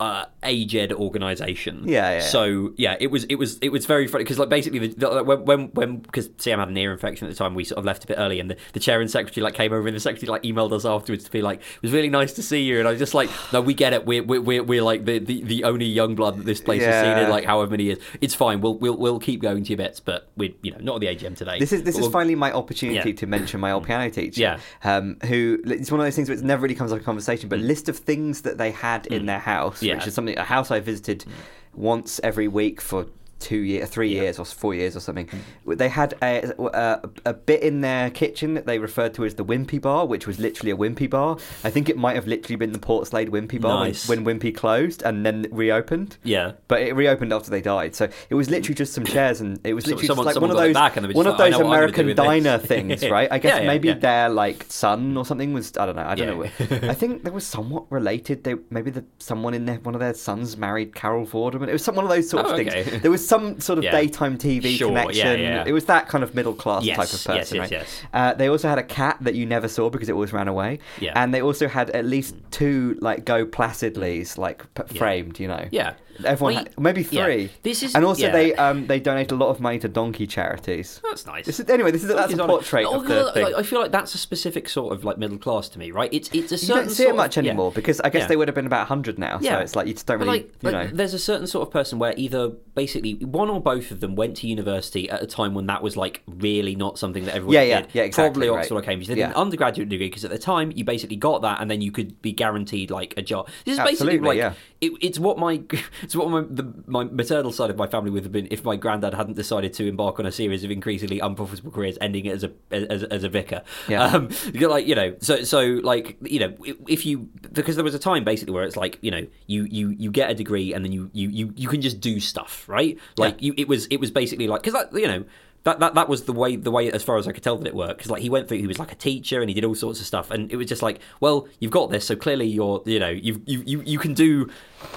uh, aged organization. Yeah, yeah, yeah. So yeah, it was it was it was very funny because like basically the, the, when when when because Sam had an ear infection at the time, we sort of left a bit early, and the, the chair and secretary like came over, and the secretary like emailed us afterwards to be like, "It was really nice to see you," and I was just like, "No, we get it. We're we're we're, we're like the, the the only young blood that this place has seen in like however many years. It's fine. We'll we'll we'll keep going to your bits, but we're you know not at the AGM today. This is this is we'll- finally my opportunity Yeah. to mention my old piano teacher. Yeah. Um, who it's one of those things where it never really comes up in conversation, but list of things that they had in their house, Mm. Yeah. which is something a house I visited mm. once every week for two years, three years, or four years, or something. Mm. They had a, a a bit in their kitchen that they referred to as the Wimpy Bar, which was literally a Wimpy Bar. I think it might have literally been the Portslade Wimpy Bar when- Nice. when, Wimpy closed and then reopened. Yeah. But it reopened after they died, so it was literally just some chairs, and it was literally someone- just like one of those one of like, those know what I'm gonna do American diner things, right? I guess Yeah, yeah, maybe yeah. their like son or something was I don't know. I don't know. I think they were somewhat related. They maybe the someone in their one of their sons married Carol Vorderman. It was some one of those sort of Oh, things. There was some sort of Yeah. daytime TV Sure, connection. yeah. It was that kind of middle class Yes, type of person, yes, right? yes. Uh, they also had a cat that you never saw because it always ran away. Yeah. And they also had at least two like Go Placidly's like p- framed, you know. Yeah. Everyone, Well, had, maybe yeah. three. This is- and also yeah. they um they donate a lot of money to donkey charities. That's nice. This is, anyway, this is that's a on portrait of the like, thing. I feel like that's a specific sort of like middle class to me, right? It's it's a certain. you don't see it of- much yeah. anymore because I guess Yeah. they would have been about hundred now. So it's like you just don't But really, like, you like, there's a certain sort of person where either basically one or both of them went to university at a time when that was like really not something that everyone Yeah, yeah, did. yeah, exactly, Probably right. Oxford or Cambridge. They did Yeah. an undergraduate degree because at the time you basically got that and then you could be guaranteed like a job. This is Absolutely, basically like yeah. it, it's what my it's what my the, my maternal side of my family would have been if my granddad hadn't decided to embark on a series of increasingly unprofitable careers, ending it as a as, as a vicar. Yeah. Um, like you know, so so like you know, if you because there was a time basically where it's like you know, you you you get a degree and then you you you, you can just do stuff, right? Like you, it was it was basically like because you know. That, that that was the way the way as far as I could tell that it worked because like he went through he was like a teacher and he did all sorts of stuff and it was just like well you've got this so clearly you're you know you you you, can do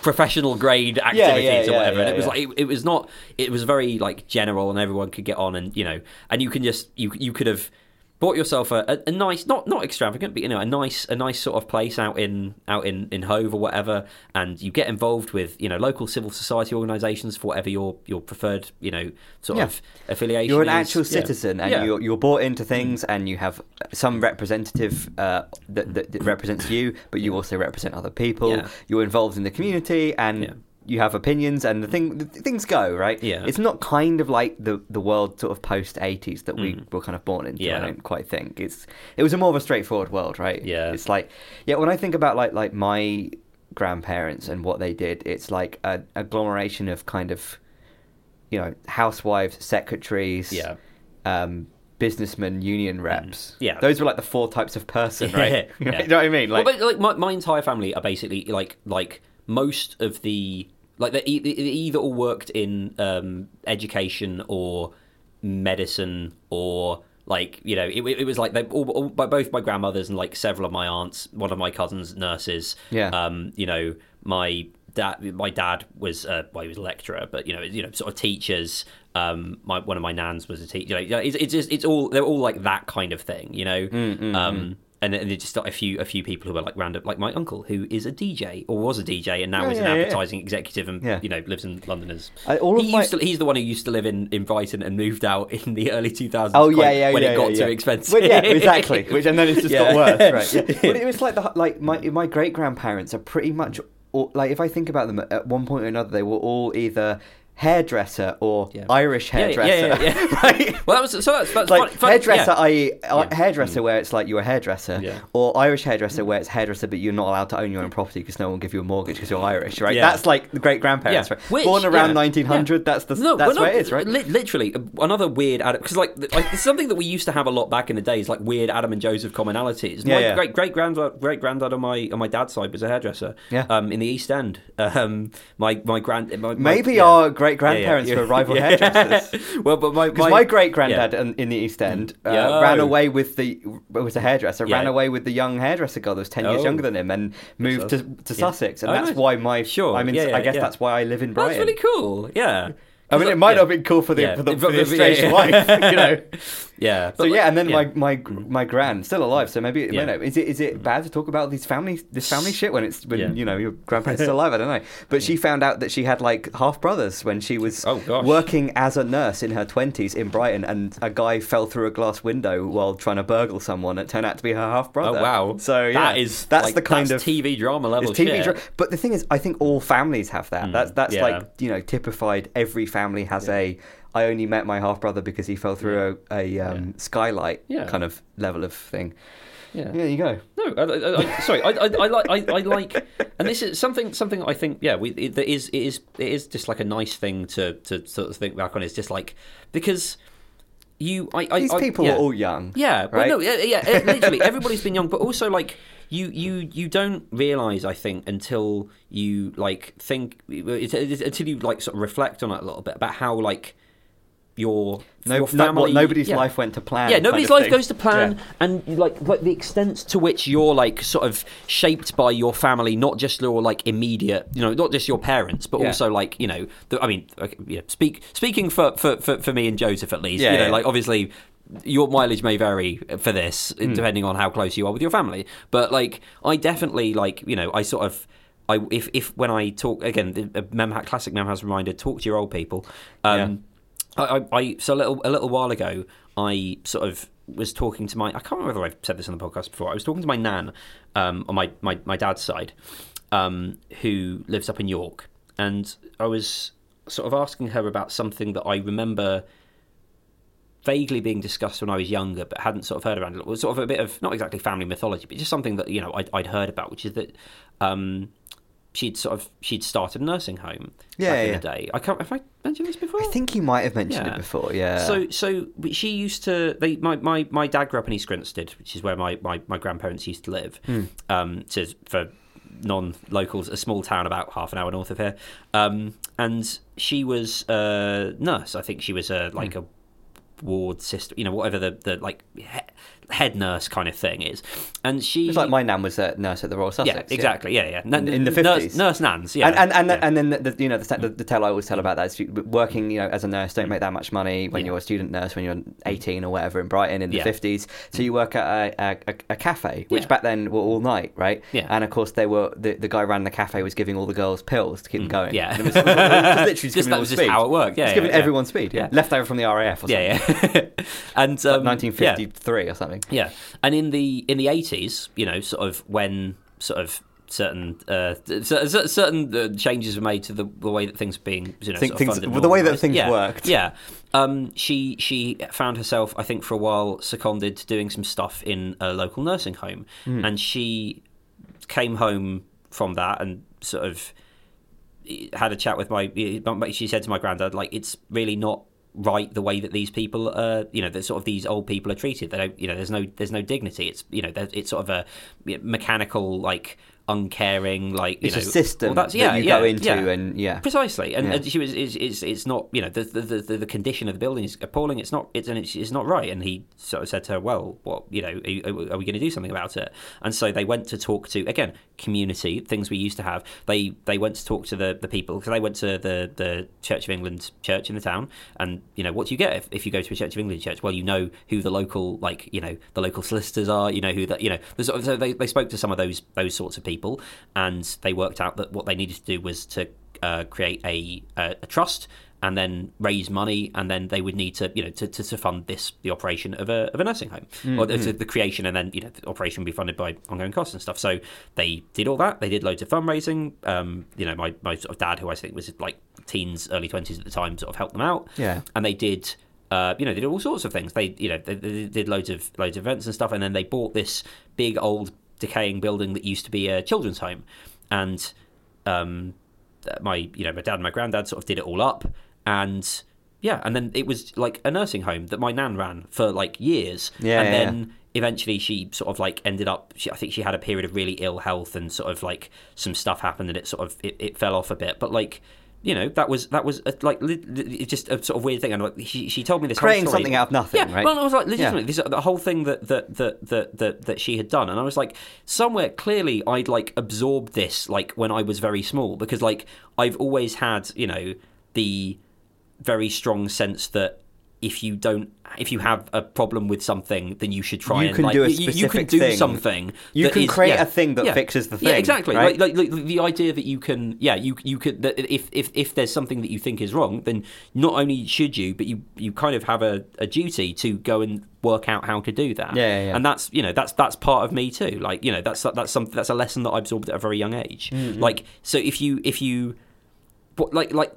professional grade activities yeah, or yeah, whatever and it was yeah. like it, it was not it was very like general and everyone could get on and you know and you can just you you could have bought yourself a, a, a nice not not extravagant but you know a nice a nice sort of place out in out in in Hove or whatever and you get involved with you know local civil society organizations for whatever your your preferred you know sort Yeah. of affiliation You're an is. actual Yeah. citizen, and Yeah. you're you're bought into things, and you have some representative uh, that, that, that represents you, but you also represent other people. Yeah. You're involved in the community, and Yeah. You have opinions, and the thing the things go right. Yeah. it's not kind of like the the world sort of post '80s that we were kind of born into. Mm. Yeah. I don't quite think it's it was a more of a straightforward world, right? Yeah. it's like yeah. When I think about like like my grandparents and what they did, it's like an agglomeration of kind of you know housewives, secretaries, Yeah. um, businessmen, union reps. Yeah. those were like the four types of person, right? Yeah. you know what I mean? Like, well, but, like my, my entire family are basically like like most of the like they, they either all worked in um, education or medicine or like you know it, it was like they all, all by both my grandmothers and like several of my aunts one of my cousins nurses Yeah. um you know my dad my dad was uh, well he was a lecturer but you know you know sort of teachers um my one of my nans was a teacher. You know it's, it's just it's all they're all like that kind of thing you know? Mm, um and then there's just a few a few people who are like random like my uncle who is a DJ or was a DJ and now Oh, is an yeah, yeah. advertising executive and Yeah. you know lives in London as I- all of he my- used to, he's the one who used to live in, in Brighton and moved out in the early 2000s Oh yeah, yeah, when yeah, it got yeah, too yeah. expensive Well, yeah, exactly. Which and then it's just got worse, right? Yeah. But it was like the like my my great grandparents are pretty much all, like if I think about them at one point or another, they were all either hairdresser or Yeah. Irish hairdresser. yeah, yeah. right? Well, that was so that's that's like funny, funny- hairdresser, i.e., uh, Yeah. Mm. hairdresser, where it's like you're a hairdresser, Yeah. or Irish hairdresser, where it's hairdresser, but you're not allowed to own your own property because no one will give you a mortgage because you're Irish, right? Yeah. That's like the great grandparents, right? Which- Born around yeah, 1900, that's the No, that's well, no, it is, right? li- literally, uh, another weird Adam because like, like it's something that we used to have a lot back in the days, like weird Adam and Josef commonalities. Yeah, my yeah. great great granddad great granddad on my on my dad's side was a hairdresser. Yeah. Um, in the East End. Um, my my grand my, my- Maybe our great Yeah, yeah, grandparents yeah. were rival Yeah. hairdressers. well, but my Because my, great granddad in, in the East End uh, ran away with the was a hairdresser, ran away with the young hairdresser girl that was ten years Oh. younger than him, and moved to, to Yeah. Sussex, and Oh, that's nice. why my Sure. I mean, Yeah, yeah, I guess yeah. that's why I live in Brighton. That's really cool. Yeah. I mean, it might not have been cool for the Yeah. for the, for the estranged yeah. wife, you know. Yeah. So yeah, and then yeah. my my my grand still alive. So maybe Yeah. you know, is it is it mm. bad to talk about these family this family shit when it's when Yeah. you know your grandparents still alive? I don't know. But she found out that she had like half brothers when she was Oh, working as a nurse in her twenties in Brighton, and a guy fell through a glass window while trying to burgle someone. It turned out to be her half Oh brother. wow! So yeah, that is that's like, the kind that's of TV drama level it's TV dra- But the thing is, I think all families have that. Mm. that's that's yeah. like you know typified. Every family has a. I only met my half brother because he fell through a, a um, skylight Yeah. kind of level of thing. Yeah. There you go. No, I, I, I, sorry. I, I, I like. I, I like, and this is something. Something I think. Yeah, we. It, it is. It is. It is just like a nice thing to to sort of think back on. It's just like because you. I. I These people yeah. are all young. Yeah, right? well, no, yeah, yeah, literally, everybody's been young, but also like you, you, you don't realize, I think, until you like think it's- it's- until you like sort of reflect on it a little bit about how like your No, your no- family, what, nobody's yeah. life went to plan. Yeah, nobody's life thing. goes to plan, Yeah. and like, like the extent to which you're like sort of shaped by your family, not just your like immediate, you know, not just your parents, but Yeah. also like you know, the, I mean, okay, yeah, speak speaking for, for for for me and Josef at least, Yeah, you know, yeah. like obviously your mileage may vary for this Hmm. depending on how close you are with your family, but like I definitely like you know I sort of. I, if, if when I talk again, the Mem classic Memhaz reminder: talk to your old people. Um, I, I, I so a little a little while ago, I sort of was talking to my I can't remember whether I've said this on the podcast before. I was talking to my nan um, on my, my, my dad's side, um, who lives up in York, and I was sort of asking her about something that I remember vaguely being discussed when I was younger, but hadn't sort of heard around. It was sort of a bit of not exactly family mythology, but just something that you know I'd, I'd heard about, which is that um, she'd sort of she'd started a nursing home Yeah, back in yeah. the day. I can't. Have I mentioned this before? I think you might have mentioned Yeah. it before. Yeah. So, so she used to. They, my, my, my dad grew up in East Grinstead, which is where my, my, my grandparents used to live. Hmm. Um, to, for non-locals, a small town about half an hour north of here. Um, and she was a nurse. I think she was a like Hmm. a ward system, you know, whatever the, the like head nurse kind of thing is. And she, it's like my nan was a nurse at the Royal Sussex. yeah, exactly, yeah, yeah. N- In the nurse, 50s. nurse Nans, yeah, and and and, yeah. and then the, the, you know the, the, the tell I always tell about that is working you know as a nurse don't make that much money when Yeah. you're a student nurse when you're 18 or whatever in Brighton in the Yeah. 50s so you work at a, a, a cafe which Yeah. back then were all night right Yeah. and of course they were the, the guy ran the cafe was giving all the girls pills to keep them going Mm. yeah. And it was, was literally just, Just giving that was just speed. how it worked, yeah, Just yeah, giving yeah. everyone speed yeah. Yeah. left over from the RAF or something yeah, yeah. and um, Like yeah. 1953 or something Yeah, and in the in the eighties, you know, sort of when sort of certain uh, cer- cer- certain uh, changes were made to the, the way that things were being, you know, Think sort of things- the way that things yeah, worked. Yeah, um, she she found herself, I think, for a while seconded to doing some stuff in a local nursing home, Hmm. and she came home from that and sort of had a chat with my. She said to my granddad, like, it's really not right the way that these people, are you know, that sort of these old people are treated. They don't, you know, there's no there's no dignity. It's you know, it's sort of a mechanical, like uncaring, like you it's know, a system well, that's that yeah, you yeah, go into yeah. and yeah Precisely, and, Yeah. and she was. It's, it's, it's not. You know, the, the the the condition of the building is appalling. It's not. It's and it's, it's not right. And he sort of said to her, "Well, what? You know, are, you- are we going to do something about it?" And so they went to talk to again community things we used to have. They they went to talk to the the people because they went to the the Church of England church in the town. And you know, what do you get if, if you go to a Church of England church? Well, you know who the local like you know the local solicitors are. You know who that you know. there's sort of- So they they spoke to some of those those sorts of people, and they worked out that what they needed to do was to uh, create a, a a trust and then raise money, and then they would need to, you know, to, to, to fund this the operation of a of a nursing home or the, the creation, and then you know the operation would be funded by ongoing costs and stuff. So they did all that. They did loads of fundraising. Um, you know, my my sort of dad, who I think was like teens, early twenties at the time, sort of helped them out. Yeah. and they did. Uh, you know, they did all sorts of things. They, you know, they, they did loads of loads of events and stuff, and then they bought this big old decaying building that used to be a children's home, and um, my you know my dad and my granddad sort of did it all up. And yeah and then it was like a nursing home that my nan ran for like years. Yeah, and yeah, then eventually she sort of like ended up she, i think she had a period of really ill health and sort of like some stuff happened and it sort of it, it fell off a bit. But like you know that was that was a, like li- li- just a sort of weird thing. And like she, she told me this whole Creating something out of nothing, yeah, right? well, I was like, legitimately, this the whole thing that that, that that that that she had done, and I was like, somewhere clearly, I'd like absorbed this like when I was very small. Because like I've always had you know the very strong sense that if you don't if you have a problem with something then you should try You and can like do a you, you can specific do thing. something You can is- create yeah, a thing that yeah. fixes the thing yeah exactly right? like, like, like the idea that you can yeah you you could that if if if there's something that you think is wrong then not only should you but you you kind of have a, a duty to go and work out how to do that Yeah, yeah, yeah. and that's you know that's that's part of me too like you know that's that's something that's a lesson that I absorbed at a very young age Mm-hmm. like so if you if you but like like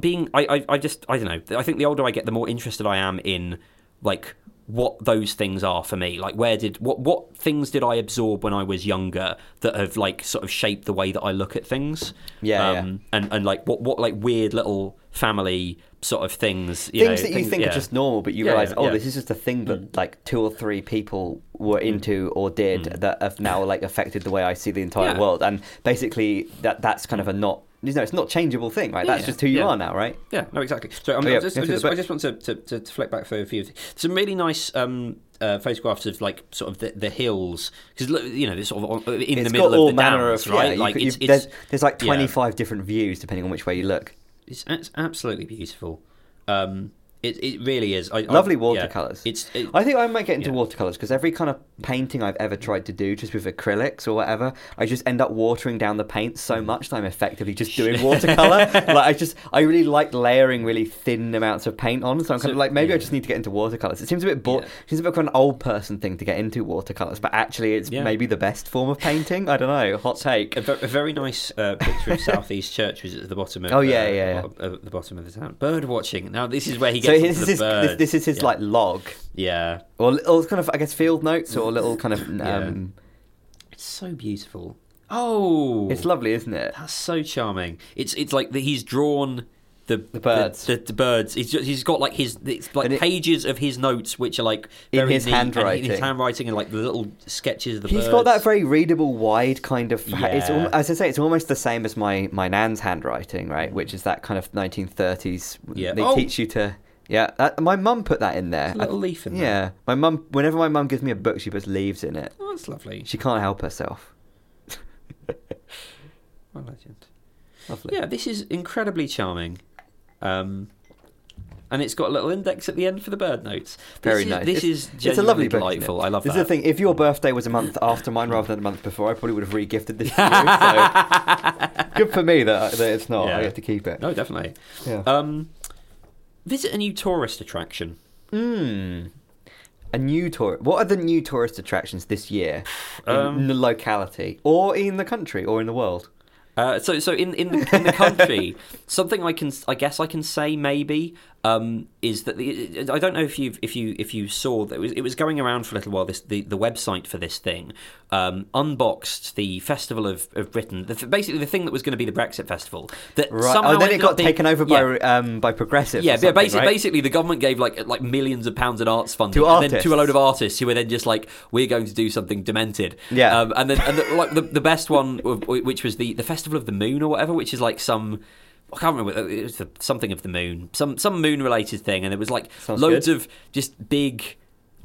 being I, I I just I don't know I think the older I get the more interested I am in like what those things are for me like where did what what things did I absorb when I was younger that have like sort of shaped the way that I look at things Yeah, yeah. um, and and like what what like weird little family sort of things you things know, that you think yeah. are just normal, but you Yeah, realize, yeah, oh, yeah. Mm. this is just a thing that like two or three people were into or did that have now like affected the way I see the entire Yeah. world. And basically, that that's kind of a not, you know, it's not changeable thing, right? Yeah, that's just who you yeah. are now, right? Yeah, no, exactly. So I'm, yeah, just, I just, I just want to, to, to, flick back for a few some really nice um, uh, photographs of like sort of the, the hills because you know it's sort of on- in It's the middle of the manner downs, of right? Yeah, like could- it's, it's, there's, there's like yeah. 25 different views depending on which way you look. it's, it's absolutely beautiful. Um, it it really is. I, Lovely yeah. watercolors. It's it, I think I might get into Yeah. watercolors because every kind of painting I've ever tried to do, just with acrylics or whatever, I just end up watering down the paint so Mm. much that I'm effectively just doing watercolor. like I just, I really like layering really thin amounts of paint on. So I'm kind So- of like, maybe I just need to get into watercolors. It seems a bit. Yeah. Seems a bit like an old person thing to get into watercolors, but actually, it's Yeah. maybe the best form of painting. I don't know. Hot take. a, a very nice uh, picture of Southeast Church was at the bottom of Oh, yeah, uh, yeah, yeah. The bottom of the town. Bird watching. Now this is where he So gets this is his, this, this is his yeah. like log, yeah. or little kind of I guess field notes, or a little kind of. Um, It's so beautiful. Oh, It's lovely, isn't it? That's so charming. It's it's like the, he's drawn the the birds. The, the, birds. He's just, he's got like his it's like it- pages of his notes, which are like In his neat, and handwriting. in his handwriting, and like the little sketches of the He's birds. got that very readable, wide kind of. It's Yeah. al- as I say, it's almost the same as my my nan's handwriting, right? Which is that kind of 1930s. Yeah. They Oh! teach you to. Yeah, that, my mum put that in there. A little leaf in there. Yeah, my mum. Whenever my mum gives me a book, she puts leaves in it. Oh, that's lovely. She can't help herself. my legend. Lovely. Yeah, this is incredibly charming. Um, and it's got a little index at the end for the bird notes. This Very is, nice. This It's- is it's a lovely book. delightful. I love this that. is the thing. If your birthday was a month after mine rather than a month before, I probably would have re-gifted this to you. So good for me that, that it's not. Yeah. I get to keep it. No, definitely. Yeah. Um, visit a new tourist attraction. Hmm. A new tour. What are the new tourist attractions this year in Um, the locality, or in the country, or in the world? Uh, so, so in in the, in the country, something I can, I guess I can say maybe um, is that the, I don't know if you if you if you saw that it was, it was going around for a little while. This the, the website for this thing um, unboxed the Festival of, of Britain, the, basically the thing that was going to be the Brexit festival. That Right. somehow Oh, then it got taken over Yeah. by um by progressive. Yeah, but basically, basically, the government gave like like millions of pounds in arts funding To then to a load of artists who were then just like, we're going to do something demented. Yeah. um, and then and the, like the, the best one, which was the the Festival of the Moon or whatever, which is like some. I can't remember. It was something of the moon, some some moon related thing, and it was like Sounds loads good. of just big.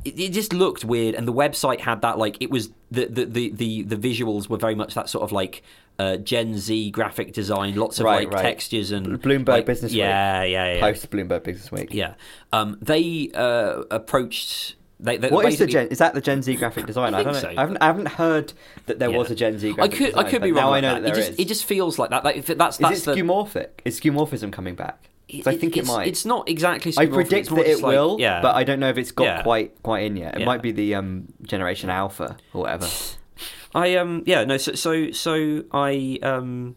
It, it just looked weird, and the website had that like it was the the the the, the visuals were very much that sort of like. Uh, Gen Z graphic design, lots of Right, like right. textures and Bloomberg like- Business Week. Yeah, yeah, yeah. post Bloomberg Business Week. Yeah, um, they uh, approached. They, they What is the Gen? Is that the Gen Z graphic designer? I I, don't know. think so. I haven't, I haven't heard that there Yeah. was a Gen Z. graphic could, I could be wrong. Now I know that. that there it just, is. it just feels like that. Like, if that's Is that's it the. skeuomorphic? Is skeuomorphism coming back? 'Cause I think it might. It's not exactly. I predict that it like- will, yeah. but I don't know if it's got Yeah. quite quite in yet. It Yeah. might be the um, generation alpha or whatever. I um yeah no so so so I um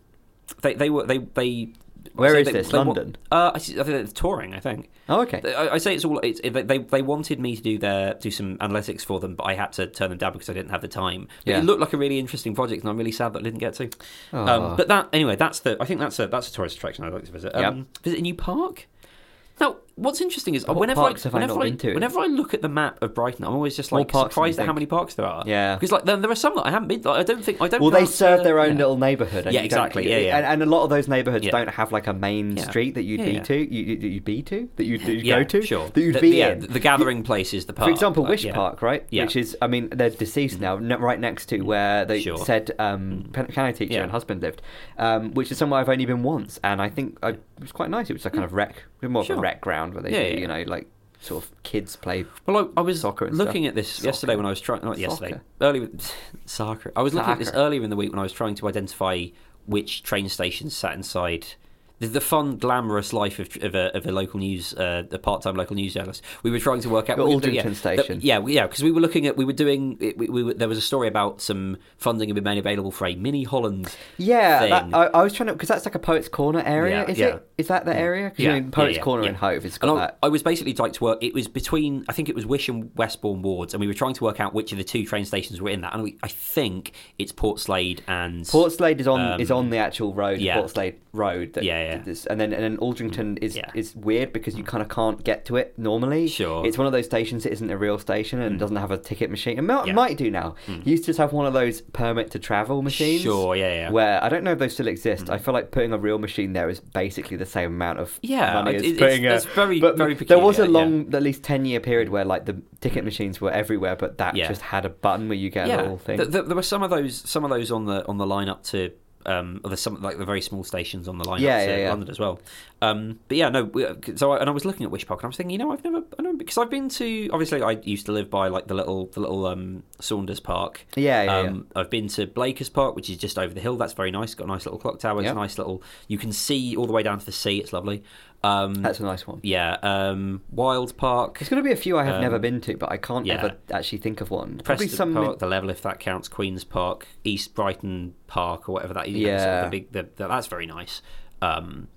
they they were they they. Where so is they- this? they wa- London? uh, I, think it's touring. I think. Oh, okay. I, I say it's all. It's, they, they wanted me to do their do some analytics for them, but I had to turn them down because I didn't have the time. But Yeah. it looked like a really interesting project, and I'm really sad that I didn't get to. Um, but that anyway, that's the. I think that's a that's a tourist attraction I'd like to visit. Um, Yep. Visit a new park. Now, what's interesting is What whenever I, I whenever I, to? whenever I look at the map of Brighton, I'm always just like parks than you surprised at how many parks there are. Yeah. because like there, there are some that I haven't been. Like, I don't think I don't. well, they serve their own yeah. little neighborhood. Yeah, exactly, yeah, yeah. And, and a lot of those neighborhoods don't have like a main street that you'd be to. You, you, you'd be to that you'd, you'd Yeah, go to. Sure. That you'd the, be yeah, in. The gathering place is the park. For example, Wish. Park, right? Yeah. Which is, I mean, they're deceased now, right next to where they said um, pen- piano teacher and husband lived, um, which is somewhere I've only been once, and I think it was quite nice. It was a kind of rec, more of a rec ground where they, Yeah, do, yeah, you know, like sort of kids play. Well, I, I was Soccer looking stuff. at this Soccer. yesterday when I was trying. Not yesterday, Soccer. earlier. Soccer. I was looking at this earlier in the week when I was trying to identify which train stations sat inside. The, the fun, glamorous life of, of, a, of a local news, uh, a part-time local news journalist. We were trying to work out The Aldrington yeah, the- station. yeah, yeah, because we were looking at, we were doing. We, we, were- there was a story about some funding had been made available for a mini Holland. Yeah, that. I, I was trying to because that's like a Poets Corner area. Yeah, is yeah. it? Is that the area? Yeah, Poets Corner in Hove. It's got I, that. I was basically trying to work. It was between, I think it was Wish and Westbourne wards, and we were trying to work out which of the two train stations were in that. And we, I think it's Portslade and Portslade is on Um, is on the actual road, yeah. Portslade Road. That, Yeah, yeah. this- and then and then Aldrington is Yeah. is weird because you kind of can't get to it normally. Sure. Mm. it's one of those stations that isn't a real station and doesn't have a ticket machine. It might, Yeah. Mm. might do now. Used to just have one of those permit to travel machines. Sure, yeah, yeah. Mm. Where I don't know if those still exist. I feel like putting a real machine there is basically the same amount of Yeah, money it- as it's- putting a. that's very- but very There was a peculiar, yeah. long, at least ten year period where like the ticket machines were everywhere, but that just had a button where you get a little thing. Th- th- there were some of those, some of those on the on the line up to. Um, there's some like the very small stations on the line Yeah, up to yeah, yeah. London as well. Um, but yeah, no. we- So I, and I was looking at Wish Park and I was thinking, you know, I've never, I because I've been to. Obviously, I used to live by like the little, the little um, Saunders Park. Yeah, yeah, um, I've been to Blakers Park, which is just over the hill. That's very nice. Got a nice little clock tower. It's Yeah. a nice little. You can see all the way down to the sea. It's lovely. Um, That's a nice one. yeah. Um, Wild Park. There's going to be a few I have Um, never been to, but I can't yeah. ever actually think of one. Probably Preston some. Park, the level if that counts, Queens Park, East Brighton Park, or whatever that is. know, sort of Yeah. the big, the, the, that's very nice. Um,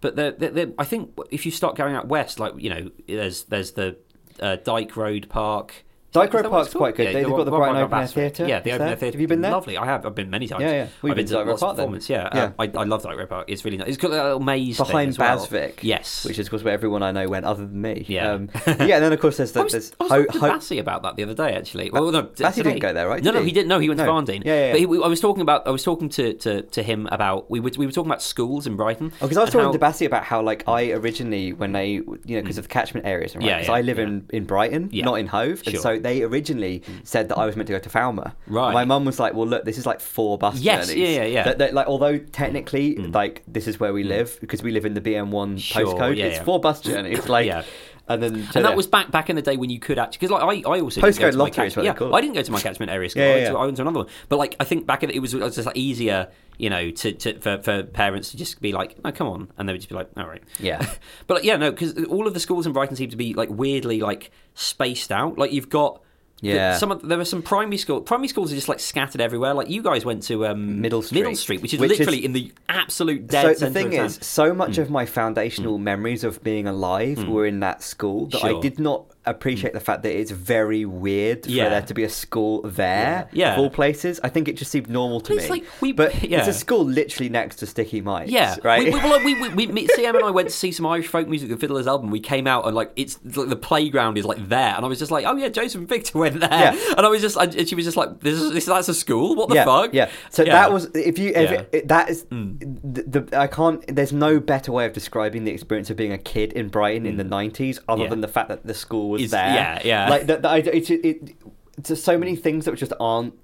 but the, the, the, I think if you start going out west, like you know, there's there's the uh, Dyke Road Park. Road Park's quite good. They've got one- the Brighton Open Air Theatre. Yeah, the Open? Air Theatre. Have you been there? Lovely. I have. I've been many times. Yeah, yeah. We've I've been to Dyke Road lots of Park then. Yeah, Yeah. Um, I, I love Road Park. It's really nice. It's got that little maze thing Behind as well. BHASVIC, Yes, which is of course where everyone I know went other than me. Yeah. um, yeah. And then of course there's the, I was, there's I was Ho- talking Ho- to Bassy about that the other day, actually. Well, no, today. didn't go there, right? No, no, he? didn't. No, he went to Varndean. Yeah, yeah, But. I was talking about. I was talking to, to, to him about. We were we were talking about schools in Brighton. Oh, because I was talking to Bassi about how, like, I originally, when they, you know, because of the catchment areas, right? Yeah, Because I live in, in Brighton, not in Hove, and Sure. So they originally said that I was meant to go to Falmer. Right. My mum was like, "Well, look, this is like four bus Yes, journeys. yeah, yeah, yeah. That, that, like, although technically, mm. like, this is where we mm. live because we live in the BN1 Sure, postcode. yeah, it's yeah. four bus journeys, like, Yeah. And then And that was back back in the day when you could actually because like I, I also Postcode didn't go to my lottery is what yeah, called. I didn't go to my catchment area school. Yeah, I, yeah, went to. I went to another one. But like I think back in it was, it was just like easier, you know, to, to for, for parents to just be like, "No, come on," and they would just be like, "All right." Yeah. but like, yeah, no, because all of the schools in Brighton seem to be like weirdly like spaced out. Like you've got. The- Yeah. some of, there were some primary school. Primary schools are just like scattered everywhere. Like you guys went to um, Middle Street, Middle Street, which is which is- literally in the absolute dead so the thing is, so much hmm. of my foundational hmm. memories of being alive hmm. were in that school that I did not appreciate the fact that it's very weird for Yeah. there to be a school there Yeah. of all places. I think it just seemed normal to But it's me. like we- but yeah. it's a school literally next to Sticky Mike's. Yeah, right. We, we, well, we, we, we, me, CM and I went to see some Irish folk music, the Fiddler's Elbow. We came out and like it's like the playground is like there, and I was just like, oh yeah, Josef and Victor went there, Yeah. and I was just, I, and she was just like, this is this, that's a school. What the yeah, fuck? Yeah. So that was if you if Yeah. Mm. it, that is the, the I can't. There's no better way of describing the experience of being a kid in Brighton in the '90s other Mm. Yeah. than the fact that the school was Is- there. yeah, yeah. Like that. It, it, it, there's so many things that just aren't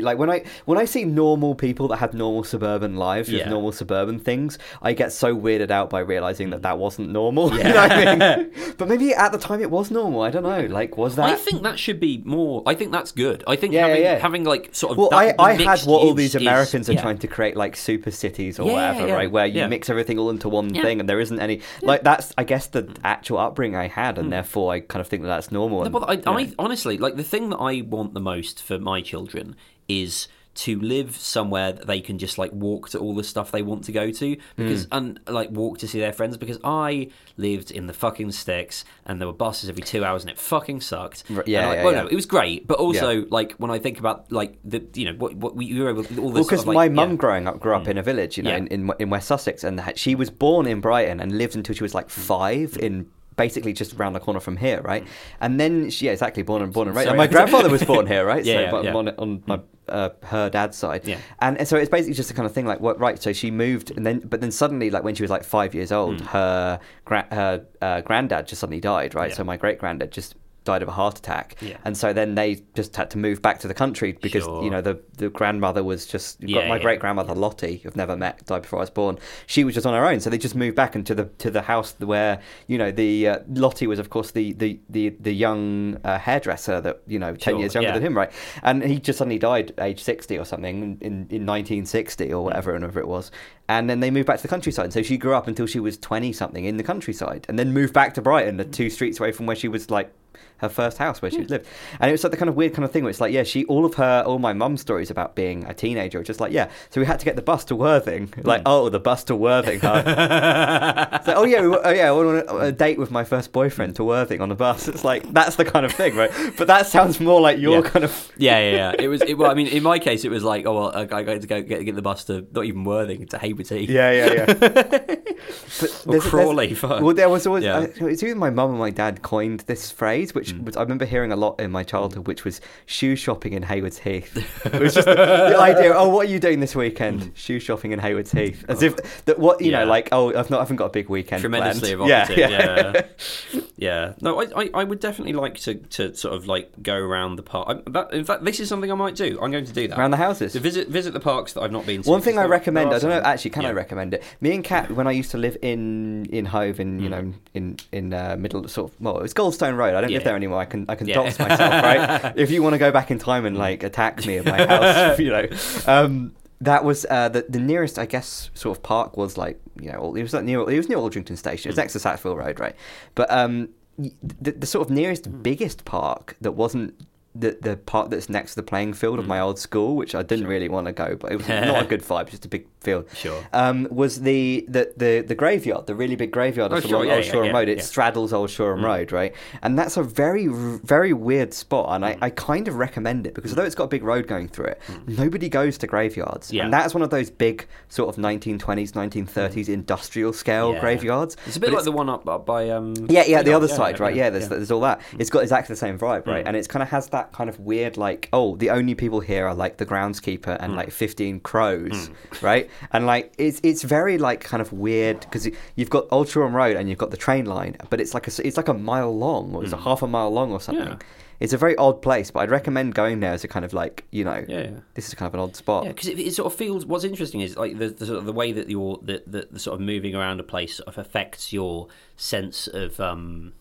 like when I when I see normal people that have normal suburban lives with Yeah. normal suburban things, I get so weirded out by realizing that mm. that wasn't normal. you know I mean? But maybe at the time it was normal. I don't know. Like, was that? I think that should be more. I think that's good. I think Yeah, having, yeah, yeah. having like sort of. Well, that, I, I had what all these is- Americans are yeah. trying to create, like super cities or Yeah, whatever, yeah, right? Where you yeah. mix everything all into one Yeah. thing, and there isn't any like that's. I guess the mm. actual upbringing I had, and mm. therefore I kind of think that that's normal. No, and, but I. I honestly like the thing that I want the most for my children is to live somewhere that they can just like walk to all the stuff they want to go to because and like walk to see their friends because I lived in the fucking sticks and there were buses every two hours and it fucking sucked. Yeah, yeah, well, yeah. no, it was great, but also Yeah. like when I think about like the you know what what we you were able all this Well, because of, like, my. Mm. mum growing up grew up in a village, you know, in, in in West Sussex, and she was born in Brighton and lived until she was like five in basically just around the corner from here, right? And then she, yeah, exactly, born and born and raised. Sorry. And my grandfather was born here, right? Yeah, so, yeah, but yeah. on, on my uh, her dad's side, Yeah. and, and so it's basically just the kind of thing like, what, right? So she moved, and then but then suddenly, like when she was like five years old, Mm. her gra- her uh, granddad just suddenly died, right? Yeah. So my great granddad just died of a heart attack, Yeah. and so then they just had to move back to the country because Sure. you know the the grandmother was just Yeah, my yeah. great grandmother Lottie, who've never met, died before I was born. She was just on her own, so they just moved back into the to the house where you know the uh, Lottie was of course the the the, the young uh, hairdresser that you know ten Sure, years younger than him, right? And he just suddenly died age sixty or something in in nineteen sixty or whatever, whenever it was. And then they moved back to the countryside. And So she grew up until she was twenty something in the countryside, and then moved back to Brighton, the two streets away from where she was like her first house where she lived. And it was like the kind of weird kind of thing where it's like, yeah, she all of her all my mum's stories about being a teenager are just like, yeah, so we had to get the bus to Worthing. Like, oh, the bus to Worthing, huh? Oh yeah, we, oh yeah, I went on a, a date with my first boyfriend to Worthing on the bus. It's like that's the kind of thing, right? But that sounds more like your Yeah. kind of Yeah, yeah, yeah. It was. It, well, I mean, in my case, it was like, oh well, I got to go get, get the bus to not even Worthing to Heath. Yeah, yeah, yeah. Or Crawley. Well, there was always. Yeah. Uh, it's either my mum and my dad coined this phrase, which Mm. was, I remember hearing a lot in my childhood, which was shoe shopping in Haywards Heath. It was just the idea. Oh, what are you doing this weekend? Shoe shopping in Haywards Heath, as if that what you Mm. Yeah. know, like oh, I've not, I haven't got a big weekend. tremendously evocative. Yeah, Yeah, yeah. yeah. No, I, I, I would definitely like to, to sort of like go around the park. I, that, in fact, this is something I might do. I'm going to do that. Around the houses. To visit visit the parks that I've not been to. One thing I recommend, I don't know, actually, can I recommend it? Me and Kat, when I used to live in in Hove, in Mm. you know, in in uh, middle sort of, well, it was Goldstone Road. I don't Yeah. live there anymore. I can I can Yeah. dox myself, right? if you want to go back in time and like attack me at my house, you know, um, that was uh, the the nearest, I guess, sort of park was like you know, it was like near it was near Aldrington Station. It Mm. was next to Sackville Road, right? But um, the, the sort of nearest Mm. biggest park that wasn't the the part that's next to the playing field of my old school, which I didn't really want to go, but it was not a good vibe, just a big field. Sure. Um, was the, the the the graveyard, the really big graveyard Oh, of sure, along yeah, Old yeah, Shoreham yeah, Road. It. Mm. straddles Old Shoreham Road, right? And that's a very very weird spot, and I, I kind of recommend it because although it's got a big road going through it, nobody goes to graveyards, Mm. Yeah. and that's one of those big sort of 1920s, 1930s industrial scale Mm. Graveyards. It's a bit But like the one up, up by um. yeah, yeah, the other side, right? Yeah, there's, there's all that. Mm. It's got exactly the same vibe, right? And it's kind of has that kind of weird, like, oh, the only people here are like the groundskeeper Mm. and like 15 crows, right? And like, it's it's very like kind of weird because you've got Old Shoreham Road and you've got the train line, but it's like a, it's like a mile long or it's a half a mile long or something. Mm. Yeah. It's a very odd place, but I'd recommend going there as a kind of like, you know, Yeah, yeah. this is kind of an odd spot. Yeah, because it, it sort of feels. What's interesting is like the, the sort of the way that you're the, the, the sort of moving around a place sort of affects your sense of um,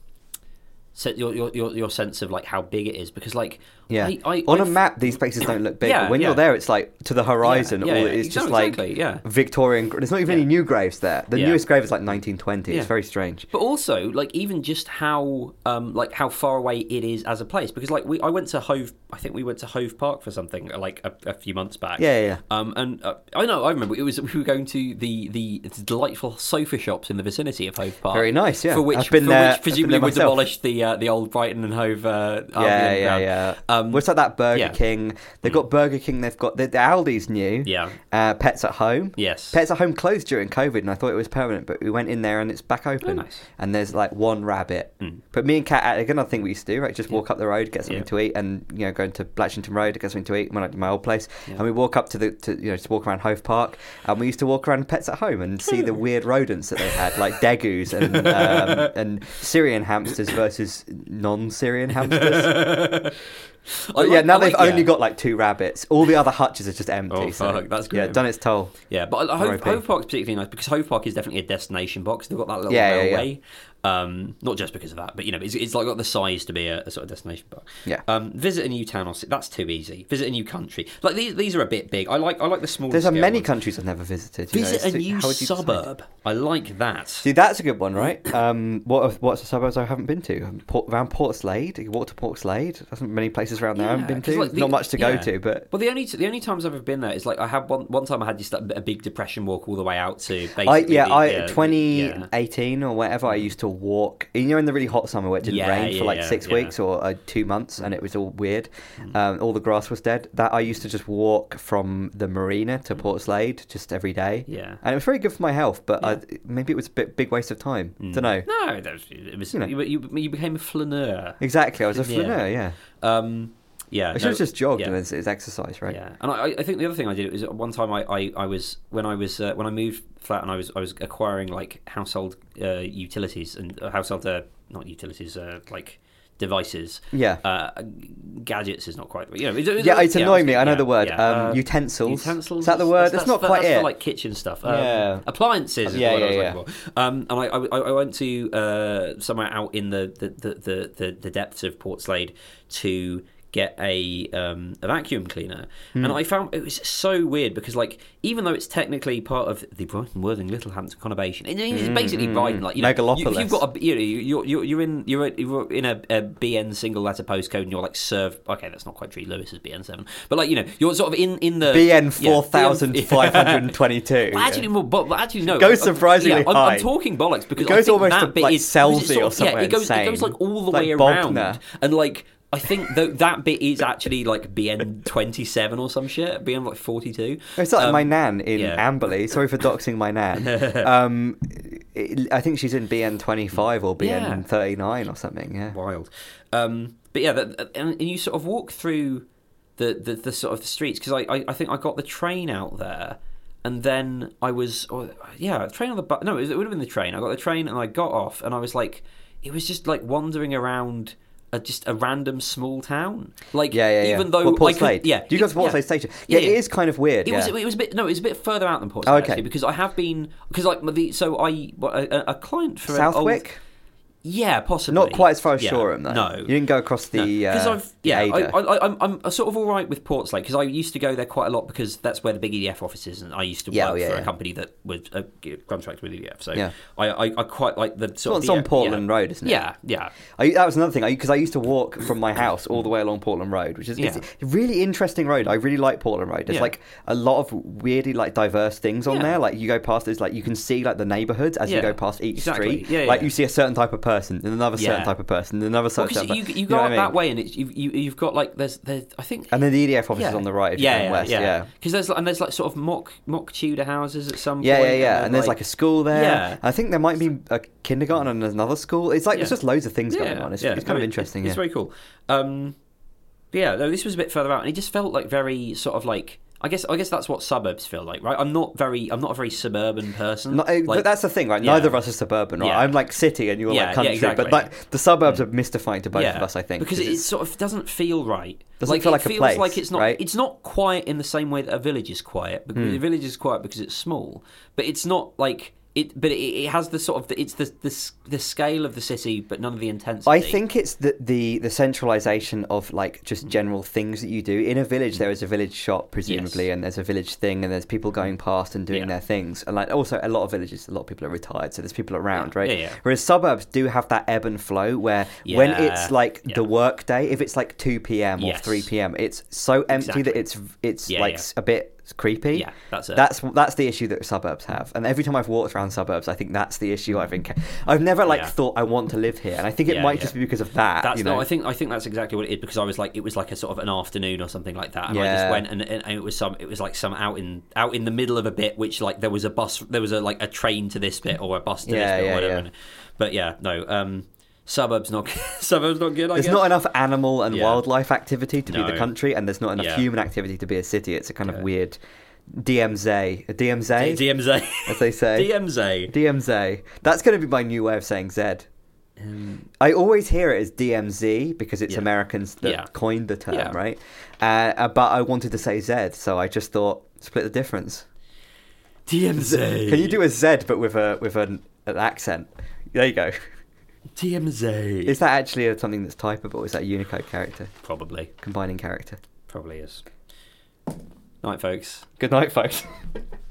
your, your your your sense of like how big it is. Because like Yeah. I, I, On a a map, these places don't look big, Yeah, but when yeah. you're there, it's like to the horizon. Yeah, all yeah, it is just exactly, like exactly, yeah. Victorian. There's not even any new graves there. The newest grave is like 1920. Yeah. It's very strange. But also, like even just how, um, like how far away it is as a place, because like we, I went to Hove. I think we went to Hove Park for something like a, a few months back. Yeah, yeah. Um, and uh, I know, I remember it was we were going to the the delightful sofa shops in the vicinity of Hove Park. Very nice, yeah. For which, I've been for there- I've which presumably would demolish the uh, the old Brighton and Hove. Uh, Yeah, yeah, yeah. Um, What's like that Burger yeah. Mm. King? They've got Burger King. They've got the, the Aldi's new. Yeah. Uh, Pets at Home. Yes. Pets at Home closed during COVID, and I thought it was permanent, but we went in there and it's back open. Oh, nice. Mm. And there's like one rabbit. But me and Kat, again, another thing we used to do, right? Just walk up the road, get something Yeah. to eat, and you know, go into Blatchington Road, get something to eat. When I my old place, and we walk up to the to you know just walk around Hove Park, and we used to walk around Pets at Home and see the weird rodents that they had, like degus and um, and Syrian hamsters versus non-Syrian hamsters. Oh, I yeah, like- now they've only got like two rabbits. All the other hutches are just empty. Oh, so, fuck, that's good. Yeah, done its toll. Yeah, but Hove. Hove Park's particularly nice because Hove Park is definitely a destination box. They've got that little Yeah, yeah, yeah. Um, not just because of that, but you know, it's, it's like got the size to be a, a sort of destination box. Yeah. Um, visit a new town or city. That's too easy. Visit a new country. Like these, these are a bit big. I like, I like the smaller. There's a many ones. countries I've never visited. you know, Visit it's- a new decide? suburb. I like that. See, that's a good one, right? Um, what what's the suburbs I haven't been to? Um, Port, around Portslade. You walk to Portslade. There's many places around there I haven't Yeah, been to. like, the- not much to go to, but Well, the only the only times I've ever been there is like I had one one time I had just a, a big depression walk all the way out to basically I yeah, the- I yeah, 2018 or whatever. I used to walk. You know, in the really hot summer where it didn't Yeah, rain yeah, for like yeah, six weeks or uh, two months, and it was all weird. Mm. Um, all the grass was dead. That I used to just walk from the marina to Portslade just every day. Yeah. and it was very good for my health. But I, maybe it was a bit big waste of time. Mm. Don't know. No, that was, it was You know. you, you, became a flaneur. Exactly. I was a flaneur. Yeah. Um, yeah, I should no, have just jogged yeah. and it's, it's exercise, right? Yeah, and I, I think the other thing I did was one time I, I, I was when I was uh, when I moved flat and I was I was acquiring like household uh, utilities and uh, household uh, not utilities uh, like devices. Yeah. Uh, gadgets is not quite. You know, it- it- Yeah, it's yeah, annoying me. I know yeah, the word. yeah. Um, Uh, utensils. Utensils. Is that the word? That's, not for, quite that's it. for like kitchen stuff. Um, Yeah. Appliances is Yeah, the word I was yeah, looking. Um, and I, I, I went to uh, somewhere out in the the, the, the, the, the depths of Portslade to get a um, a vacuum cleaner, Hmm. and I found it was so weird because like even though it's technically part of the Brighton Worthing Littlehampton conurbation, it- it's basically Brighton. Like you know, megalopolis. You, have got a you know you're you're, you're in you're, you're in a, a BN single letter postcode and you're like served. Okay, that's not quite true. Lewes is BN seven, but like you know you're sort of in in the BN four thousand five hundred twenty-two. well, actually, more, but, but actually, no. Goes surprisingly yeah, I'm, high. I'm talking bollocks because It goes I think almost that to, bit like, is Selsey because it's or sort of- Yeah, it goes, it goes like all the Like way around, and like I think that that bit is actually like BN twenty seven or some shit. BN like forty two. It's like my nan in yeah. Amberley. Sorry for doxing my nan. um, it- I think she's in BN twenty five or BN Yeah. thirty nine or something. Yeah. wild. Um, but yeah, that, and, and you sort of walk through the, the, the sort of the streets because I, I, I think I got the train out there. And then I was, or, yeah, train on the bus. No, it, was, it would have been the train. I got the train and I got off, and I was like, it was just like wandering around a, just a random small town. Like, Yeah, yeah, yeah. even though Well, Port I could, Slade. yeah, Do you go to Port yeah. Slade Station? Yeah, Yeah, it is kind of weird. It was it was a bit no, it was a bit further out than Port Oh, Slade okay. actually because I have been because like the so I a, a client for Southwick. Yeah, possibly. Not quite as far as Yeah. Shoreham, though. No, You didn't go across the. because uh, I've yeah, I. I, I'm I'm sort of all right with Portslade because I used to go there quite a lot because that's where the big EDF office is, and I used to Yeah, work oh, yeah, for a company that was a contract with EDF. So Yeah. I, I, I quite like the sort Well, of it's the- on Portland. Road, isn't it? Yeah, yeah. I, that was another thing because I, used to walk from my house all the way along Portland Road, which is it's a really interesting road. I really like Portland Road. There's like a lot of weirdly like diverse things on there. Like you go past, there's like you can see like the neighborhoods as you go past each Exactly. street. Yeah, like you see a certain type of person, and another certain Yeah. type of person, and another Well, certain. 'cause type you, you know go what up I mean? that way, and it's you, you you've got like there's there's I think And then the EDF office is on the right if yeah, you're yeah, west. yeah. Yeah. Because there's and there's like sort of mock mock Tudor houses at some Yeah, point. yeah, yeah, then, and there's like a school there. Yeah. I think there might be a kindergarten and another school. It's like there's just loads of things going on. It's, yeah. it's kind I of interesting. It's yeah. very cool. Um, but yeah, no, this was a bit further out, and it just felt like very sort of like I guess I guess that's what suburbs feel like, right? I'm not very I'm not a very suburban person. No, uh, Like, but that's the thing, right? yeah. Neither of us are suburban, right? Yeah. I'm like city and you're Yeah, like country, exactly. but like the suburbs are mystifying to both of us, I think, because it sort of doesn't feel right. Doesn't feel like it a feels place, like it's not. right? It's not quiet in the same way that a village is quiet. Because Hmm. a village is quiet because it's small, but it's not like it. But it, it has the sort of the, it's the, the the scale of the city, but none of the intensity. I think it's the, the the centralization of like just mm. general things that you do in a village. Mm. There is a village shop presumably, Yes. and there's a village thing, and there's people going mm. past and doing Yeah. their things, and like also a lot of villages, a lot of people are retired, so there's people around, right? Yeah, yeah. Whereas suburbs do have that ebb and flow where when it's like yeah. the work day, if it's like two p.m. or Yes. three p.m., it's so empty that it's it's Yeah, like yeah. a bit creepy. Yeah, that's it. That's that's the issue that suburbs have, and every time I've walked around suburbs, I think that's the issue I've encountered. I've never like Yeah. thought I want to live here, and I think it Yeah, might yeah. just be because of that. That's you know? no. I think I think that's exactly what it is because I was like it was like a sort of an afternoon or something like that, and I just went and, and, it was some it was like some out in out in the middle of a bit, which like there was a bus, there was a like a train to this bit or a bus to Yeah, this bit yeah, or whatever. But yeah, no. Um, suburbs not suburbs not good. I there's guess. not enough animal and yeah. wildlife activity to no. be the country, and there's not enough yeah. human activity to be a city. It's a kind yeah. of weird DMZ, DMZ, D- DMZ, as they say, DMZ, DMZ. That's going to be my new way of saying Z. Um, I always hear it as DMZ because it's Americans that coined the term, right? Uh, uh, but I wanted to say Z, so I just thought split the difference. DMZ. Can you do a Z but with a with an, an accent? There you go. TMZ. Is that actually something that's typable? Is that a Unicode character? Probably. Combining character. Probably is. Night, folks. Good night, folks.